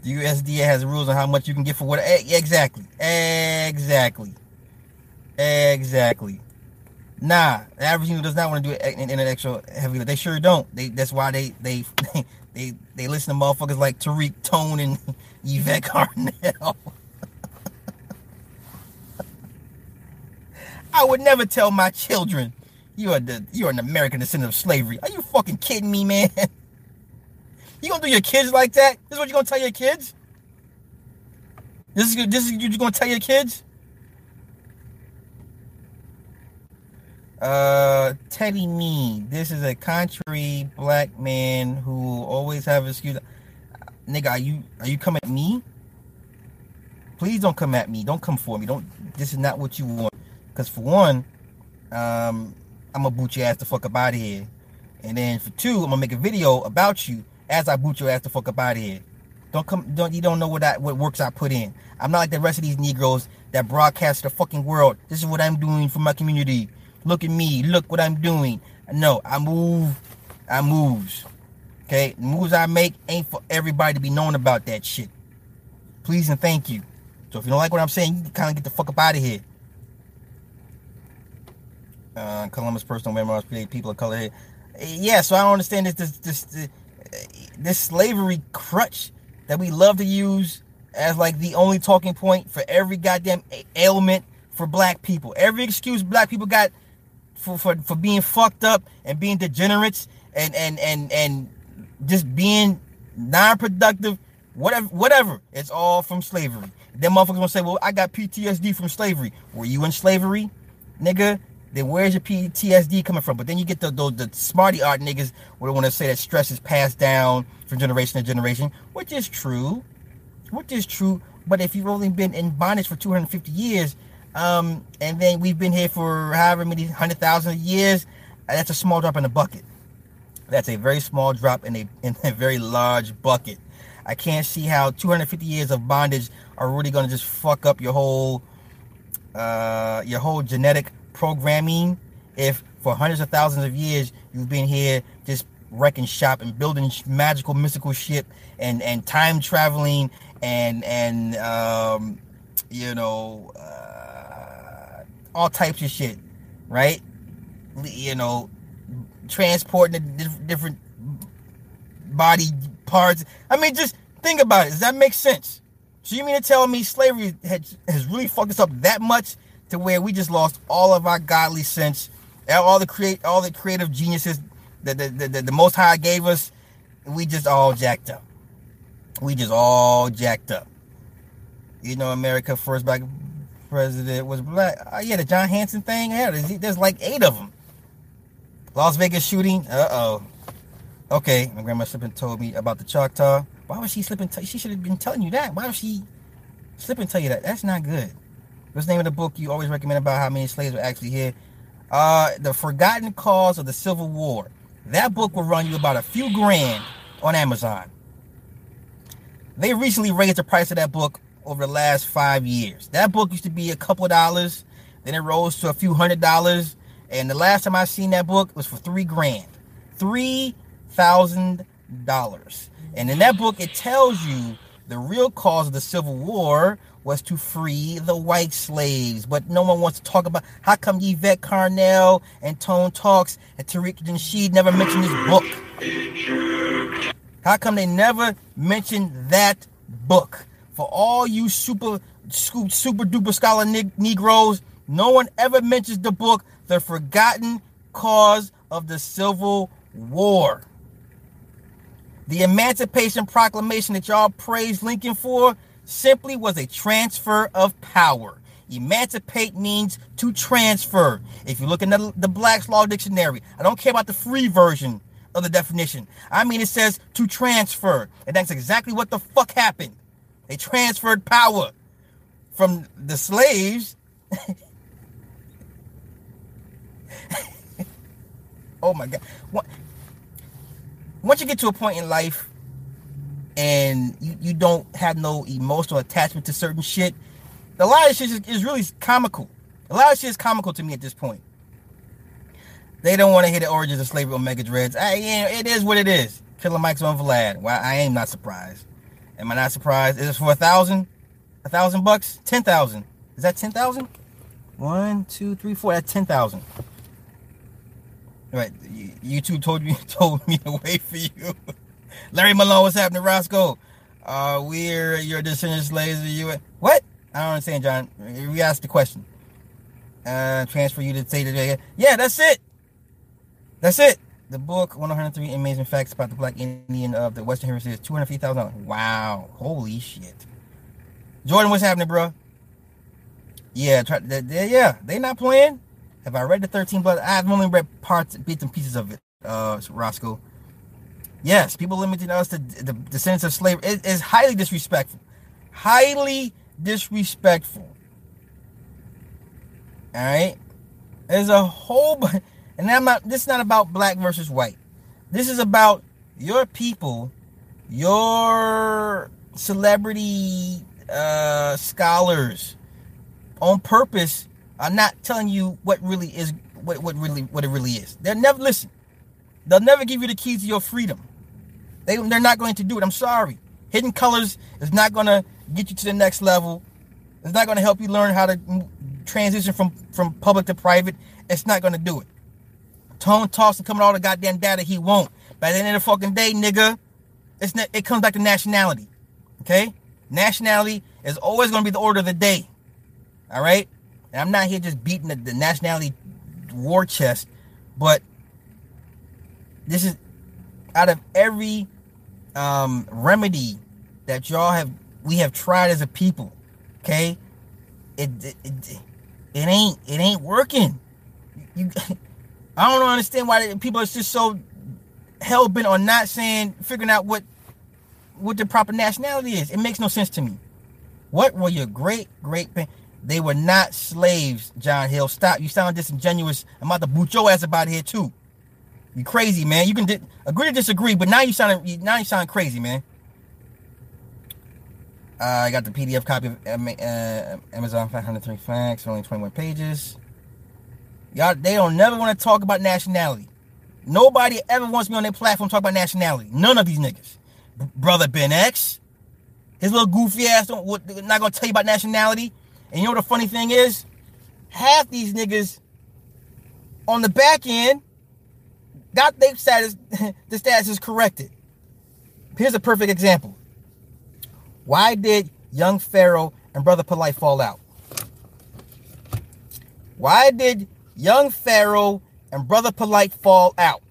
The USDA has rules on how much you can get for what. Exactly. Exactly. Exactly. Nah, the average user does not want to do an intellectual heavy. They sure don't. They that's why they they they they listen to motherfuckers like Tariq Tone and Yvette Carnell. I would never tell my children you are the you're an American descendant of slavery. Are you fucking kidding me, man? You gonna do your kids like that? This is what you gonna tell your kids? This is this is you gonna tell your kids? Uh, Teddy Me. This is a country black man who always have excuse. Nigga, are you are you coming at me? Please don't come at me. Don't come for me. Don't. This is not what you want. Cause for one, um, I'm gonna boot your ass the fuck up out of here. And then for two, I'm gonna make a video about you as I boot your ass the fuck up out of here. Don't come. Don't you don't know what that what works I put in. I'm not like the rest of these Negroes that broadcast the fucking world. This is what I'm doing for my community. Look at me. Look what I'm doing. No, I move. I moves. Okay, the moves I make ain't for everybody to be known about that shit. Please and thank you. So if you don't like what I'm saying, you can kind of get the fuck up out of here. Uh, Columbus personal memoirs people of color. Yeah, so I don't understand this this this this, this slavery crutch that we love to use as like the only talking point for every goddamn ailment for black people. Every excuse black people got for, for, for being fucked up and being degenerates and and and and just being non-productive, whatever whatever. It's all from slavery. Then motherfuckers gonna say, Well, I got PTSD from slavery. Were you in slavery? Nigga, then where's your PTSD coming from? But then you get the the, the smarty art niggas would want to say that stress is passed down from generation to generation, which is true, which is true. But if you've only been in bondage for 250 years, um, and then we've been here for however many hundred thousand years, that's a small drop in the bucket. That's a very small drop in a in a very large bucket. I can't see how 250 years of bondage are really going to just fuck up your whole uh, your whole genetic programming if for hundreds of thousands of years you've been here just wrecking shop and building magical mystical shit and and time traveling and and um, you know uh, all types of shit right? You know transporting different body parts. I mean just think about it. Does that make sense? So you mean to tell me slavery has, has really fucked us up that much to where we just lost all of our godly sense, all the create, all the creative geniuses that the, the, the, the Most High gave us. We just all jacked up. We just all jacked up. You know, America first black president was black. Uh, yeah, the John Hanson thing. Yeah, there's, there's like eight of them. Las Vegas shooting. Uh oh. Okay, my grandma slipping told me about the Choctaw. Why was she slipping? T- she should have been telling you that. Why was she slipping tell you that? That's not good. What's the name of the book you always recommend about how many slaves were actually here? Uh, the Forgotten Cause of the Civil War. That book will run you about a few grand on Amazon. They recently raised the price of that book over the last five years. That book used to be a couple of dollars, then it rose to a few hundred dollars. And the last time I seen that book was for three grand, three thousand dollars. And in that book, it tells you the real cause of the Civil War was to free the white slaves. But no one wants to talk about how come Yvette Carnell and Tone Talks and Tariq Nasheed never mentioned this book. How come they never mentioned that book? For all you super super duper scholar Negroes, no one ever mentions the book, The Forgotten Cause of the Civil War. The Emancipation Proclamation that y'all praise Lincoln for simply was a transfer of power. Emancipate means to transfer. If you look in the, the Black's Law Dictionary, I don't care about the free version of the definition. I mean, it says to transfer. And that's exactly what the fuck happened. They transferred power from the slaves. oh my God. Once you get to a point in life and you, you don't have no emotional attachment to certain shit, a lot of shit is, is really comical. A lot of shit is comical to me at this point. They don't want to hear the origins of slavery Omega Dreads. I, yeah, it is what it is. Killer Mike's on Vlad. Well, I am not surprised. Am I not surprised? Is it for a thousand? A thousand bucks? Ten thousand? Is that ten thousand? One, two, three, four. That's ten thousand. Right. YouTube told you told me to wait for you. Larry Malone, what's happening, Roscoe? Uh, we're your descendant slaves. Are you what? I don't understand, John. We asked the question. Uh, transfer you to say that. Yeah, that's it. That's it. The book 103 Amazing Facts about the Black Indian of the Western Hemisphere is 250,000. Wow. Holy shit. Jordan, what's happening, bro? Yeah, try, they, they, yeah, they not playing. Have I read the 13 Blood? I've only read parts, bits and pieces of it, uh, Roscoe. Yes, people limiting us to the descendants of slavery is, is highly disrespectful. Highly disrespectful. All right? There's a whole bunch, and I'm not, this is not about black versus white. This is about your people, your celebrity uh, scholars on purpose are not telling you what really is what, what really what it really is. They'll never listen. They'll never give you the keys to your freedom. They, they're not going to do it. I'm sorry. Hidden colors is not going to get you to the next level. It's not going to help you learn how to transition from, from public to private. It's not going to do it. Tone talks and coming all the goddamn data he won't. By the end of the fucking day, nigga, it's it comes back to nationality. Okay? Nationality is always going to be the order of the day. All right? And I'm not here just beating the, the nationality war chest, but this is out of every um, remedy that y'all have we have tried as a people. Okay, it it, it, it ain't it ain't working. You, I don't understand why people are just so hell bent on not saying, figuring out what what the proper nationality is. It makes no sense to me. What were your great great They were not slaves, John Hill. Stop. You sound disingenuous. I'm about to boot your ass about here too. You crazy, man. You can di- agree to disagree, but now you sound now you sound crazy, man. Uh, I got the PDF copy of uh, Amazon 503 facts, only 21 pages. Y'all, they don't never want to talk about nationality. Nobody ever wants me on their platform talk about nationality. None of these niggas. Brother Ben X, his little goofy ass don't what not gonna tell you about nationality. And you know what the funny thing is? Half these niggas on the back end got their status, the status is corrected. Here's a perfect example. Why did young Pharaoh and Brother Polight fall out? Why did young Pharaoh and Brother Polight fall out?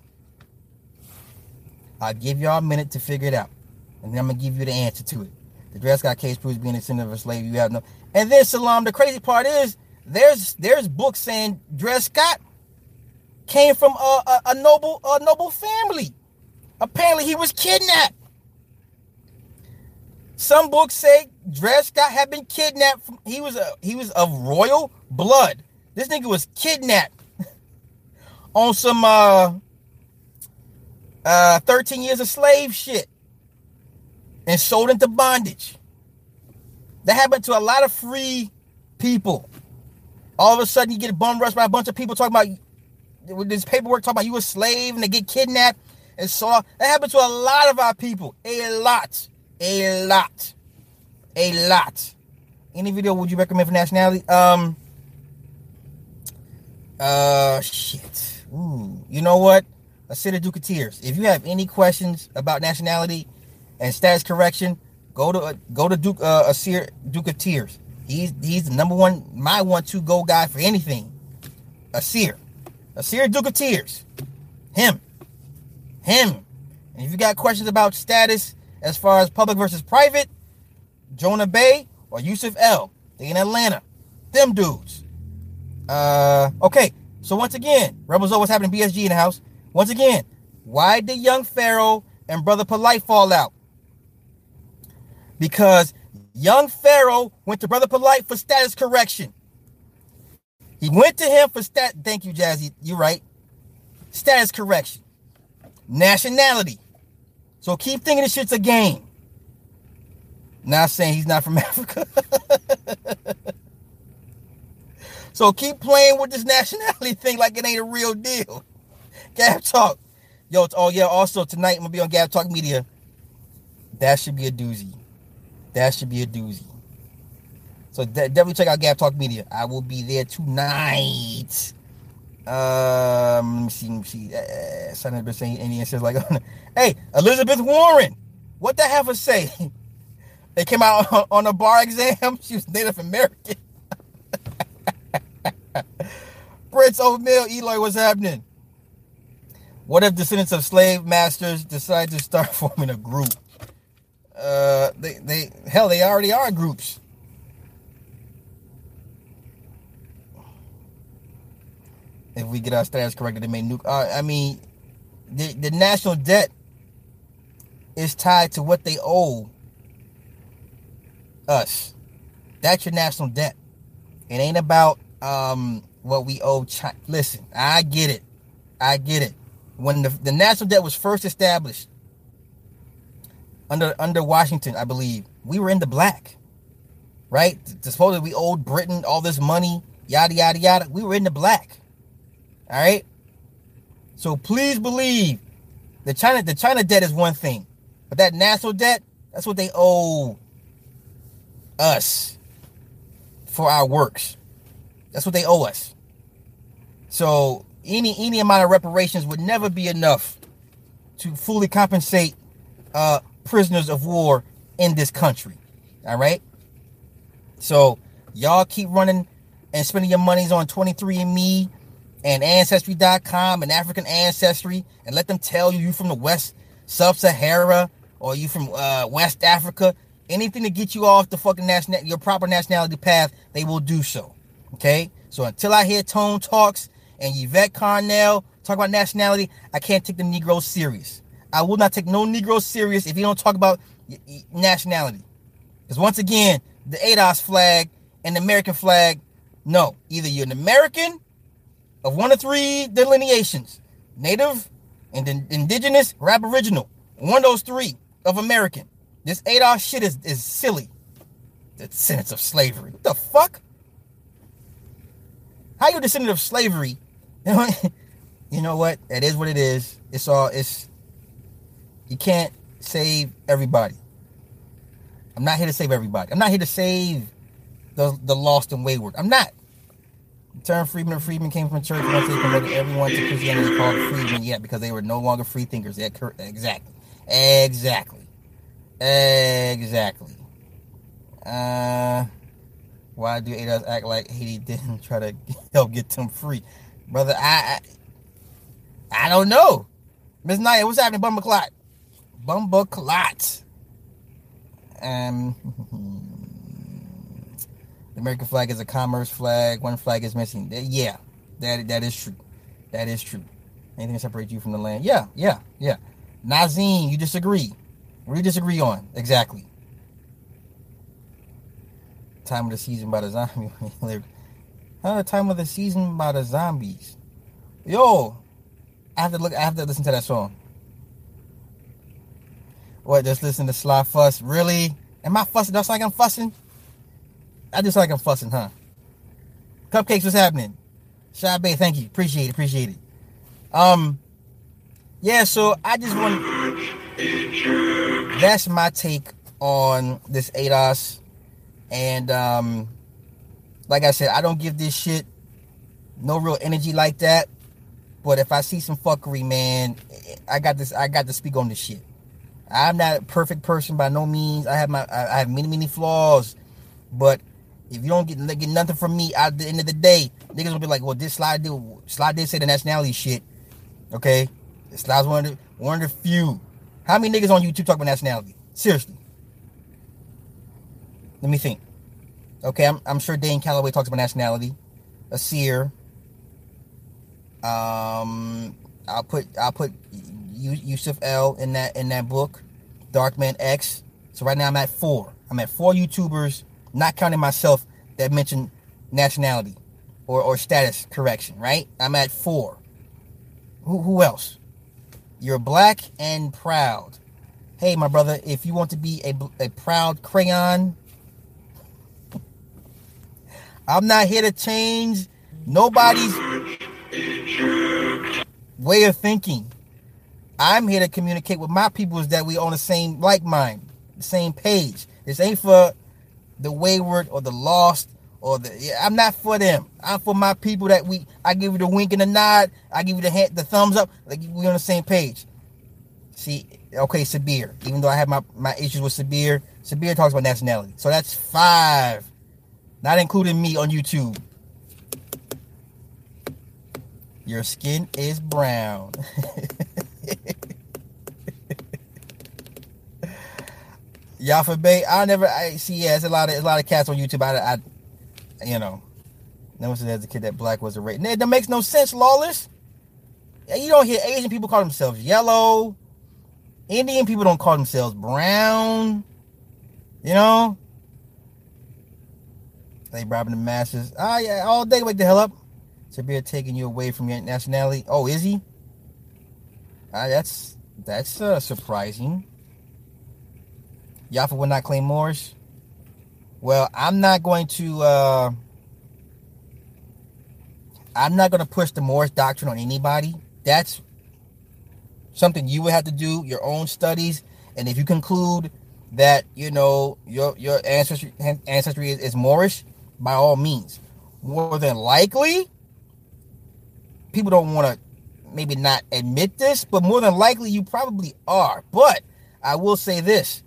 I'll give y'all a minute to figure it out. And then I'm gonna give you the answer to it. The Dred Scott case proves being a sin of a slave. You have no and then Salam, the crazy part is there's there's books saying Dred Scott came from a, a, a noble a noble family. Apparently he was kidnapped. Some books say Dred Scott had been kidnapped. From, he was a he was of royal blood. This nigga was kidnapped on some uh uh 13 years of slave shit and sold into bondage. That happened to a lot of free people. All of a sudden, you get bum rushed by a bunch of people talking about with this paperwork talking about you a slave and they get kidnapped and so on. that happened to a lot of our people. A lot. A lot. A lot. Any video would you recommend for nationality? Um uh shit. Ooh. You know what? A city Duke of Tears. If you have any questions about nationality and status correction, go to uh, go to Duke uh Asir Duke of Tears. He's he's the number one, my one two go guy for anything. Asir. Asir Duke of Tears. Him. Him. And if you got questions about status as far as public versus private, Jonah Bay or Yusuf El. They in Atlanta. Them dudes. Uh okay. So once again, Rebels always happening BSG in the house. Once again, why did young Pharaoh and brother Polight fall out? Because young Pharaoh went to brother Polight for status correction. He went to him for stat. Thank you, Jazzy. You're right. Status correction. Nationality. So keep thinking this shit's a game. Not saying he's not from Africa. so keep playing with this nationality thing like it ain't a real deal. Gab Talk. Yo, oh yeah, also tonight I'm gonna be on Gab Talk Media. That should be a doozy. That should be a doozy. So de- definitely check out Gab Talk Media. I will be there tonight. Um, let me see. Let me see. Uh, been saying any says like, "Hey, Elizabeth Warren, what the heifer say?" they came out on, on a bar exam. She was Native American. Prince O'Mill, Eloy, what's happening? What if descendants of slave masters decide to start forming a group? Uh, they, they, hell, they already are groups. if we get our status corrected, they may nuke. Uh, I mean, the the national debt is tied to what they owe us. That's your national debt. It ain't about um what we owe China. Listen, I get it. I get it. When the, the national debt was first established under under Washington, I believe, we were in the black. Right? Supposedly we owed Britain all this money, yada yada yada. We were in the black. All right. So please believe the China the China debt is one thing, but that national debt that's what they owe us for our works. That's what they owe us. So any any amount of reparations would never be enough to fully compensate uh, prisoners of war in this country. All right. So y'all keep running and spending your monies on 23andMe and ancestry.com and African ancestry and let them tell you you from the West Sub-Sahara or you from uh, West Africa. Anything to get you off the fucking national your proper nationality path, they will do so. Okay? So until I hear tone talks and Yvette Carnell talk about nationality, I can't take the Negro serious. I will not take no Negro serious if you don't talk about nationality. Because once again, the ADOS flag and the American flag, no. Either you're an American of one of three delineations Native, and Indigenous, or Aboriginal. One of those three of American. This ADOS shit is, is silly. The descendants of slavery. What the fuck? How you a descendant of slavery? you know what? It is what it is. It's all it's you can't save everybody. I'm not here to save everybody. I'm not here to save the the lost and wayward. I'm not. The term freedman or freedman came from church once they converted everyone to Christianity called freedmen, yet because they were no longer free thinkers. Exactly. Exactly. Exactly. Uh why do ADOS act like Haiti didn't try to help get them free? Brother, I I, I don't know. Miss Naya, what's happening, Bumba Clot? Bumba Clot. Um the American flag is a commerce flag. One flag is missing. Yeah, that that is true. That is true. Anything that separates you from the land. Yeah, yeah, yeah. Nazim, you disagree. What do you disagree on? Exactly. Time of the season by the zombie. Huh? Time of the season by the zombies. Yo, I have to look. I have to listen to that song. What? Just listen to Sly Fuss. Really? Am I fussing? That's like I'm fussing. I just like I'm fussing, huh? Cupcakes, what's happening? Shy Bay, thank you. Appreciate it, appreciate it. Um, yeah, so I just want that's my take on this ADOS. And um, like I said, I don't give this shit no real energy like that. But if I see some fuckery, man, I got this. I got to speak on this shit. I'm not a perfect person by no means. I have my. I have many, many flaws, but if you don't get, get nothing from me at the end of the day, niggas will be like, well, this slide did slide did say the nationality shit. Okay? this Slide's one of the one of the few. How many niggas on YouTube talk about nationality? Seriously. Let me think. Okay, I'm, I'm sure Dane Calloway talks about nationality. Asir. Um I'll put I'll put Yusuf El in that in that book. Darkman X. So right now I'm at four. I'm at four YouTubers not counting myself that mentioned nationality or, or status correction, right? I'm at four. Who, who else? You're black and proud. Hey, my brother, if you want to be a, a proud crayon, I'm not here to change nobody's way of thinking. I'm here to communicate with my people is that we on the same like mind, the same page. This ain't for the wayward or the lost or the yeah, I'm not for them. I'm for my people that we I give you the wink and the nod, I give you the hand, the thumbs up, like we on the same page. See, okay, Sabir. Even though I have my, my issues with Sabir, Sabir talks about nationality. So that's five. Not including me on YouTube. Your skin is brown. Yafa Bay, I never I see yeah, it's a lot of a lot of cats on YouTube. I, I you know, never said as a kid that black was a race. That makes no sense, lawless. You don't hear Asian people call themselves yellow. Indian people don't call themselves brown. You know? They robbing the masses. Ah, yeah, all day, wake the hell up. Sabir taking you away from your nationality. Oh, is he? Ah, that's that's uh, surprising. Yafa will not claim Moors. Well, I'm not going to. Uh, I'm not going to push the Moorish doctrine on anybody. That's something you would have to do your own studies, and if you conclude that you know your your ancestry ancestry is, is Moorish, by all means. More than likely, people don't want to maybe not admit this, but more than likely you probably are. But I will say this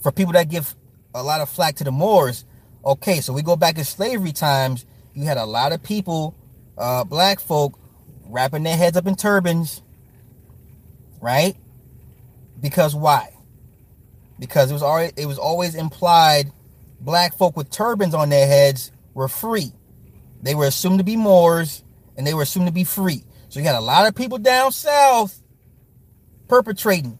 for people that give a lot of flack to the Moors, okay, so we go back in slavery times, you had a lot of people, uh, black folk, wrapping their heads up in turbans, right? Because why? Because it was already it was always implied black folk with turbans on their heads were free. They were assumed to be Moors, and they were assumed to be free. So you got a lot of people down south perpetrating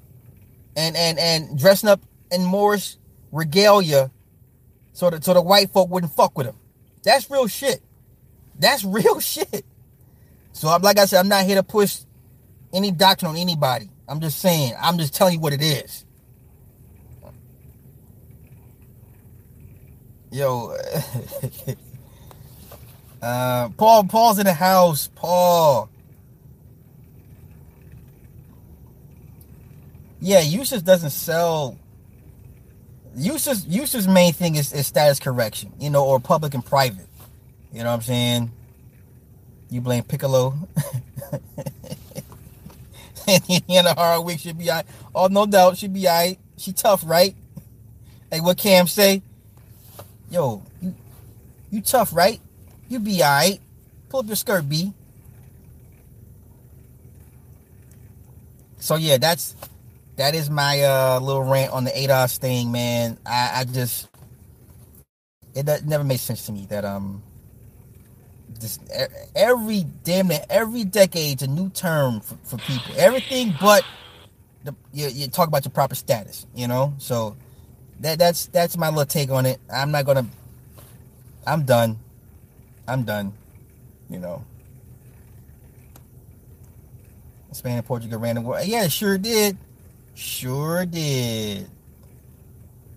and and and dressing up in Moorish regalia so that so the white folk wouldn't fuck with them. That's real shit. That's real shit. So I'm like I said, I'm not here to push any doctrine on anybody. I'm just saying, I'm just telling you what it is. Yo, uh, Paul, Paul's in the house. Paul. Yeah, Yusuf doesn't sell. Yusuf's Yusuf's main thing is, is status correction, you know, or public and private. You know what I'm saying? You blame Piccolo. in a hard week, she'll be right. Oh, no doubt, she'll be all right. She tough, right? Hey, what Cam say? Yo, you, you tough, right? You be all right. Pull up your skirt, B. So yeah, that's that is my uh little rant on the ADOS thing, man. I, I just it, it never made sense to me that um this every damn near every decade's a new term for, for people. Everything but the you, you talk about your proper status, you know. So that that's that's my little take on it. I'm not gonna. I'm done. I'm done. You know. Spain and Portugal ran the war. Yeah, it sure did. Sure did.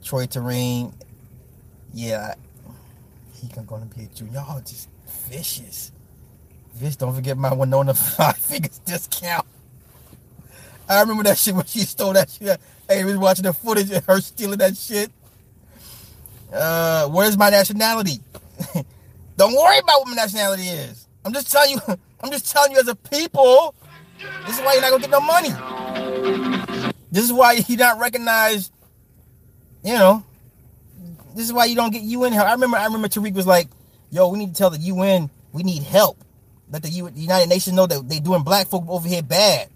Troy Terrain. Yeah. He gonna be a junior. Y'all just vicious. Vicious, don't forget my Winona five figures discount. I remember that shit when she stole that shit. Hey, we was watching the footage of her stealing that shit. Uh, where's my nationality? don't worry about what my nationality is. I'm just telling you. I'm just telling you as a people. This is why you're not gonna get no money. This is why you're not recognized. You know. This is why you don't get UN help. I remember. I remember Tariq was like, yo, we need to tell the UN we need help. Let the, the United Nations know that they doing black folk over here bad.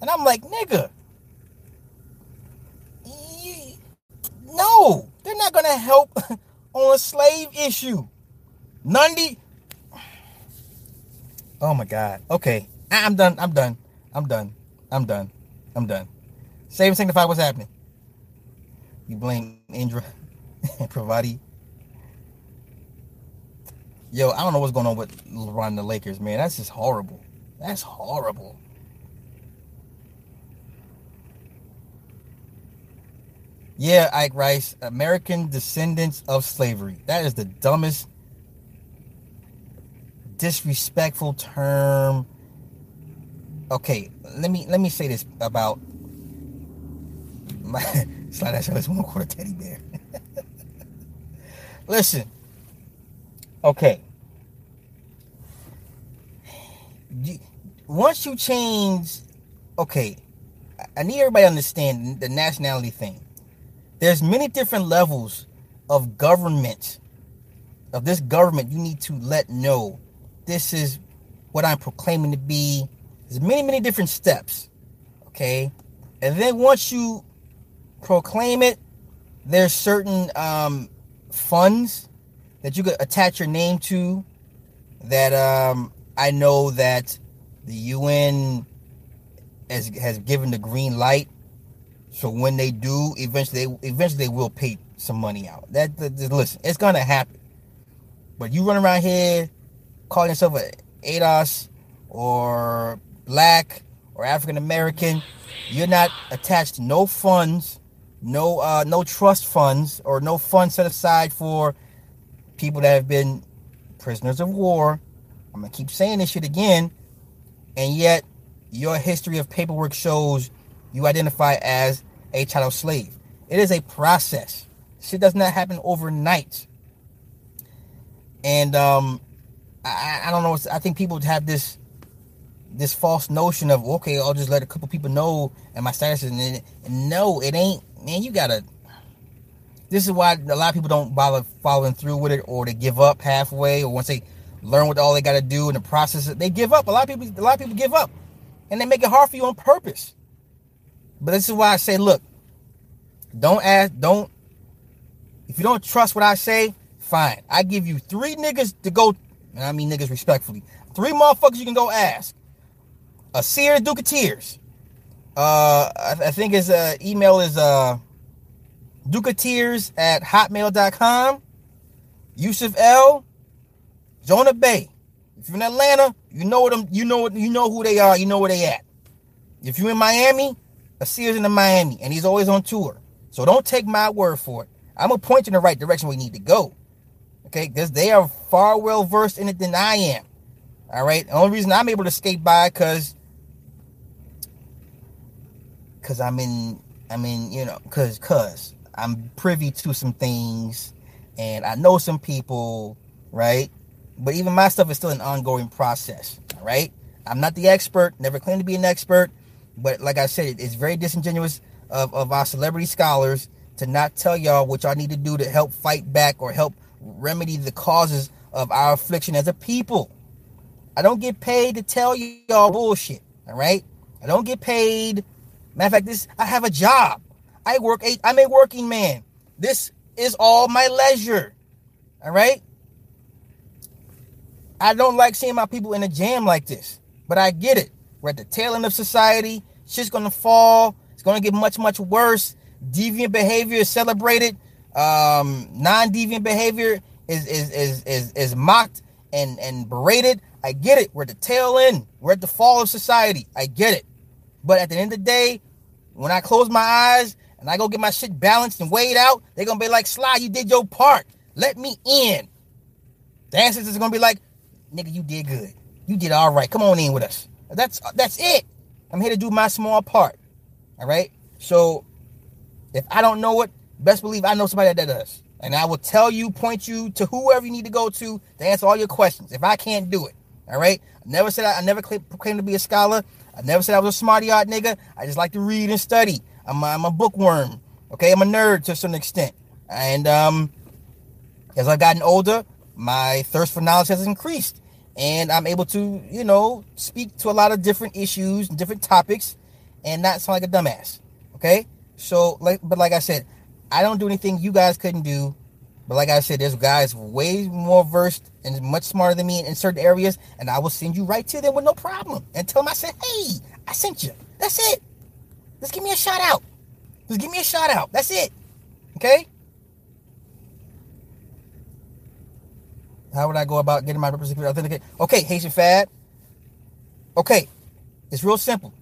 And I'm like, nigga, no, they're not gonna help on a slave issue. Nundy. Oh my God. Okay, I'm done. I'm done. I'm done. I'm done. I'm done. Save sanctify. What's happening? You blame Indra and Pravati Yo, I don't know what's going on with LeBron and the Lakers, man. That's just horrible. That's horrible. Yeah, Ike Rice, American descendants of slavery. That is the dumbest, disrespectful term. Okay, let me let me say this about my slide that one quarter teddy bear. Listen, okay. Once you change, okay, I need everybody to understand the nationality thing. There's many different levels of government, of this government you need to let know this is what I'm proclaiming to be. There's many, many different steps. Okay. And then once you proclaim it, there's certain um, funds that you could attach your name to that um, I know that the UN has has given the green light. So when they do, eventually, they, eventually they will pay some money out. That, that, that listen, it's gonna happen. But you run around here calling yourself a ADOS or black or African American, you're not attached to no funds, no uh, no trust funds or no funds set aside for people that have been prisoners of war. I'm gonna keep saying this shit again, and yet your history of paperwork shows you identify as a chattel slave. It is a process. Shit does not happen overnight. And um, I, I don't know. I think people have this this false notion of okay, I'll just let a couple people know and my status is. And, no, it ain't. Man, you gotta this is why a lot of people don't bother following through with it or they give up halfway or once they learn what all they got to do in the process they give up a lot of people a lot of people give up and they make it hard for you on purpose but this is why i say look don't ask don't if you don't trust what i say fine i give you three niggas to go and i mean niggas respectfully Three motherfuckers you can go ask. A Seer Duke of Tears. Uh, I, I think his uh, email is uh, Tears at hotmail.com. Yusuf El. Jonah Bay. If you're in Atlanta, you know what them, You know you know who they are. You know where they at. If you're in Miami, a Sears in the Miami, and he's always on tour. So don't take my word for it. I'm gonna point you in the right direction we need to go. Okay, because they are far well versed in it than I am. All right. The only reason I'm able to skate by because because I'm in I'm in you know because because I'm privy to some things and I know some people, right? But even my stuff is still an ongoing process. right? I'm not the expert. Never claimed to be an expert. But like I said, it's very disingenuous of, of our celebrity scholars to not tell y'all what y'all need to do to help fight back or help remedy the causes of our affliction as a people. I don't get paid to tell y'all bullshit. All right. I don't get paid. Matter of fact, this I have a job. I work eight. I'm a working man. This is all my leisure. All right. I don't like seeing my people in a jam like this, but I get it. We're at the tail end of society. Shit's gonna fall. It's gonna get much, much worse. Deviant behavior is celebrated. Um, non-deviant behavior is is is is, is mocked and and berated. I get it. We're at the tail end. We're at the fall of society. I get it. But at the end of the day, when I close my eyes and I go get my shit balanced and weighed out, they're gonna be like, Sly, you did your part. Let me in. The ancestors are gonna be like, nigga, you did good. You did all right. Come on in with us. That's that's it. I'm here to do my small part. All right. So if I don't know it, best believe I know somebody that does. And I will tell you, point you to whoever you need to go to to answer all your questions. If I can't do it, all right. I never said I, I never claim to be a scholar. I never said I was a smarty art nigga. I just like to read and study. I'm a, I'm a bookworm. Okay, I'm a nerd to some extent. And um, as I've gotten older, my thirst for knowledge has increased and I'm able to, you know, speak to a lot of different issues and different topics and not sound like a dumbass. Okay? So like but like I said, I don't do anything you guys couldn't do. But like I said, there's guys way more versed and much smarter than me in, in certain areas, and I will send you right to them with no problem and tell them I said, hey, I sent you. That's it. Just give me a shout out. Just give me a shout out. That's it. Okay? How would I go about getting my certificate authenticated? Okay, Haitian Fad. Okay, it's real simple.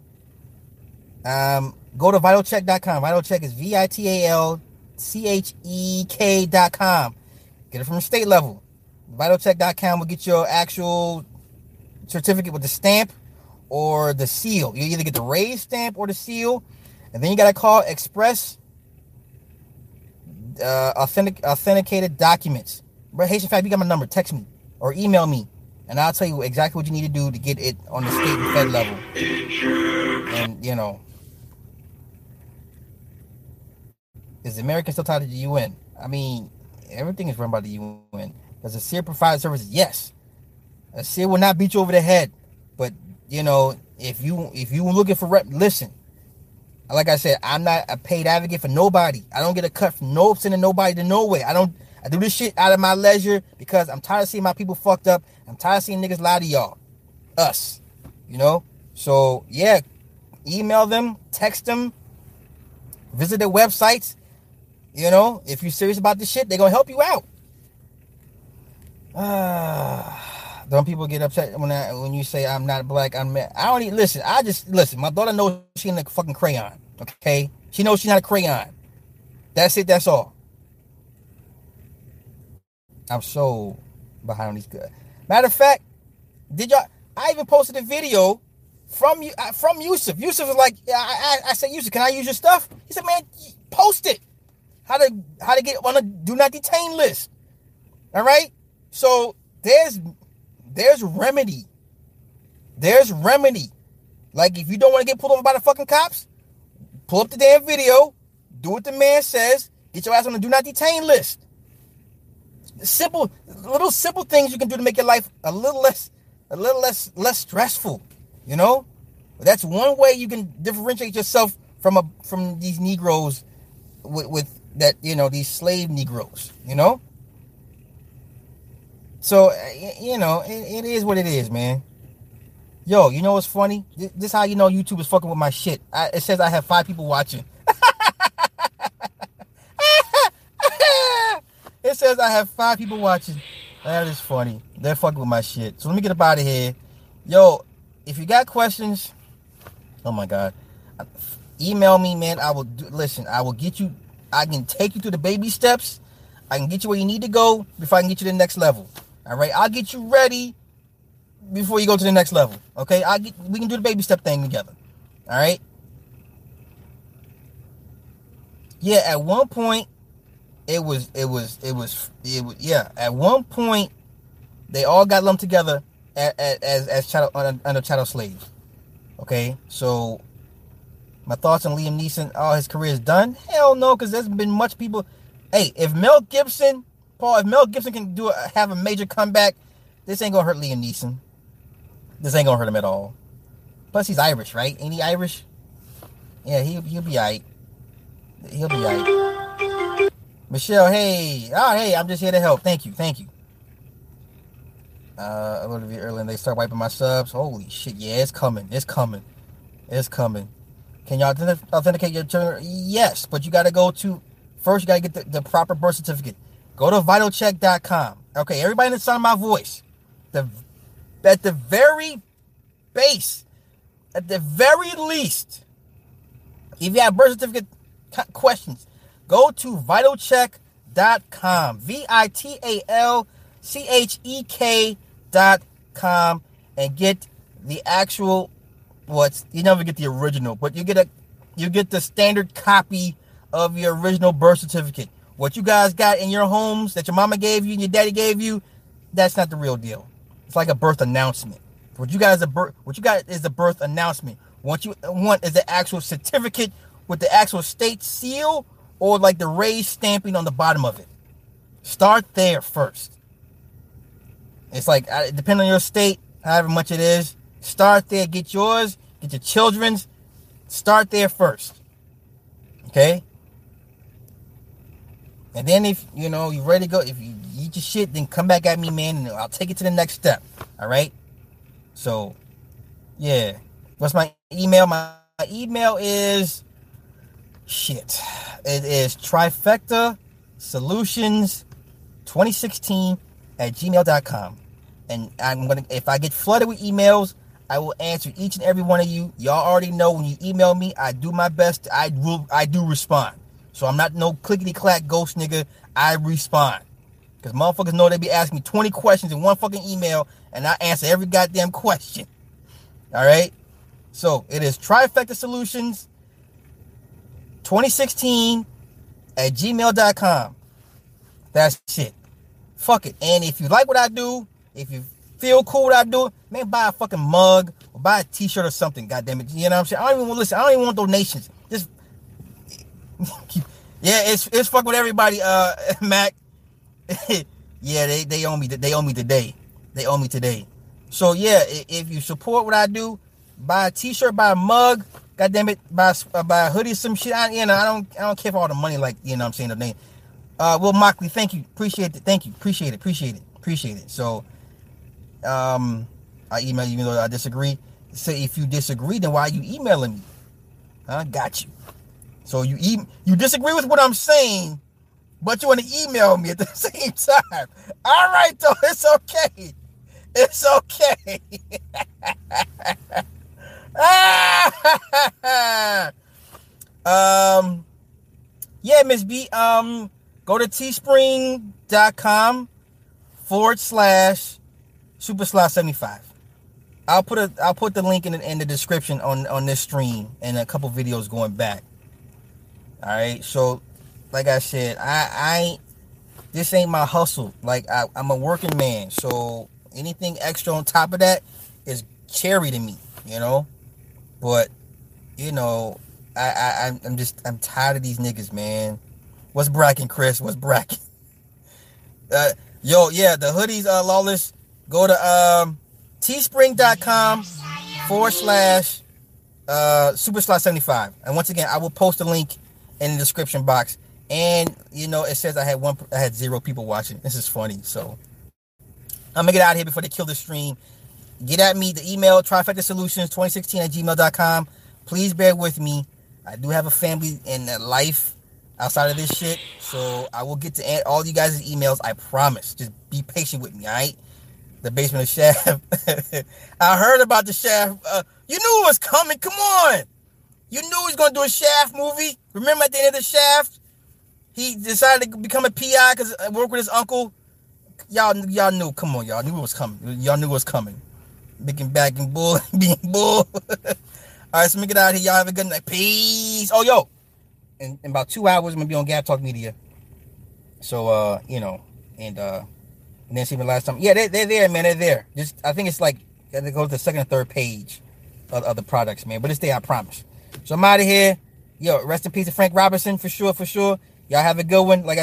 Um, go to vitalchek.com. VitalChek is V I T A L C H E K.com. Get it from the state level. VitalChek.com will get your actual certificate with the stamp or the seal. You either get the raised stamp or the seal. And then you got to call Express uh, authentic, authenticated documents. But Haitian Fab, you got my number. Text me or email me, and I'll tell you exactly what you need to do to get it on the state and fed level. And you know, is America still tied to the UN? I mean, everything is run by the UN. Does Asir provide services? Yes. Asir will not beat you over the head, but you know, if you if you looking for rep, listen. Like I said, I'm not a paid advocate for nobody. I don't get a cut from no sending nobody to nowhere. I don't I do this shit out of my leisure because I'm tired of seeing my people fucked up. I'm tired of seeing niggas lie to y'all. Us. You know? So, yeah. Email them, text them, visit their websites. You know, if you're serious about this shit, they're to help you out. Ah, don't people get upset when I, when you say I'm not black? I'm I don't even listen. I just listen. My daughter knows she ain't a fucking crayon. Okay, she knows she's not a crayon. That's it. That's all. I'm so behind these good. Matter of fact, did y'all? I even posted a video from you uh, from Yusuf. Yusuf was like, I, I, I said, Yusuf, can I use your stuff? He said, man, post it. How to how to get on a do not detain list. All right. So there's there's remedy. There's remedy. Like if you don't want to get pulled over by the fucking cops, pull up the damn video, do what the man says, get your ass on the do not detain list simple little simple things you can do to make your life a little less a little less less stressful you know that's one way you can differentiate yourself from a from these negroes with, with that you know these slave negroes you know So uh, you know, it, it is what it is, man. Yo, you know what's funny? This, this how you know YouTube is fucking with my shit. I, it says I have five people watching. it says I have five people watching. That is funny. They're fucking with my shit. So let me get up out of here. Yo, if you got questions, oh my god, email me, man. I will do, listen. I will get you. I can take you through the baby steps. I can get you where you need to go before I can get you to the next level. All right, I'll get you ready before you go to the next level. Okay, I get we can do the baby step thing together. All right. Yeah, at one point it was it was it was it was yeah. At one point they all got lumped together as as, as chattel, under chattel slaves. Okay, so my thoughts on Liam Neeson. Oh, his career is done. Hell no, because there's been much people. Hey, if Mel Gibson, Paul, if Mel Gibson can do a, have a major comeback, this ain't gonna hurt Liam Neeson. This ain't gonna hurt him at all. Plus, he's Irish, right? Ain't he Irish? Yeah, he he'll be alright. He'll be alright. Michelle, hey, oh hey, I'm just here to help. Thank you, thank you. Uh, a little bit early, and they start wiping my subs. Holy shit! Yeah, it's coming. It's coming. It's coming. Can y'all authenticate your children? Yes, but you got to go to first. You got to get the, the proper birth certificate. Go to vitalchek.com. Okay, everybody in the sound of my voice. The at the very base, at the very least, if you have birth certificate questions, go to vitalchek.com. V I T A L C H E K.com and get the actual what's you never get the original, but you get a you get the standard copy of your original birth certificate. What you guys got in your homes that your mama gave you and your daddy gave you, that's not the real deal. It's like a birth announcement. What you guys a birth what you got is a birth announcement. What you want is the actual certificate with the actual state seal or like the raised stamping on the bottom of it. Start there first. It's like depending on your state, however much it is, start there, get yours, get your children's, start there first. Okay? And then if you know you're ready to go, if you eat your shit, then come back at me, man, and I'll take it to the next step. All right. So, yeah. What's my email? My email is shit. It is trifecta solutions 2016 at gmail.com. And I'm gonna if I get flooded with emails, I will answer each and every one of you. Y'all already know when you email me, I do my best. I will I do respond. So I'm not no clickety clack ghost nigga. I respond. Because motherfuckers know they be asking me 20 questions in one fucking email and I answer every goddamn question. All right. So it is Trifecta Solutions 2016 at gmail.com. That's it. Fuck it. And if you like what I do, if you feel cool what I do, man, buy a fucking mug or buy a t-shirt or something, goddamn it. You know what I'm saying? I don't even want listen. I don't even want donations. Yeah, it's it's fuck with everybody, uh Mac. yeah, they, they owe me they owe me today. They owe me today. So yeah, if you support what I do, buy a t-shirt, buy a mug, God damn it, buy uh, buy a hoodie, some shit. I, you know, I don't I don't care for all the money like you know I'm saying the name. Uh, Will Mockley, thank you, appreciate it, thank you, appreciate it, appreciate it, appreciate it. So, um, I email you even though I disagree. Say if you disagree, then why are you emailing me? I got you. So you e- you disagree with what I'm saying, but you want to email me at the same time. All right, though, it's okay. It's okay. um, yeah, Miss B. Um, go to teespring.com forward slash super slash 75. I'll put a I'll put the link in the, in the description on on this stream and a couple videos going back. All right, so like I said, I I this ain't my hustle. Like I, I'm a working man, so anything extra on top of that is cherry to me, you know. But you know, I, I I'm just I'm tired of these niggas, man. What's bracking, Chris? What's bracking? Uh, yo, yeah, the hoodies, uh, lawless. Go to um teespring.com forward slash uh super slot 75. And once again, I will post a link in the description box. And you know, it says I had one I had zero people watching. This is funny. So I'm gonna get out of here before they kill the stream. Get at me, the email trifecta solutions 2016 at gmail.com. Please bear with me. I do have a family and a life outside of this shit. So I will get to all you guys' emails. I promise. Just be patient with me, all right? The basement of Shaft. I heard about the Shaft. Uh, you knew it was coming. Come on. You knew he was to do a Shaft movie. Remember at the end of the Shaft? He decided to become a PI because uh, work with his uncle. Y'all, y'all knew. Come on, y'all knew it was coming. Y'all knew it was coming. Big back and bull, being bull. All right, so let me get out of here. Y'all have a good night. Peace. Oh, yo, in, in about two hours, I'm gonna be on Gab Talk Media. So, uh, you know, and uh, and then see the last time. Yeah, they, they're there, man. They're there. Just, I think it's like they go to the second or third page of, of the products, man. But it's there, I promise. So I'm out of here. Yo, rest in peace to Frank Robinson for sure, for sure. Y'all have a good one. Like I